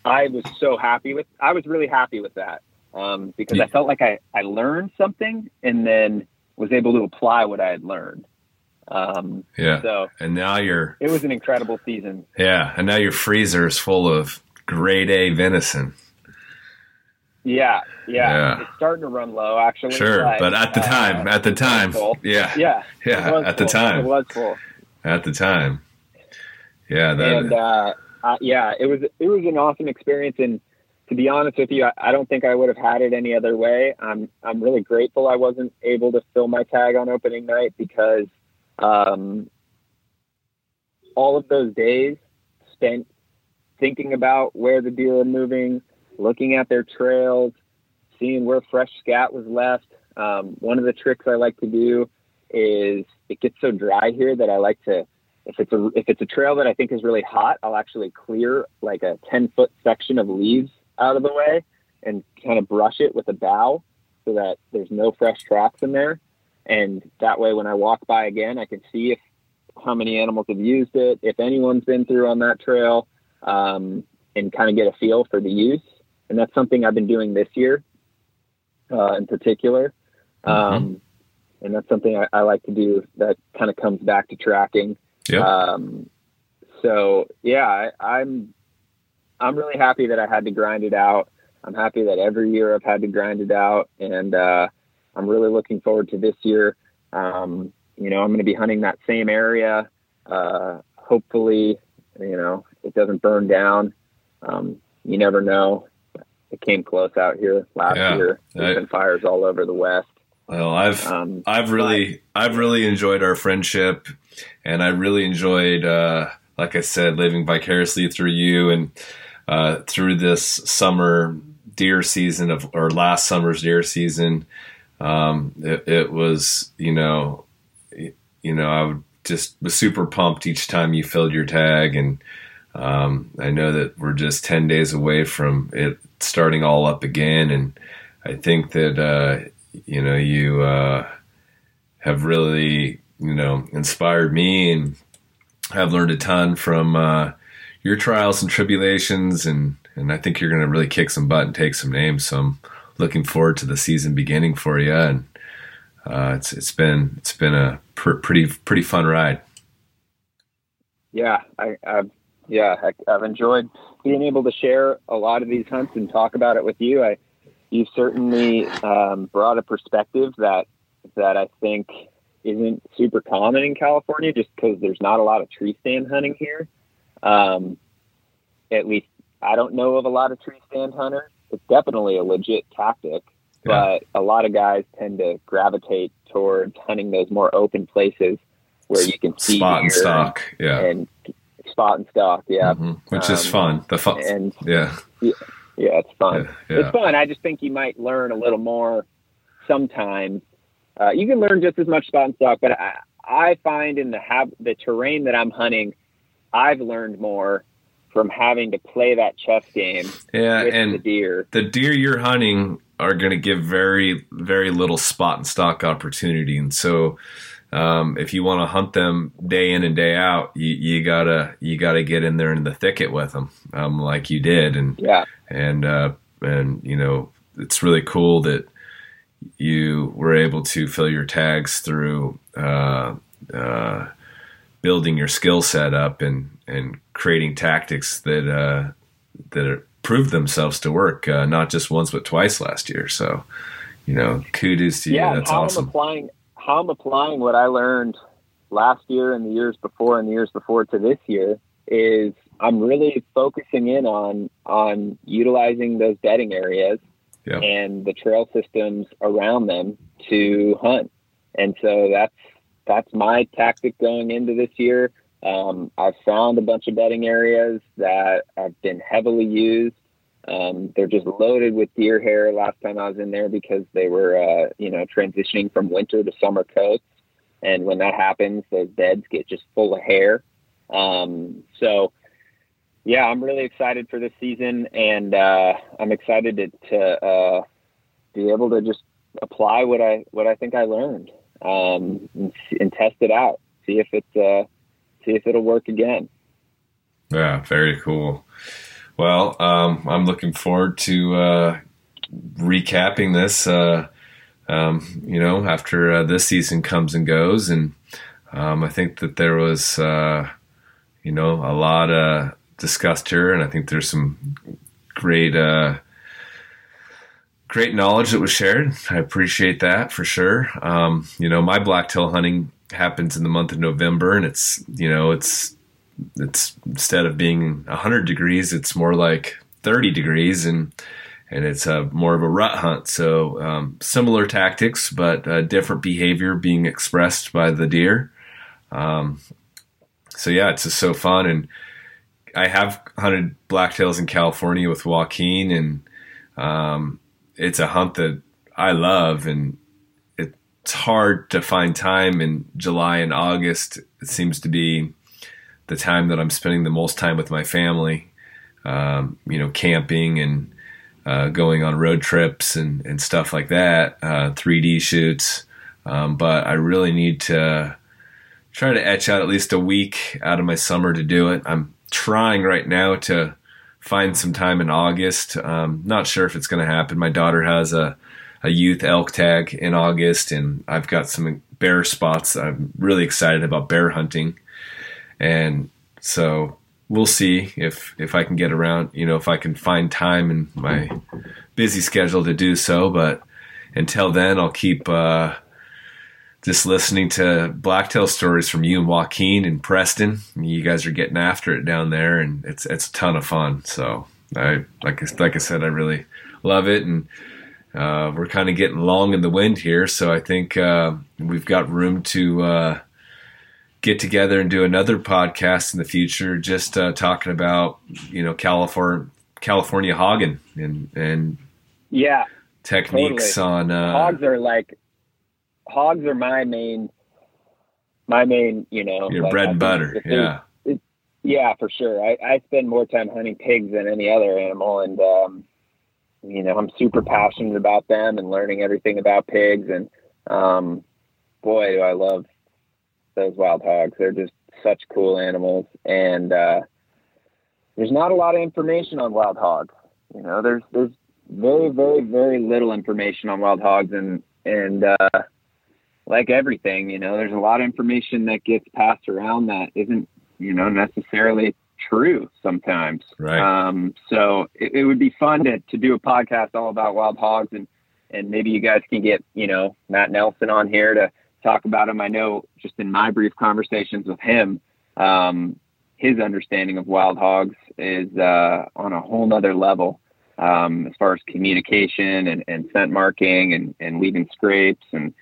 I was so happy with, I was really happy with that um, because yeah. I felt like I, I learned something and then was able to apply what I had learned. Um, yeah. So and now you're. It was an incredible season. Yeah, and now your freezer is full of grade A venison. Yeah, yeah, yeah, It's starting to run low, actually. Sure, but, but at the time, uh, at the time, yeah, yeah, yeah, at full. the time, it was full. At the time, yeah, that, and uh, uh, yeah, it was it was an awesome experience, and to be honest with you, I, I, don't think I would have had it any other way. I'm I'm really grateful I wasn't able to fill my tag on opening night because um, all of those days spent thinking about where the deer are moving, looking at their trails, seeing where fresh scat was left. Um, one of the tricks I like to do is it gets so dry here that I like to if it's a if it's a trail that I think is really hot, I'll actually clear like a ten foot section of leaves out of the way and kind of brush it with a bough so that there's no fresh tracks in there. And that way, when I walk by again, I can see if how many animals have used it, if anyone's been through on that trail, um, and kind of get a feel for the use. And that's something I've been doing this year, uh, in particular. Mm-hmm. Um, and that's something I, I, like to do that kind of comes back to tracking. Yeah. Um, so yeah, I, I'm I'm really happy that I had to grind it out. I'm happy that every year I've had to grind it out, and uh, I'm really looking forward to this year. Um, you know, I'm going to be hunting that same area. Uh, hopefully, you know, it doesn't burn down. Um, you never know. It came close out here last yeah, year. There's been fires all over the west. Well, I've um, I've really but, I've really enjoyed our friendship, and I really enjoyed, uh, like I said, living vicariously through you and uh, through this summer deer season of or last summer's deer season. Um, it, it, was you know you know I would just was super pumped each time you filled your tag. And um, I know that we're just ten days away from it starting all up again. And I think that uh, you know you uh, have really you know inspired me. And I've learned a ton from uh, your trials and tribulations, and and I think you're going to really kick some butt and take some names. So I'm looking forward to the season beginning for you, and uh, it's it's been it's been a pr- pretty pretty fun ride. Yeah, I, I've yeah I, I've enjoyed being able to share a lot of these hunts and talk about it with you. I you've certainly um, brought a perspective that that I think isn't super common in California, just because there's not a lot of tree stand hunting here um, at least I don't know of a lot of tree stand hunters. It's definitely a legit tactic, Yeah. but a lot of guys tend to gravitate towards hunting those more open places where you can see spot and stock. Yeah. and spot and stock. Yeah, Mhm. Which is Um, fun. The fun. and Yeah. yeah, it's fun. Yeah. yeah. It's fun. I just think you might learn a little more sometimes. Uh, you can learn just as much spot and stock, but I, I find in the hab- the terrain that I'm hunting, I've learned more from having to play that chess game Yeah. with the And deer. the deer you're hunting are going to give very, very little spot and stock opportunity. And so, um, if you want to hunt them day in and day out, you, you gotta, you gotta get in there in the thicket with them, um, like you did. And, Yeah, and uh, and you know it's really cool that you were able to fill your tags through uh, uh, building your skill set up and and creating tactics that uh, that proved themselves to work uh, not just once but twice last year. So you know kudos to you. yeah. That's how I'm applying how I'm applying what I learned last year and the years before and the years before to this year is I'm really focusing in on on utilizing those bedding areas Yeah. and the trail systems around them to hunt. And so that's that's my tactic going into this year. Um, I've found a bunch of bedding areas that have been heavily used. Um, they're just loaded with deer hair. Last time I was in there because they were, uh, you know, transitioning from winter to summer coats, and when that happens, those beds get just full of hair. Um, so, yeah, I'm really excited for this season, and uh, I'm excited to, to uh, be able to just apply what I what I think I learned um, and, and test it out, see if it's uh, see if it'll work again. Yeah, very cool. Well, um, I'm looking forward to uh, recapping this. Uh, um, you know, after uh, this season comes and goes, and um, I think that there was, uh, you know, a lot uh, discussed here, and I think there's some great, uh, great knowledge that was shared. I appreciate that for sure. Um, you know, my blacktail hunting happens in the month of November, and it's, you know, it's it's instead of being 100 degrees it's more like 30 degrees and and it's a more of a rut hunt. So um, similar tactics but uh, different behavior being expressed by the deer. Um, so yeah it's just so fun and i have hunted blacktails in california with joaquin and um, it's a hunt that i love and it's hard to find time in july and august it seems to be the time that I'm spending the most time with my family, um, you know, camping and uh, going on road trips and, and stuff like that, uh, 3D shoots. Um, but I really need to try to etch out at least a week out of my summer to do it. I'm trying right now to find some time in August. Um, not sure if it's going to happen. My daughter has a, a youth elk tag in August, and I've got some bear spots. I'm really excited about bear hunting and so we'll see if if I can get around, you know, if I can find time in my busy schedule to do so. But until then, I'll keep uh, just listening to blacktail stories from you and Joaquin and Preston. You guys are getting after it down there, and it's it's a ton of fun. So I like like I said, I really love it, and uh, we're kind of getting long in the wind here. So I think uh, we've got room to. Uh, get together and do another podcast in the future, just uh, talking about you know California California hogging and and Yeah, techniques on uh, hogs are like hogs are my main my main you know your like, bread I and butter. Yeah, yeah for sure I, I spend more time hunting pigs than any other animal and um you know i'm super passionate about them and learning everything about pigs and um boy do i love those wild hogs. They're just such cool animals. And uh there's not a lot of information on wild hogs. You know there's there's very very very little information on wild hogs and and uh like everything you know there's a lot of information that gets passed around that isn't you know necessarily true sometimes right. um so it, it would be fun to, to do a podcast all about wild hogs and and maybe you guys can get you know matt nelson on here to talk about him i know just in my brief conversations with him um his understanding of wild hogs is uh, on a whole nother level um, as far as communication and, and scent marking and, and leaving scrapes and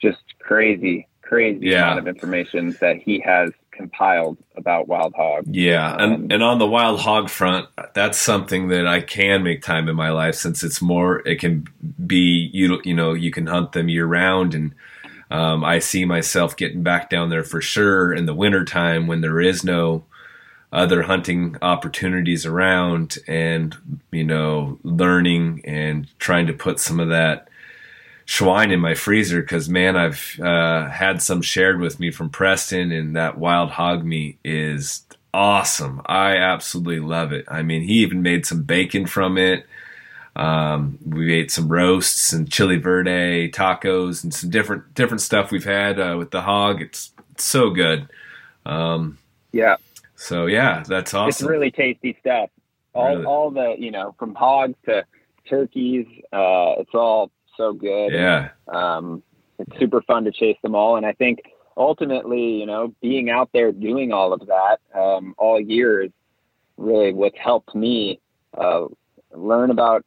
just crazy, crazy Yeah. amount of information that he has compiled about wild hog. Yeah, and Um, and on the wild hog front, that's something that I can make time in my life since it's more. It can be you you know you can hunt them year round, and um, I see myself getting back down there for sure in the wintertime when there is no other hunting opportunities around, and you know learning and trying to put some of that Schwein in my freezer because man, I've uh, had some shared with me from Preston, and that wild hog meat is awesome. I absolutely love it. I mean, he even made some bacon from it. Um, we ate some roasts and chili verde tacos and some different different stuff we've had uh, with the hog. It's, it's so good. Um, Yeah, so yeah, that's awesome. it's really tasty stuff. All Really. all the you know from hogs to turkeys, uh, it's all so good. yeah, um, it's super fun to chase them all. And I think ultimately, you know, being out there doing all of that um, all year is really what's helped me uh, learn about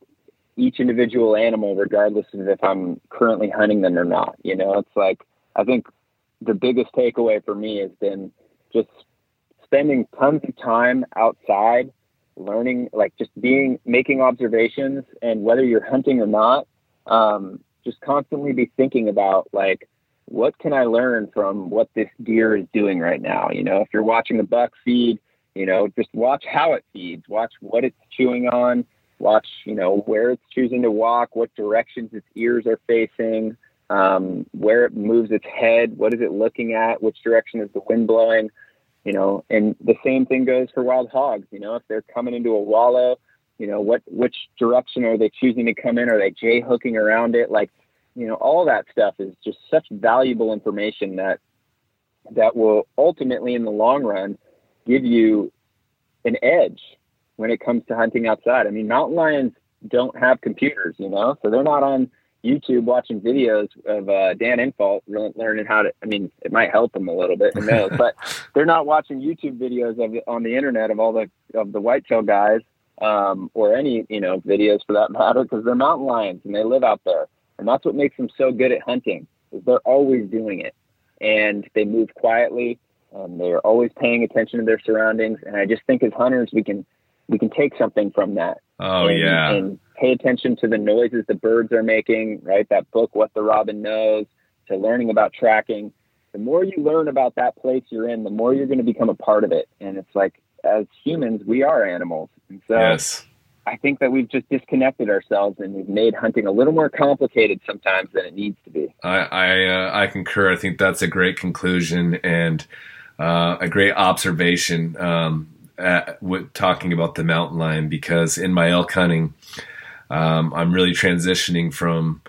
each individual animal, regardless of if I'm currently hunting them or not. You know, it's like I think the biggest takeaway for me has been just spending tons of time outside learning like just being making observations and whether you're hunting or not um, just constantly be thinking about like what can i learn from what this deer is doing right now? You know if you're watching a buck feed you know just watch how it feeds. Watch what it's chewing on. Watch you know where it's choosing to walk what directions its ears are facing um, where it moves its head what is it looking at which direction is the wind blowing you know and the same thing goes for wild hogs. You know if they're coming into a wallow you know what which direction are they choosing to come in are they j hooking around it like you know all that stuff is just such valuable information that that will ultimately in the long run give you an edge when it comes to hunting outside i mean mountain lions don't have computers you know so they're not on YouTube watching videos of uh, Dan Infalt re- learning how to. I mean, it might help them a little bit, who knows? but they're not watching YouTube videos of on the internet of all the of the whitetail guys um, or any you know videos for that matter because they're mountain lions and they live out there, and that's what makes them so good at hunting. Is they're always doing it, and they move quietly. And they're always paying attention to their surroundings, and I just think as hunters we can we can take something from that oh and, yeah, and pay attention to the noises the birds are making, right? That book, What the Robin Knows, to learning about tracking. The more you learn about that place you're in, the more you're going to become a part of it. And it's like, as humans, we are animals. And so yes. I think that we've just disconnected ourselves and we've made hunting a little more complicated sometimes than it needs to be. I I, uh, I concur. I think that's a great conclusion and uh, a great observation. Um, at, with talking about the mountain lion because in my elk hunting, um, I'm really transitioning from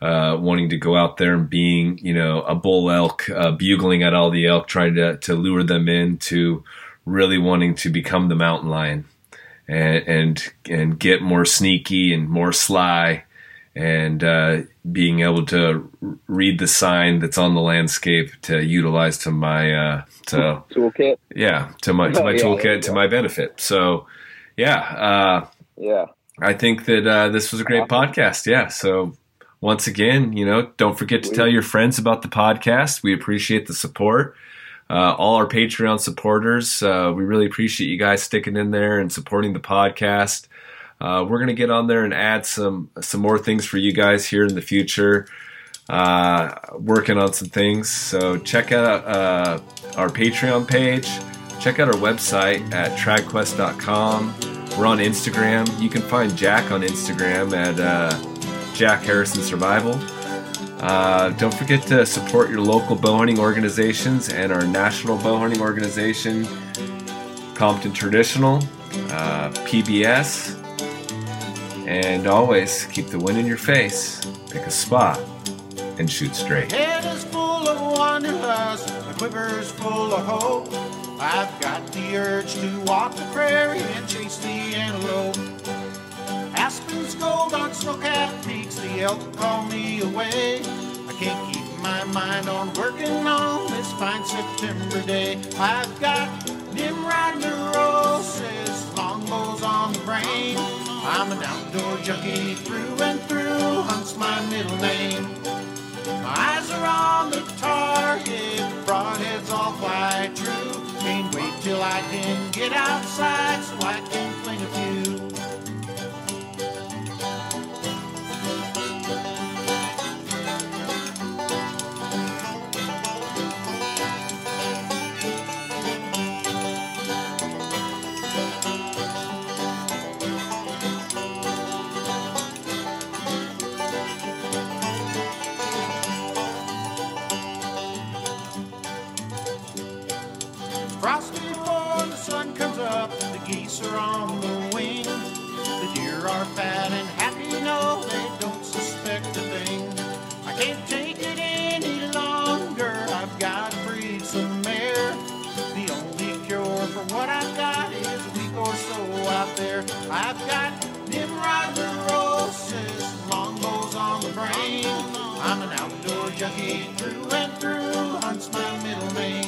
uh, wanting to go out there and being, you know, a bull elk, uh, bugling at all the elk, trying to to lure them in to really wanting to become the mountain lion and and and get more sneaky and more sly and uh, being able to read the sign that's on the landscape to utilize to my uh, to Toolkit. yeah to my to Oh, my yeah, toolkit to my benefit. So yeah, uh, Yeah. I think that uh, this was a great Awesome. podcast. Yeah. So once again, you know, don't forget to tell your friends about the podcast. We appreciate the support. Uh, all our Patreon supporters, uh, we really appreciate you guys sticking in there and supporting the podcast. Uh, we're gonna get on there and add some some more things for you guys here in the future. Uh, working on some things, so check out uh, our Patreon page. Check out our website at tradquest.com. We're on Instagram. You can find Jack on Instagram at uh, Jack Harrison Survival. Uh, don't forget to support your local bow hunting organizations and our national bow hunting organization, Compton Traditional, uh, PBS, and always keep the wind in your face, pick a spot, and shoot straight. Head is full of wanderlust, full of hope. I've got the urge to walk the prairie and chase the antelope. Aspens gold on snow-capped peaks, the elk call me away. I can't keep my mind on working on this fine September day. I've got Nimrod neurosis, longbows on the brain. I'm an outdoor junkie through and through, hunt's my middle name. My eyes are on the target, broadheads all fly true. Can't wait till I can get outside so I can fling a few. I've got Nimrod neurosis, longbows on the brain. I'm an outdoor junkie through and through, hunts my middle name.